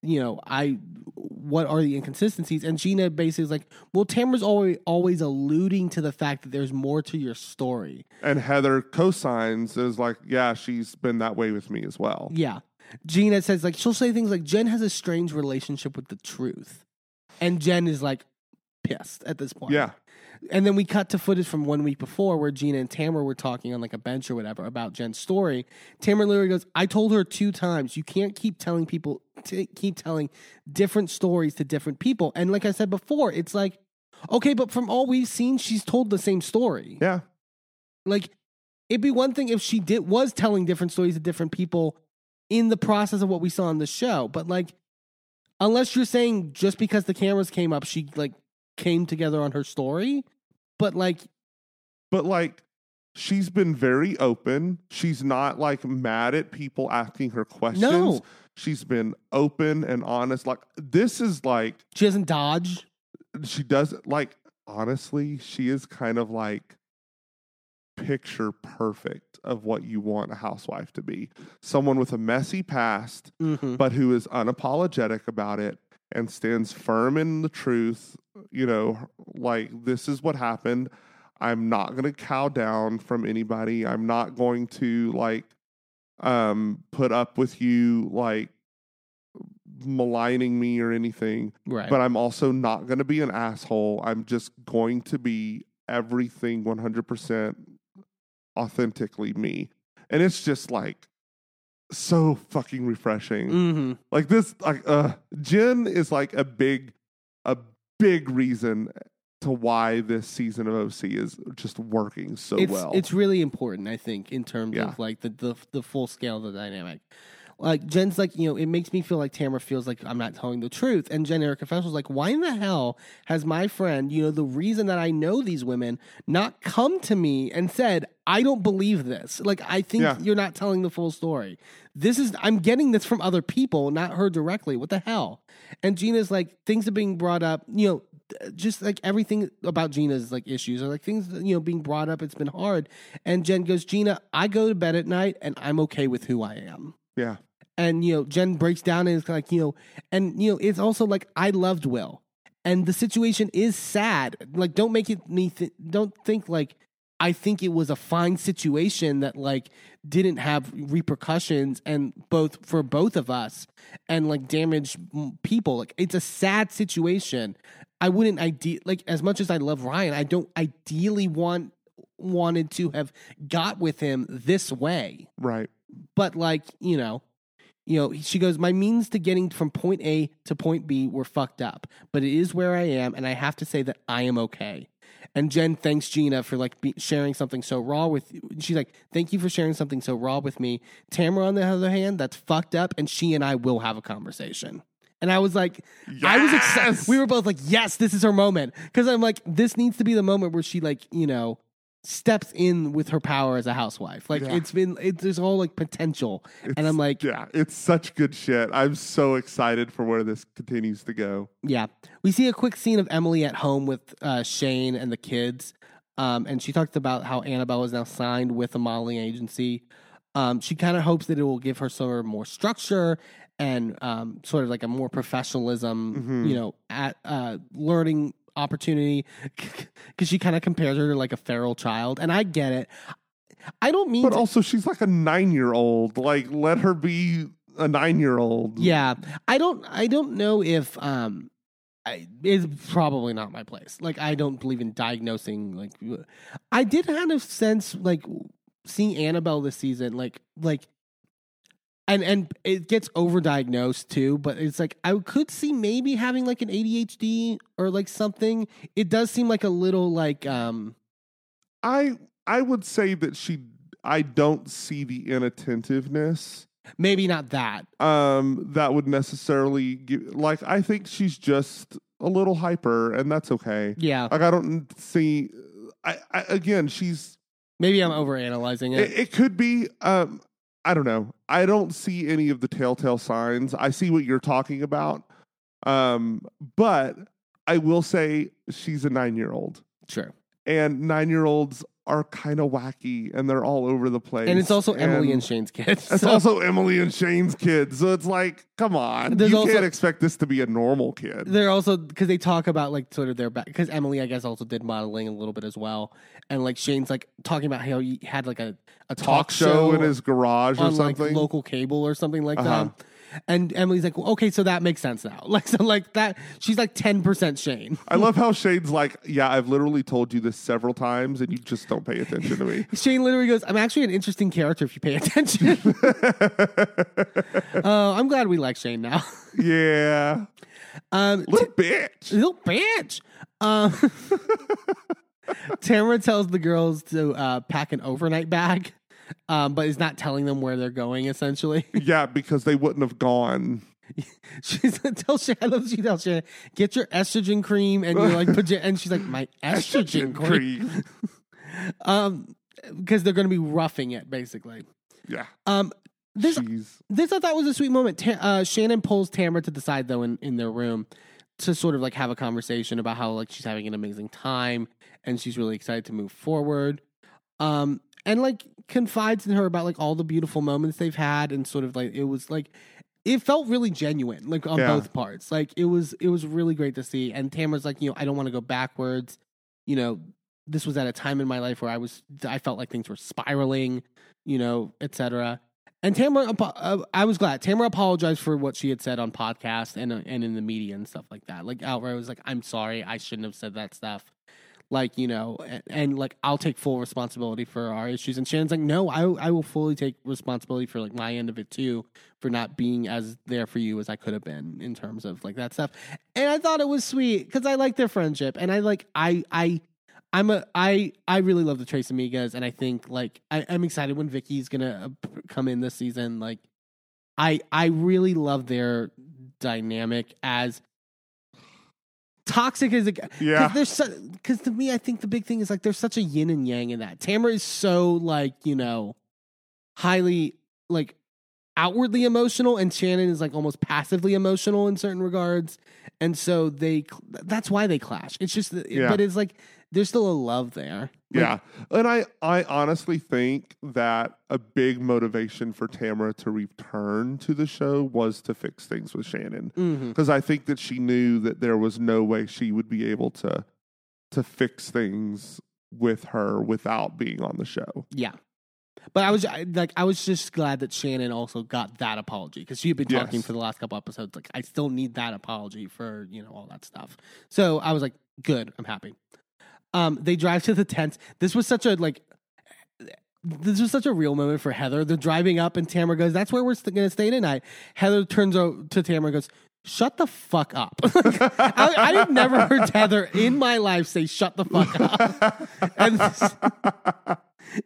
you know, I, what are the inconsistencies? And Gina basically is like, well, Tamara's always, always alluding to the fact that there's more to your story. And Heather cosigns is like, yeah, she's been that way with me as well. Yeah. Gina says, like, she'll say things like, Jen has a strange relationship with the truth. And Jen is like, pissed at this point. Yeah, And then we cut to footage from one week before where Gina and Tamara were talking on like a bench or whatever about Jen's story. Tamara literally goes, I told her two times, you can't keep telling people, t- keep telling different stories to different people. And like I said before, it's like, okay, but from all we've seen, she's told the same story. yeah, Like, it'd be one thing if she did was telling different stories to different people in the process of what we saw on the show. But like, unless you're saying just because the cameras came up, she like came together on her story. But like, but like. She's been very open. She's not like mad at people asking her questions. No. She's been open and honest. Like this is like she doesn't dodge. she doesn't, like honestly, she is kind of like picture perfect of what you want a housewife to be. Someone with a messy past, Mm-hmm. but who is unapologetic about it and stands firm in the truth, you know, like this is what happened. I'm not going to cow down from anybody. I'm not going to like um put up with you like maligning me or anything Right. but I'm also not going to be an asshole. I'm just going to be everything 100% authentically me. And it's just like so fucking refreshing. mm-hmm. Like this like uh Jen is like a big a big reason to why this season of OC is just working so it's well. it's really important, I think, in terms Yeah. of like the, the the full scale of the dynamic. Like Jen's like, you know, it makes me feel like Tamara feels like I'm not telling the truth. And Jen Erica Festival's like, why in the hell has my friend, you know, the reason that I know these women not come to me and said, I don't believe this. Like I think Yeah. you're not telling the full story. This is I'm getting this from other people, not her directly. What the hell? And Gina's like, things are being brought up, you know, just like everything about Gina's like issues or like things you know being brought up. It's been hard, and Jen goes, Gina, I go to bed at night and I'm okay with who I am. yeah. And you know, Jen breaks down and it's like you know, and you know, it's also like I loved Will, and the situation is sad. Like, don't make it me. Th- don't think like I think it was a fine situation that like didn't have repercussions and both for both of us and like damaged people. Like, it's a sad situation. I wouldn't ide- like as much as I love Ryan. I don't ideally want wanted to have got with him this way Right. but like you know you know she goes my means to getting from point a to point b were fucked up but it is where i am and i have to say that i am okay and jen thanks gina for like be, sharing something so raw with she's like thank you for sharing something so raw with me tamara on the other hand that's fucked up and she and i will have a conversation and I was like, I was excited. We were both like, yes, this is her moment. Because I'm like, this needs to be the moment where she, like, you know, steps in with her power as a housewife. Like, Yeah. it's been, it, there's all like potential. and I'm like, yeah, it's such good shit. I'm so excited for where this continues to go. Yeah. We see a quick scene of Emily at home with uh, Shane and the kids. Um, and she talked about how Annabelle is now signed with a modeling agency. Um, she kind of hopes that it will give her sort of more structure and um, sort of like a more professionalism, you know, at uh, learning opportunity. Because she kind of compares her to like a feral child. And I get it. I don't mean But to- also, she's like a nine year old. Like, let her be a nine year old. Yeah, I don't. I don't know if um, I, it's probably not my place. Like, I don't believe in diagnosing. Like, I did kind of sense like seeing Annabelle this season. Like, like, and and it gets overdiagnosed too. But it's like I could see maybe having like an ADHD or like something. It does seem like a little like um. I I would say that she. I don't see the inattentiveness Maybe not that. um, that would necessarily give. Like, I think she's just a little hyper, and that's okay. Yeah, Like, I don't see. I, I again, she's. maybe I'm overanalyzing it. It, it could be. Um, I don't know. I don't see any of the telltale signs. I see what you're talking about. Um, but I will say she's a nine year old, Sure. And nine year olds are kind of wacky, and they're all over the place. And it's also Emily and Shane's kids. It's so- also Emily and Shane's kids. So it's like, come on. There's you also- can't expect this to be a normal kid. They're also because they talk about like sort of their back because Emily I guess also did modeling a little bit as well, and like Shane's like talking about how he had like a, a talk, Talk show in his garage or on like something. local cable or something like Uh-huh. that. And Emily's like, well, okay, so that makes sense now. Like, so like that, she's like ten percent Shane. I love how Shane's like, yeah, I've literally told you this several times and you just don't pay attention to me. Shane literally goes, "I'm actually an interesting character if you pay attention." uh, I'm glad we like Shane now. yeah. Um, Little bitch. little bitch. Um, Tamara tells the girls to uh, pack an overnight bag, um, but is not telling them where they're going. Essentially, Yeah, because they wouldn't have gone. she's tell Shannon, I love she tells get your estrogen cream and you're like, paja-" and she's like, my estrogen, cream, cream. um, because they're going to be roughing it basically. Yeah. Um, this Jeez. this I thought was a sweet moment. Ta- uh, Shannon pulls Tamara to the side though in, in their room. to sort of like have a conversation about how like she's having an amazing time and she's really excited to move forward. Um, and like confides in her about like all the beautiful moments they've had and sort of like it was like it felt really genuine like on Yeah. both parts. Like it was it was really great to see. And tamara's like you know i don't want to go backwards. You know this was at a time in my life where i was i felt like things were spiraling you know etc and tamara uh, i was glad. Tamara apologized for what she had said on podcast and uh, and in the media and stuff like that. Like outright was like i'm sorry. I shouldn't have said that stuff like you know and, and like i'll take full responsibility for our issues. And shannon's like no i i will fully take responsibility for like my end of it too for not being as there for you as i could have been in terms of like that stuff. And i thought it was sweet because i like their friendship. And i like i i I'm a I I really love the Tres Amigas. And I think like I, I'm excited when Vicki's gonna uh, come in this season. Like I I really love their dynamic as toxic as it Yeah. there's because to me I think the big thing is like there's such a yin and yang in that. Tamara is so like you know highly like outwardly emotional and Shannon is like almost passively emotional in certain regards and so they that's why they clash it's just that- Yeah. but it's like there's still a love there Like, Yeah. And I, I honestly think that a big motivation for Tamara to return to the show was to fix things with Shannon. Mm-hmm. Because I think that she knew that there was no way she would be able to to fix things with her without being on the show. yeah but I was I- like, I was just glad that Shannon also got that apology because she had been talking Yes. for the last couple episodes. Like, I still need that apology for you know all that stuff. So I was like, good, I'm happy. Um, they drive to the tents. This was such a like, this was such a real moment for Heather. They're driving up, and Tamara goes, "That's where we're st- going to stay tonight." Heather turns over to Tamara goes. Shut the fuck up. I, I have never heard Heather in my life say shut the fuck up. And this-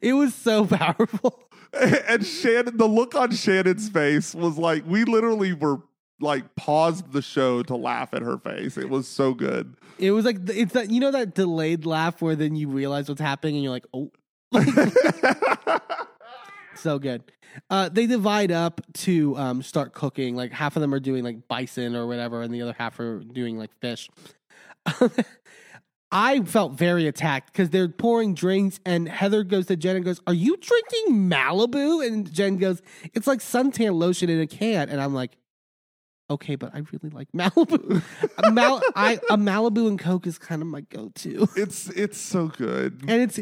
it was so powerful. and Shannon, the look on Shannon's face was like we literally were like paused the show to laugh at her face. It was so good. It was like it's that you know that delayed laugh where then you realize what's happening and you're like, oh, so good. Uh, they divide up to um, start cooking. Like half of them are doing like bison or whatever, and the other half are doing like fish. I felt very attacked because they're pouring drinks, and Heather goes to Jen and goes, "Are you drinking Malibu?" And Jen goes, "It's like suntan lotion in a can." And I'm like, "Okay, but I really like Malibu. Mal- I, a Malibu and Coke is kind of my go-to, it's it's so good. and it's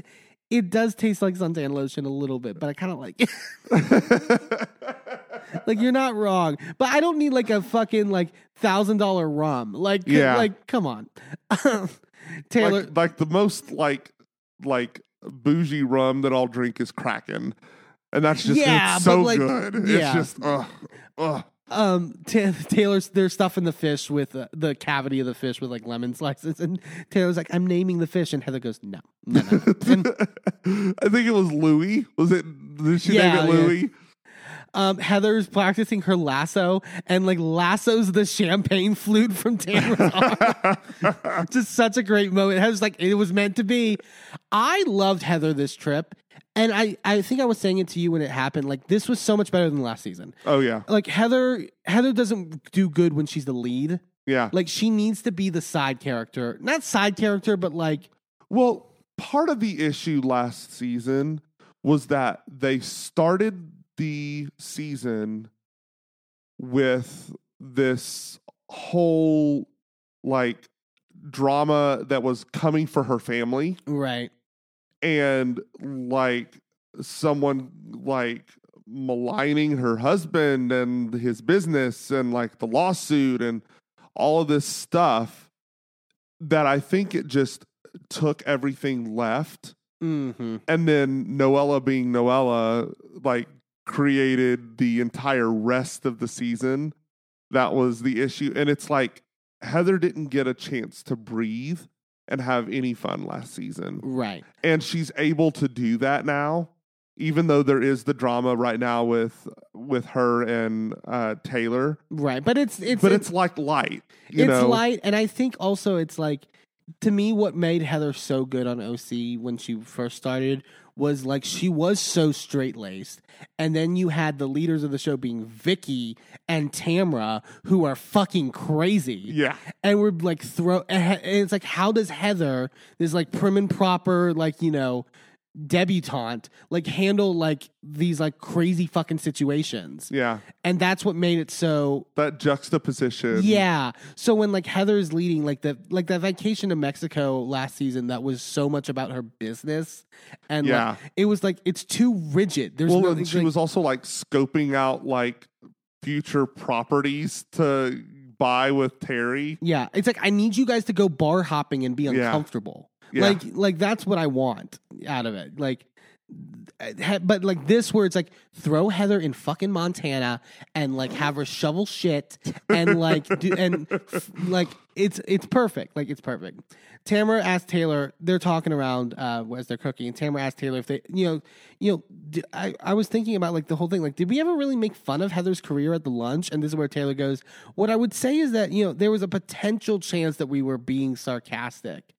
it does taste like suntan lotion a little bit, but I kind of like it. like you're not wrong, but I don't need like a fucking like thousand dollar rum. Like, Yeah. like come on, Taylor. like, like the most like like bougie rum that I'll drink is Kraken, and that's just Yeah, so like, good. yeah. It's just ugh, ugh. Um Ta Taylor's they're stuffing the fish with uh, the cavity of the fish with like lemon slices and Taylor's like I'm naming the fish and Heather goes no no no, no. and I think it was Louis. Was it? Did she Yeah, name it yeah. Louis? um Heather's practicing her lasso and like lassos the champagne flute from Tamara's arm just such a great moment Heather's like it was meant to be I loved Heather this trip and I I think I was saying it to you when it happened like this was so much better than last season. Oh yeah, like Heather Heather doesn't do good when she's the lead. Yeah. like she needs to be the side character. Not side character but like Well, part of the issue last season was that they started the season with this whole like drama that was coming for her family. Right and like someone like maligning her husband and his business and like the lawsuit and all of this stuff that I think it just took everything left mm-hmm. and then Noella being Noella like created the entire rest of the season that was the issue and it's like Heather didn't get a chance to breathe and have any fun last season. Right. And she's able to do that now even though there is the drama right now with with her and uh Taylor. Right but it's it's but it's like light you it's know? light and i think also it's like to me what made heather so good on oc when she first started was like she was so straight laced, and then you had the leaders of the show being Vicki and Tamra, who are fucking crazy. Yeah. and we're like throw. And it's like, how does Heather, this like prim and proper, like you know, debutante, like handle like these like crazy fucking situations? Yeah. And that's what made it so That juxtaposition. yeah. So when like Heather's leading like the like that vacation to Mexico last season that was so much about her business and Yeah. like it was like it's too rigid. There's Well, no and she like- was also like scoping out like future properties to buy with Terry. yeah, it's like I need you guys to go bar hopping and be uncomfortable. Like like that's what I want out of it. Like but like this where it's like throw Heather in fucking Montana and like have her shovel shit and like do and f- like it's it's perfect. Like it's perfect. Tamara asked Taylor they're talking around uh as they're cooking and Tamara asked Taylor if they you know you know d- I I was thinking about like the whole thing. Like did we ever really make fun of Heather's career at the lunch? And this is where Taylor goes what I would say is that you know there was a potential chance that we were being sarcastic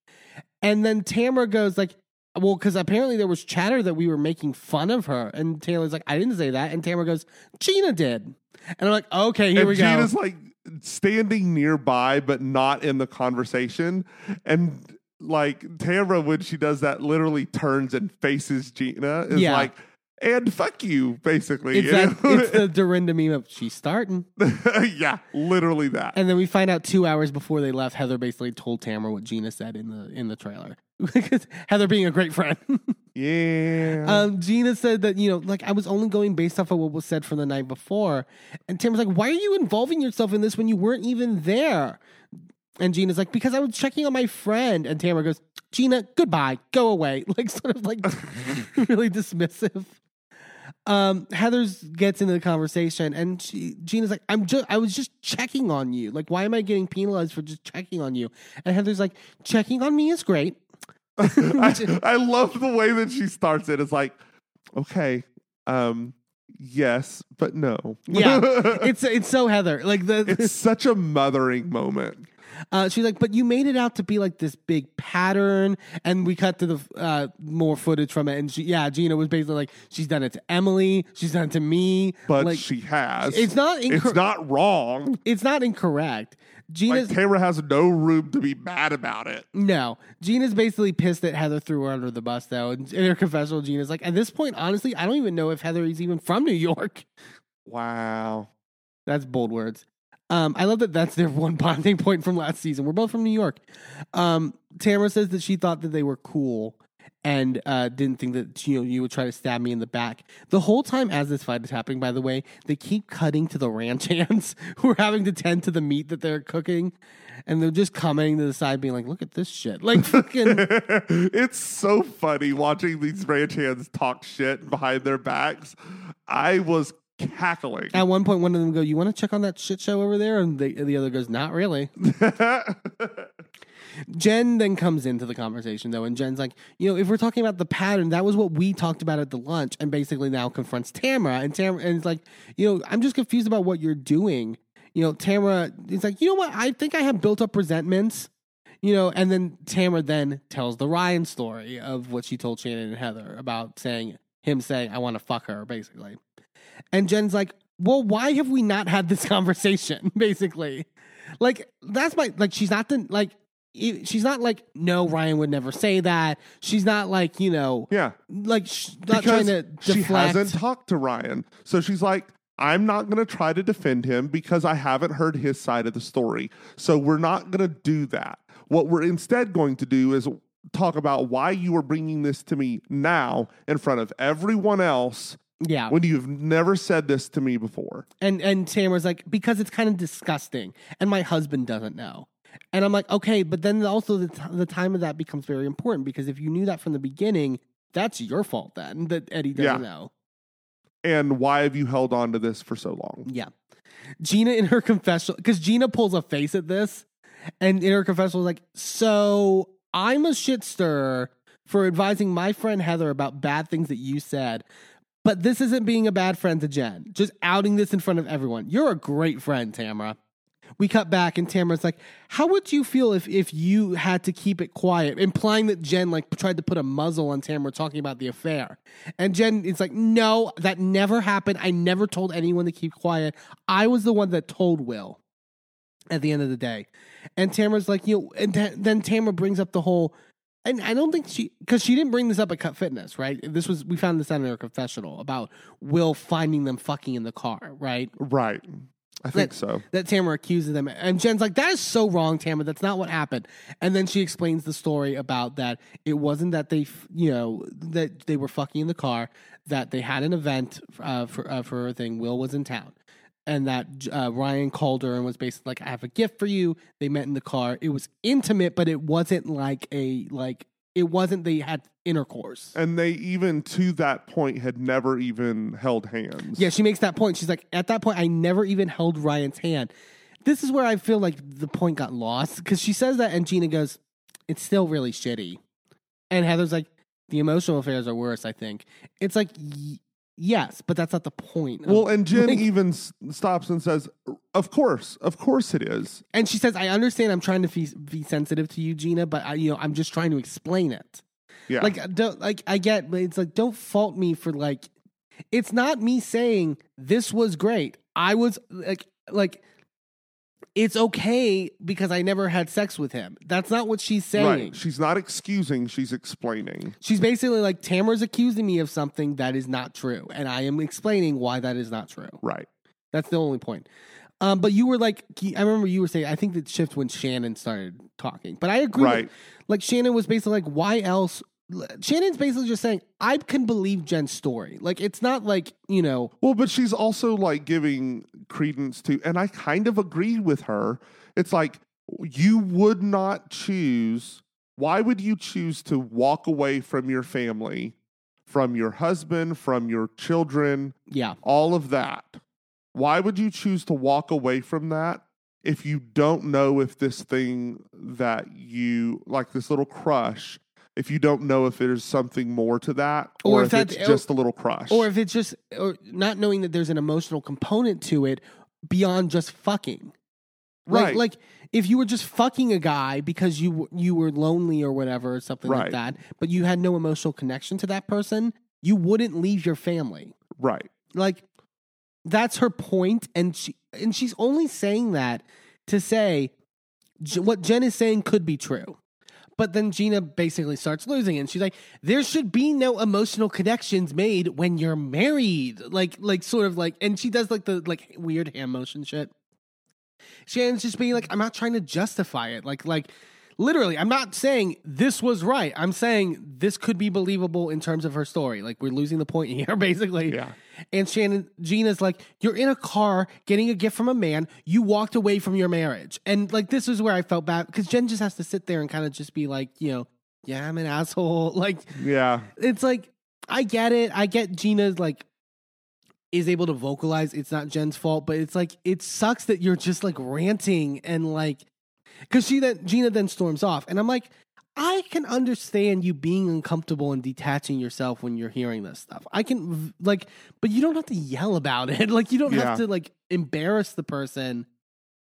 and then Tamara goes like, well, because apparently there was chatter that we were making fun of her. And Taylor's like, I didn't say that. And Tamara goes, Gina did. And I'm like, okay, here and we Gina's go. Gina's like standing nearby, but not in the conversation. And like Tamara, when she does that, literally turns and faces Gina. Is Yeah. like, and fuck you, basically. It's, you that, know? it's the Dorinda meme of she's starting. yeah, literally that. And then we find out two hours before they left, Heather basically told Tamara what Gina said in the in the trailer. Because Heather being a great friend. yeah. um, Gina said that, you know, like I was only going based off of what was said from the night before. And Tim was like, why are you involving yourself in this when you weren't even there? And Gina's like, because I was checking on my friend. And Tamara goes, Gina, goodbye, go away. Like, sort of like really dismissive. Um, Heather's gets into the conversation and she, Gina's like, I'm just, I was just checking on you. Like, why am I getting penalized for just checking on you? And Heather's like, checking on me is great. I, I love the way that she starts it. It's like, okay, um, yes, but no. Yeah, it's it's so Heather. Like the it's such a mothering moment. Uh, she's like, but you made it out to be like this big pattern, and we cut to the uh, more footage from it, and she, yeah, Gina was basically like, she's done it to Emily, she's done it to me, But like she has. it's not incor- it's not wrong. it's not incorrect. Gina's Like Tamara has no room to be mad about it. no, Gina's basically pissed that Heather threw her under the bus though, and in her confessional, Gina's like, at this point, honestly, I don't even know if Heather is even from New York. Wow. That's bold words. Um, I love that that's their one bonding point from last season. We're both from New York. Um, Tamara says that she thought that they were cool and uh, didn't think that you know you would try to stab me in the back. The whole time as this fight is happening, by the way, they keep cutting to the ranch hands who are having to tend to the meat that they're cooking, and they're just commenting to the side, being like, "Look at this shit!" Like fucking. it's so funny watching these ranch hands talk shit behind their backs. I was cackling. At one point, one of them go, "You want to check on that shit show over there?" And the, the other goes, "Not really." Jen then comes into the conversation though, and Jen's like, you know, if we're talking about the pattern, that was what we talked about at the lunch, and basically now confronts Tamara, and Tamara, and it's like, you know, I'm just confused about what you're doing. You know, Tamara is like, you know what? I think I have built up resentments. You know, and then Tamara then tells the Ryan story of what she told Shannon and Heather about saying him saying, "I want to fuck her," basically. And Jen's like, well, why have we not had this conversation? Basically, like that's my like she's not the like she's not like no Ryan would never say that. She's not like you know yeah. like not because trying to she hasn't talked to Ryan. So she's like, I'm not going to try to defend him because I haven't heard his side of the story. So we're not going to do that. What we're instead going to do is talk about why you are bringing this to me now in front of everyone else yeah, when you've never said this to me before. and and Tamara's like because it's kind of disgusting, and my husband doesn't know. And I'm like, okay, but then also the, t- the time of that becomes very important because if you knew that from the beginning, that's your fault then that Eddie doesn't Yeah. know. And why have you held on to this for so long? Yeah. Gina in her confessional, because Gina pulls a face at this, and in her confessional, is like, so I'm a shit stirrer for advising my friend Heather about bad things that you said. But this isn't being a bad friend to Jen. Just outing this in front of everyone. You're a great friend, Tamara. we cut back and Tamara's like, "How would you feel if if you had to keep it quiet?" Implying that Jen like tried to put a muzzle on Tamara talking about the affair. And Jen is like, "No, that never happened. I never told anyone to keep quiet. I was the one that told Will." At the end of the day, and Tamara's like, you know, and th- then Tamara brings up the whole. And I don't think she, because she didn't bring this up at Cut Fitness, right? This was we found this out in her confessional about Will finding them fucking in the car, right? Right. I think That- so. that Tamara accuses them. And Jen's like, that is so wrong, Tamara. That's not what happened. And then she explains the story about that it wasn't that they, you know, that they were fucking in the car, that they had an event uh, for, uh, for her thing. Will was in town. And that uh, Ryan called her and was basically like, I have a gift for you. They met in the car. It was intimate, but it wasn't like a, like, it wasn't they had intercourse. And they even to that point had never even held hands. Yeah, she makes that point. She's like, at that point, I never even held Ryan's hand. This is where I feel like the point got lost because she says that, and Gina goes, "It's still really shitty." And Heather's like, "The emotional affairs are worse." I think it's like, y- yes, but that's not the point. Well, and Jen Like- even s- stops and says, "Of course, of course it is." and she says, "I understand. I'm trying to be, be sensitive to you, Gina, but I, you know, I'm just trying to explain it." Yeah. Like, uh, don't, like I get, but it's like, don't fault me for like, it's not me saying this was great. I was like, like, it's okay because I never had sex with him. That's not what she's saying. right. She's not excusing, she's explaining. She's basically like, Tamara's accusing me of something that is not true, and I am explaining why that is not true. Right. That's the only point. Um, but you were like, I remember you were saying, I think that shift when Shannon started talking. But I agree. Right. That, like Shannon was basically like, why else? Shannon's basically just saying, I can believe Jen's story. Like it's not like you know, Well, but she's also like giving credence to, and I kind of agree with her. It's like you would not choose. Why would you choose to walk away from your family, from your husband, from your children, yeah, all of that? Why would you choose to walk away from that if you don't know if this thing that you like, this little crush, if you don't know if there's something more to that, Or or, if if, it's just a little crush, or if it's just or not knowing that there's an emotional component to it beyond just fucking. Right. like if you were just fucking a guy because you you were lonely or whatever or something like that, but you had no emotional connection to that person, you wouldn't leave your family. right. like that's her point and she and she's only saying that to say what Jen is saying could be true. But then Gina basically starts losing. And she's like, there should be no emotional connections made when you're married. Like, like sort of like, and she does like the like weird hand motion shit. Shannon's just being like, I'm not trying to justify it. Like, like literally, I'm not saying this was right. I'm saying this could be believable in terms of her story. Like, we're losing the point here, basically. Yeah. And Shannon, Gina's like, you're in a car getting a gift from a man. You walked away from your marriage. And like, this is where I felt bad because Jen just has to sit there and kind of just be like, you know, yeah, I'm an asshole. Like, Yeah. it's like, I get it. I get Gina's like, is able to vocalize it's not Jen's fault, but it's like, it sucks that you're just like ranting and like, because she then, Gina then storms off. And I'm like, I can understand you being uncomfortable and detaching yourself when you're hearing this stuff. I can like, but you don't have to yell about it. Like you don't Yeah. have to like embarrass the person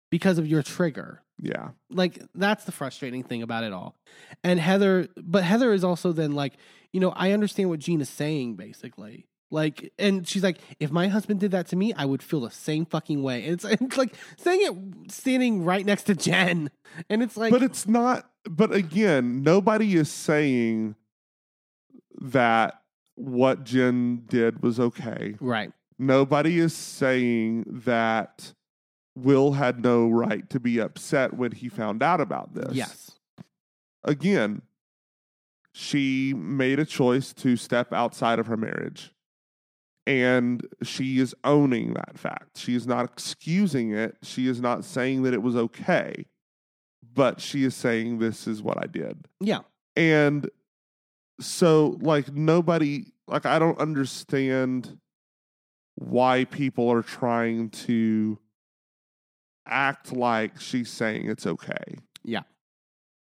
because of your trigger. Yeah. Like that's the frustrating thing about it all. And Heather, but Heather is also then like, you know, I understand what Gina's saying basically. Like, and she's like, if my husband did that to me, I would feel the same fucking way. And it's, it's like saying it standing right next to Jen. And it's like, but it's not but again nobody is saying that what jen did was okay right. nobody is saying that will had no right to be upset when he found out about this Yes. again she made a choice to step outside of her marriage and she is owning that fact. She is not excusing it. She is not saying that it was okay but she is saying this is what i did. Yeah. and so like nobody like i don't understand why people are trying to act like she's saying it's okay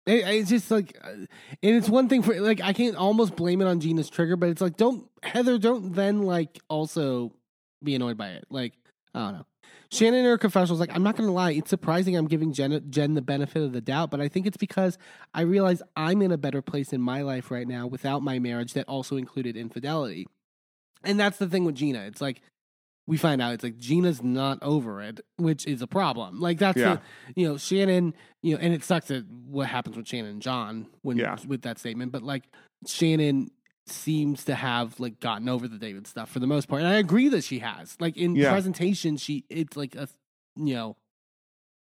It, it's just like, and it's one thing for like I can't almost blame it on Gina's trigger, but it's like don't Heather don't then like also be annoyed by it. Like I don't know. Shannon in her confessional was like, I'm not to lie. It's surprising I'm giving Jen, Jen the benefit of the doubt, but I think it's because I realize I'm in a better place in my life right now without my marriage that also included infidelity. And that's the thing with Gina. It's like, we find out it's like Gina's not over it, which is a problem. Like that's Yeah. the, you know Shannon, you know, and it sucks that what happens with Shannon and John when Yeah. with that statement, but like Shannon seems to have like gotten over the David stuff for the most part, and I agree that she has. Like in Yeah. presentation, she it's like a you know,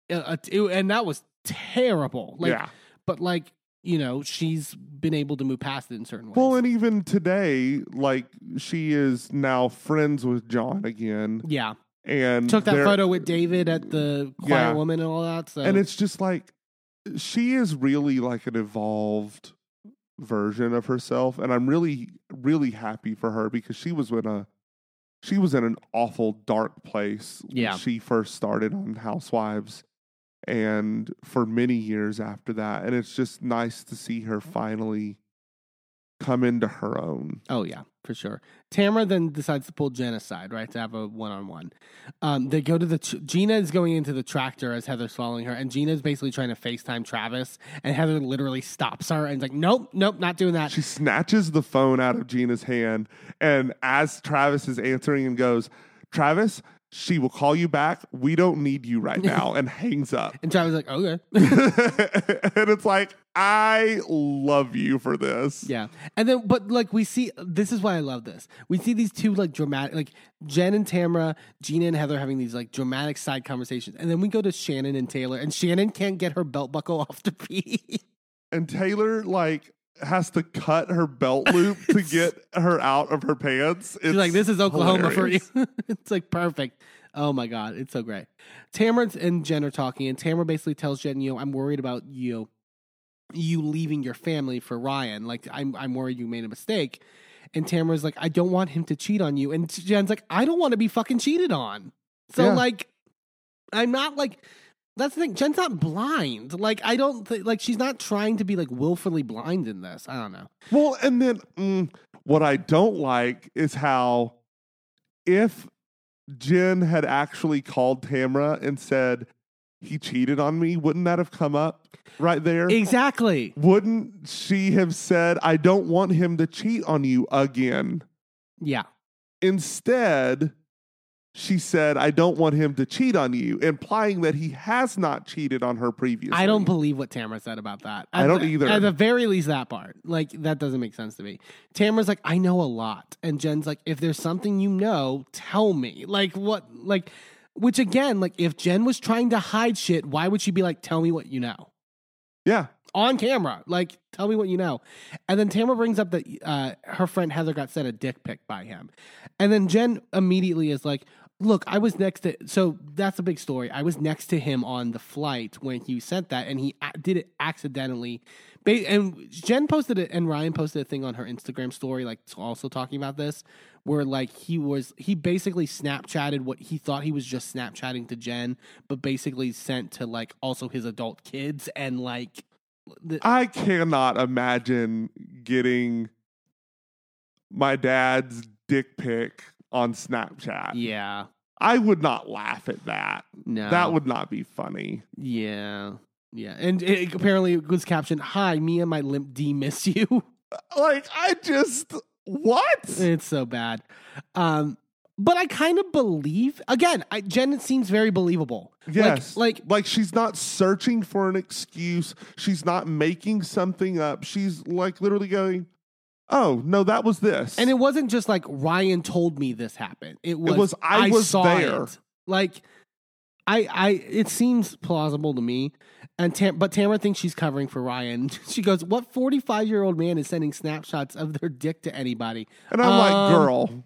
a, a- it- and that was terrible. Like, yeah. but like you know, she's been able to move past it in certain ways. Well, and even today, like she is now friends with John again, yeah, and took that photo with David at the Quiet Yeah. Woman and all that. So and it's just like she is really like an evolved version of herself and i'm really really happy for her because she was in a she was in an awful dark place when Yeah. she first started on housewives and for many years after that and it's just nice to see her finally come into her own Oh yeah, for sure. Tamara then decides to pull Jen aside, right, to have a one-on-one. Um, they go to the tr- Gina is going into the tractor as Heather's following her, and Gina's basically trying to Facetime Travis, and Heather literally stops her and is like, "Nope, nope, not doing that." She snatches the phone out of Gina's hand, and as Travis is answering and goes, Travis, she will call you back. We don't need you right now, and hangs up. and Travis like, "Okay." and it's like, I love you for this. Yeah. And then, but like we see, this is why I love this. We see these two like dramatic, like Jen and Tamara, Gina and Heather having these like dramatic side conversations. And then we go to Shannon and Taylor, and Shannon can't get her belt buckle off to pee. And Taylor, like, has to cut her belt loop to get her out of her pants. She's like, this is Oklahoma hilarious. for you. it's like perfect. Oh my God. It's so great. Tamra and Jen are talking, and Tamra basically tells Jen, you know, I'm worried about you you leaving your family for Ryan. Like I'm I'm worried you made a mistake. And Tamra's like, I don't want him to cheat on you. And Jen's like, I don't want to be fucking cheated on. So Yeah. like I'm not like that's the thing. Jen's not blind. Like I don't think like she's not trying to be like willfully blind in this. I don't know. Well, and then mm, what I don't like is how if Jen had actually called Tamra and said he cheated on me, wouldn't that have come up right there? Exactly. wouldn't she have said, I don't want him to cheat on you again? Yeah. Instead, she said, I don't want him to cheat on you, implying that he has not cheated on her previously. I don't believe what Tamra said about that. I don't the- either. At the very least, that part. Like, that doesn't make sense to me. Tamra's like, I know a lot. And Jen's like, if there's something you know, tell me. Like, what? Like, which again, like, if Jen was trying to hide shit, why would she be like, tell me what you know? Yeah. On camera. Like, tell me what you know. And then Tamra brings up that uh, her friend Heather got sent a dick pic by him. And then Jen immediately is like, Look, I was next to. So that's a big story. I was next to him on the flight when he sent that, and he did it accidentally. And Jen posted it, and Ryan posted a thing on her Instagram story, like also talking about this, where like he was, he basically Snapchatted what he thought he was just Snapchatting to Jen, but basically sent to like also his adult kids, and like the, I cannot imagine getting my dad's dick pic on Snapchat. yeah, I would not laugh at that. no, That would not be funny. yeah. Yeah, and it, apparently it was captioned, "Hi, me and my limp D miss you." Uh, like, I just, what? It's so bad. Um, but I kind of believe again. I, Jen seems very believable. Like- Yes. like, like she's not searching for an excuse. She's not making something up. She's like literally going, "Oh, no, that was this." and it wasn't just like Ryan told me this happened. It was, was, I was saw there. It. Like, I, I, it seems plausible to me. And Tam, but Tamra thinks she's covering for Ryan. She goes, "What forty-five-year-old man is sending snapshots of their dick to anybody?" and I'm like, Um, "Girl,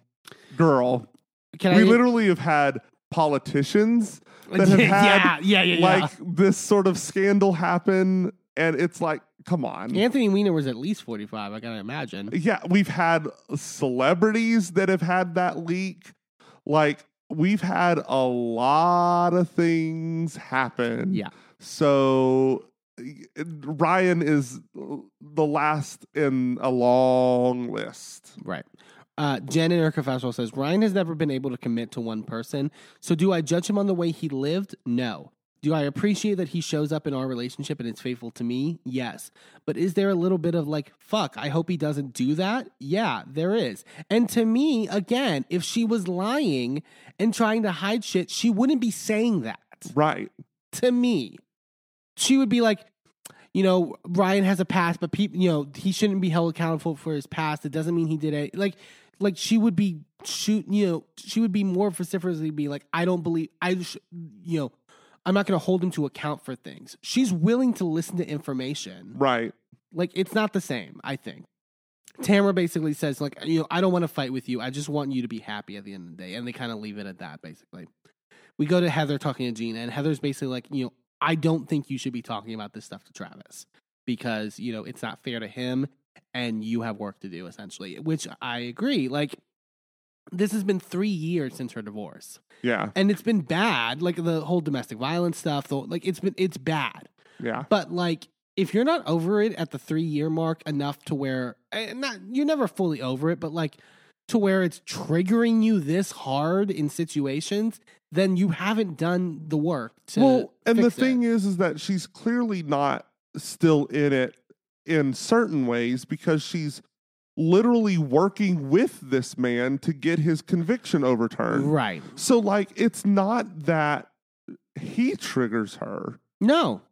girl, Can we I literally have had politicians that have yeah, had yeah, yeah, yeah. like this sort of scandal happen, and it's like, come on." Anthony Weiner was at least forty-five. I gotta imagine. Yeah, we've had celebrities that have had that leak. Like we've had a lot of things happen. Yeah. So Ryan is the last in a long list. Right. Uh, Jen in her confessional says Ryan has never been able to commit to one person. So do I judge him on the way he lived? No. Do I appreciate that he shows up in our relationship and it's faithful to me? Yes. But is there a little bit of like, fuck, I hope he doesn't do that? Yeah, there is. And to me, again, if she was lying and trying to hide shit, she wouldn't be saying that. Right. To me, she would be like, you know, Ryan has a past, but people, you know, he shouldn't be held accountable for his past. It doesn't mean he did it. Like, like she would be shoot, you know, she would be more vociferously be like, I don't believe, I, sh- you know, I'm not going to hold him to account for things. She's willing to listen to information. Right. Like, it's not the same, I think. Tamra basically says, like, you know, I don't want to fight with you. I just want you to be happy at the end of the day. And they kind of leave it at that, basically. We go to Heather talking to Gina, and Heather's basically like, you know, I don't think you should be talking about this stuff to Travis because, you know, it's not fair to him and you have work to do, essentially, which I agree. Like, this has been three years since her divorce Yeah. and it's been bad like the whole domestic violence stuff though like it's been it's bad Yeah. but like if you're not over it at the three year mark enough to where and not you're never fully over it but like to where it's triggering you this hard in situations then you haven't done the work to well, and the it. thing is, is that she's clearly not still in it in certain ways because she's literally working with this man to get his conviction overturned. right So, like, it's not that he triggers her. no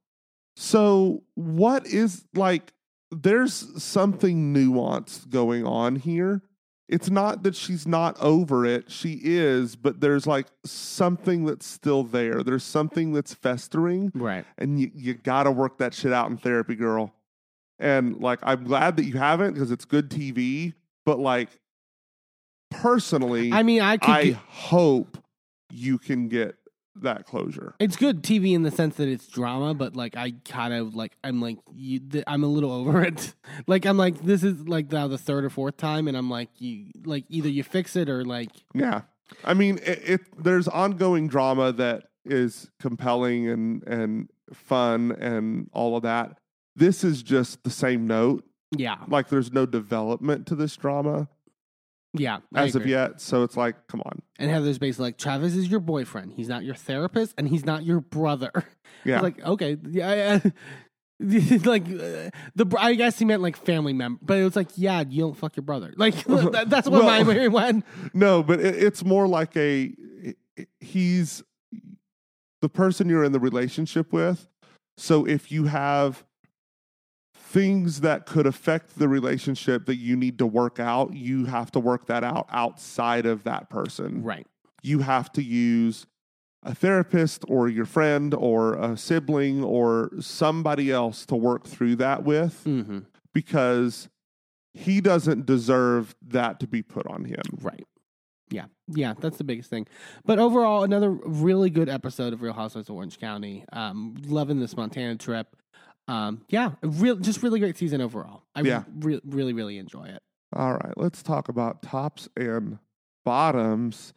So, what is like, there's something nuanced going on here. It's not that she's not over it. She is, but there's like something that's still there. There's something that's festering, right and you, you got to work that shit out in therapy, girl. And like, I'm glad that you haven't because it's good TV, but like, personally, i mean i could I get- hope you can get that closure. it's good TV in the sense that it's drama, but like I kind of like I'm like you, th- I'm a little over it. like I'm like this is like now the third or fourth time, and I'm like you like either you fix it or like Yeah, I mean, it, it there's ongoing drama that is compelling and and fun and all of that. This is just the same note. yeah Like there's no development to this drama yeah I as of yet. So it's like, come on. And Heather's basically like Travis is your boyfriend. He's not your therapist, and he's not your brother. Yeah. Like okay, yeah. yeah. like uh, the I guess he meant like family member, but it was like yeah, you don't fuck your brother. Like that, that's what Well- my brain went. no, but it, it's more like a he's the person you're in the relationship with. So if you have things that could affect the relationship that you need to work out, you have to work that out outside of that person. Right. You have to use a therapist or your friend or a sibling or somebody else to work through that with Mm-hmm. because he doesn't deserve that to be put on him. Right. Yeah. Yeah. That's the biggest thing. But overall, another really good episode of Real Housewives of Orange County. Um, loving this Montana trip. Um, yeah, real, just really great season overall. I Yeah. re- really, really enjoy it. All right, let's talk about tops and bottoms.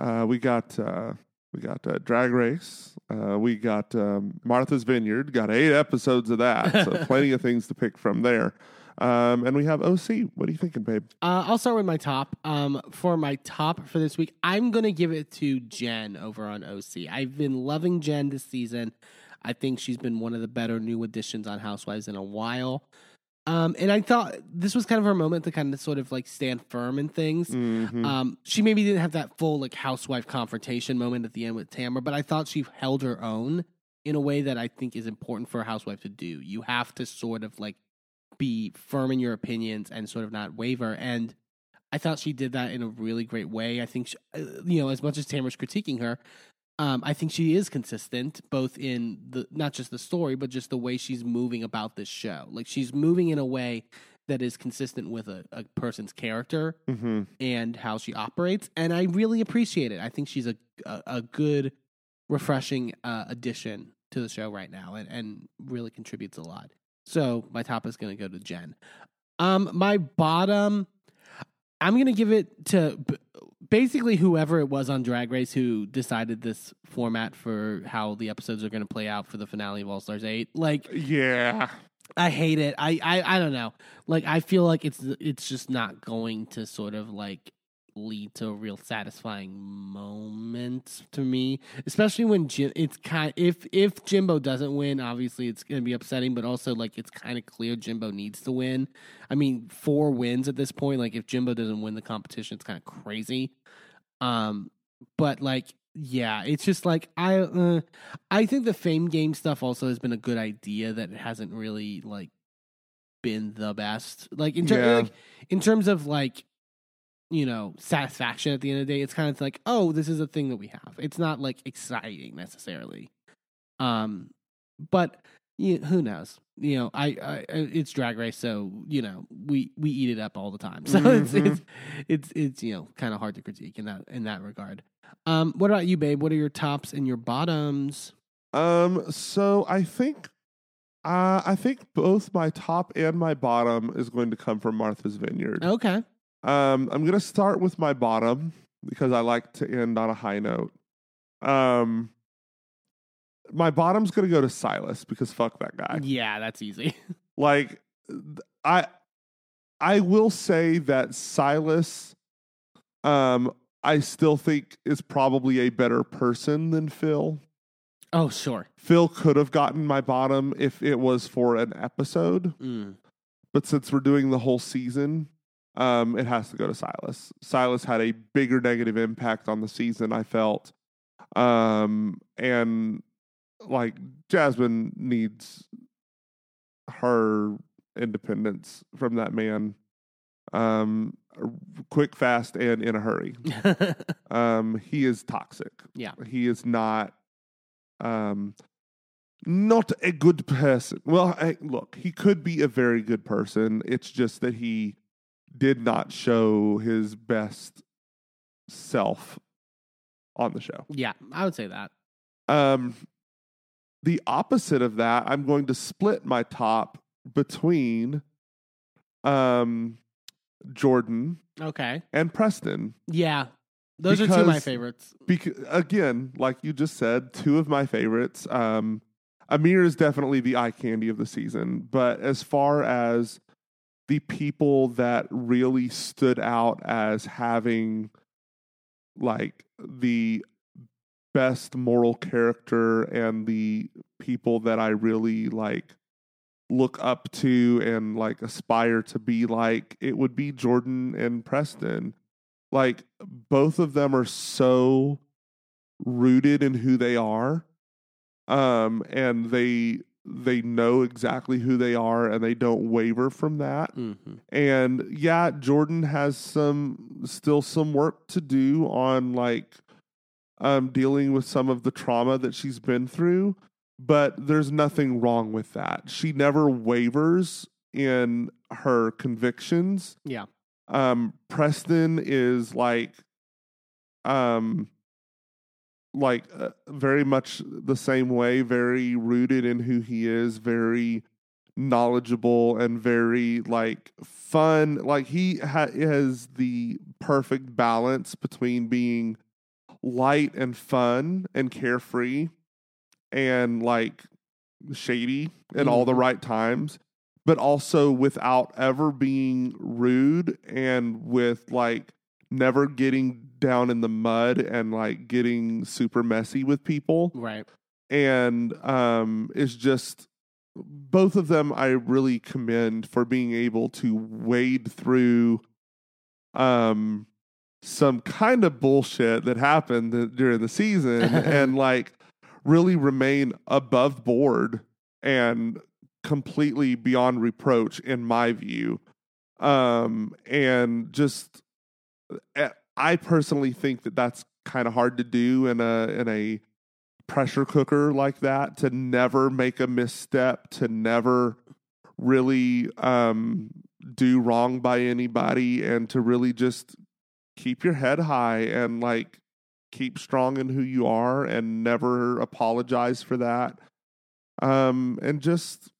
Uh, we got uh, we got uh, Drag Race. Uh, we got um, Martha's Vineyard. Got eight episodes of that, so plenty of things to pick from there. Um, and we have OC. What are you thinking, babe? Uh, I'll start with my top. Um, for my top for this week, I'm gonna give it to Jen over on OC. I've been loving Jen this season. I think she's been one of the better new additions on Housewives in a while. Um, and I thought this was kind of her moment to kind of sort of like stand firm in things. Mhm. Um, she maybe didn't have that full like housewife confrontation moment at the end with Tamra, but I thought she held her own in a way that I think is important for a housewife to do. You have to sort of like be firm in your opinions and sort of not waver. And I thought she did that in a really great way. I think, she, uh, you know, as much as Tamra's critiquing her, um, I think she is consistent both in the not just the story, but just the way she's moving about this show. Like she's moving in a way that is consistent with a, a person's character Mhm. and how she operates, and I really appreciate it. I think she's a a, a good, refreshing uh, addition to the show right now, and, and really contributes a lot. So my top is going to go to Jen. Um, my bottom, I'm going to give it to basically whoever it was on Drag Race who decided this format for how the episodes are going to play out for the finale of All Stars Eight. Like, Yeah, I hate it. I, I I don't know. Like I feel like it's it's just not going to sort of like lead to a real satisfying moment to me, especially when Jim. It's kind if if Jimbo doesn't win, obviously it's going to be upsetting, but also like it's kind of clear Jimbo needs to win. I mean, four wins at this point. Like if Jimbo doesn't win the competition, it's kind of crazy. Um, but like yeah, it's just like I uh, I think the fame game stuff also has been a good idea that it hasn't really like been the best. Like in, ter- Yeah. like, in terms of like you know satisfaction at the end of the day, it's kind of like oh this is a thing that we have. It's not like exciting necessarily. Um, but you, who knows? You know, I, I it's drag race, so you know we we eat it up all the time. So it's Mhm. it's it's it's you know kind of hard to critique in that in that regard. Um, what about you, babe? What are your tops and your bottoms? Um, so I think, uh, I think both my top and my bottom is going to come from Martha's Vineyard. Okay, Um, I'm gonna start with my bottom because I like to end on a high note. Um, my bottom's gonna go to Silas because fuck that guy. yeah, that's easy. Like, I, I will say that Silas, um, I still think is probably a better person than Phil. oh, sure. Phil could have gotten my bottom if it was for an episode, Mm. but since we're doing the whole season, um, it has to go to Silas. Silas had a bigger negative impact on the season, I felt. Um, and like Jasmine needs her independence from that man. Um, quick, fast, and in a hurry. Um, he is toxic. Yeah. He is not um not a good person. Well, I, look, he could be a very good person. It's just that he did not show his best self on the show. yeah, I would say that. Um the opposite of that, I'm going to split my top between um Jordan Okay. and Preston. Yeah, those are two of my favorites. because again, like you just said, two of my favorites. Um, Amir is definitely the eye candy of the season, but as far as the people that really stood out as having like the best moral character and the people that I really like look up to and like aspire to be like, it would be Jordan and Preston. Like both of them are so rooted in who they are um and they they know exactly who they are and they don't waver from that. Hmm and yeah jordan has some still some work to do on like um dealing with some of the trauma that she's been through but there's nothing wrong with that. She never wavers in her convictions. Yeah. um Preston is like um like uh, very much the same way very rooted in who he is very knowledgeable and very like fun like he ha- has the perfect balance between being light and fun and carefree and like shady in all the Mhm. right times but also without ever being rude and with like never getting down in the mud and like getting super messy with people Right. and um it's just both of them I really commend for being able to wade through um some kind of bullshit that happened during the season and like really remain above board and completely beyond reproach in my view um and just eh, i personally think that that's kind of hard to do in a in a pressure cooker like that to never make a misstep to never really um do wrong by anybody and to really just keep your head high and like keep strong in who you are and never apologize for that um and just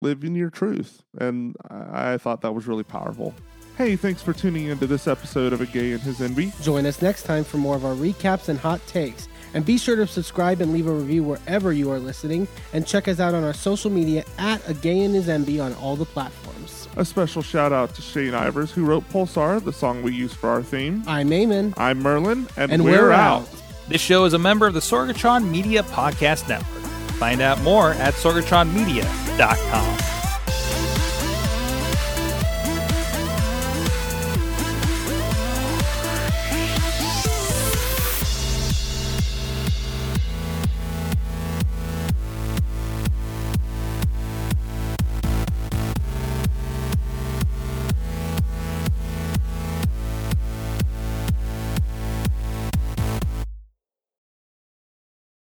live in your truth and i, I thought that was really powerful hey thanks for tuning into this episode of a gay and his Enby Join us next time for more of our recaps and hot takes. And be sure to subscribe and leave a review wherever you are listening. And check us out on our social media at A Gay and His Enby on all the platforms. A special shout out to Shane Ivers, who wrote Pulsar, the song we use for our theme. I'm Eamon. I'm Merlin, and, And we're, we're out. out. This show is a member of the Sorgatron Media Podcast Network. Find out more at sorgatronmedia.com.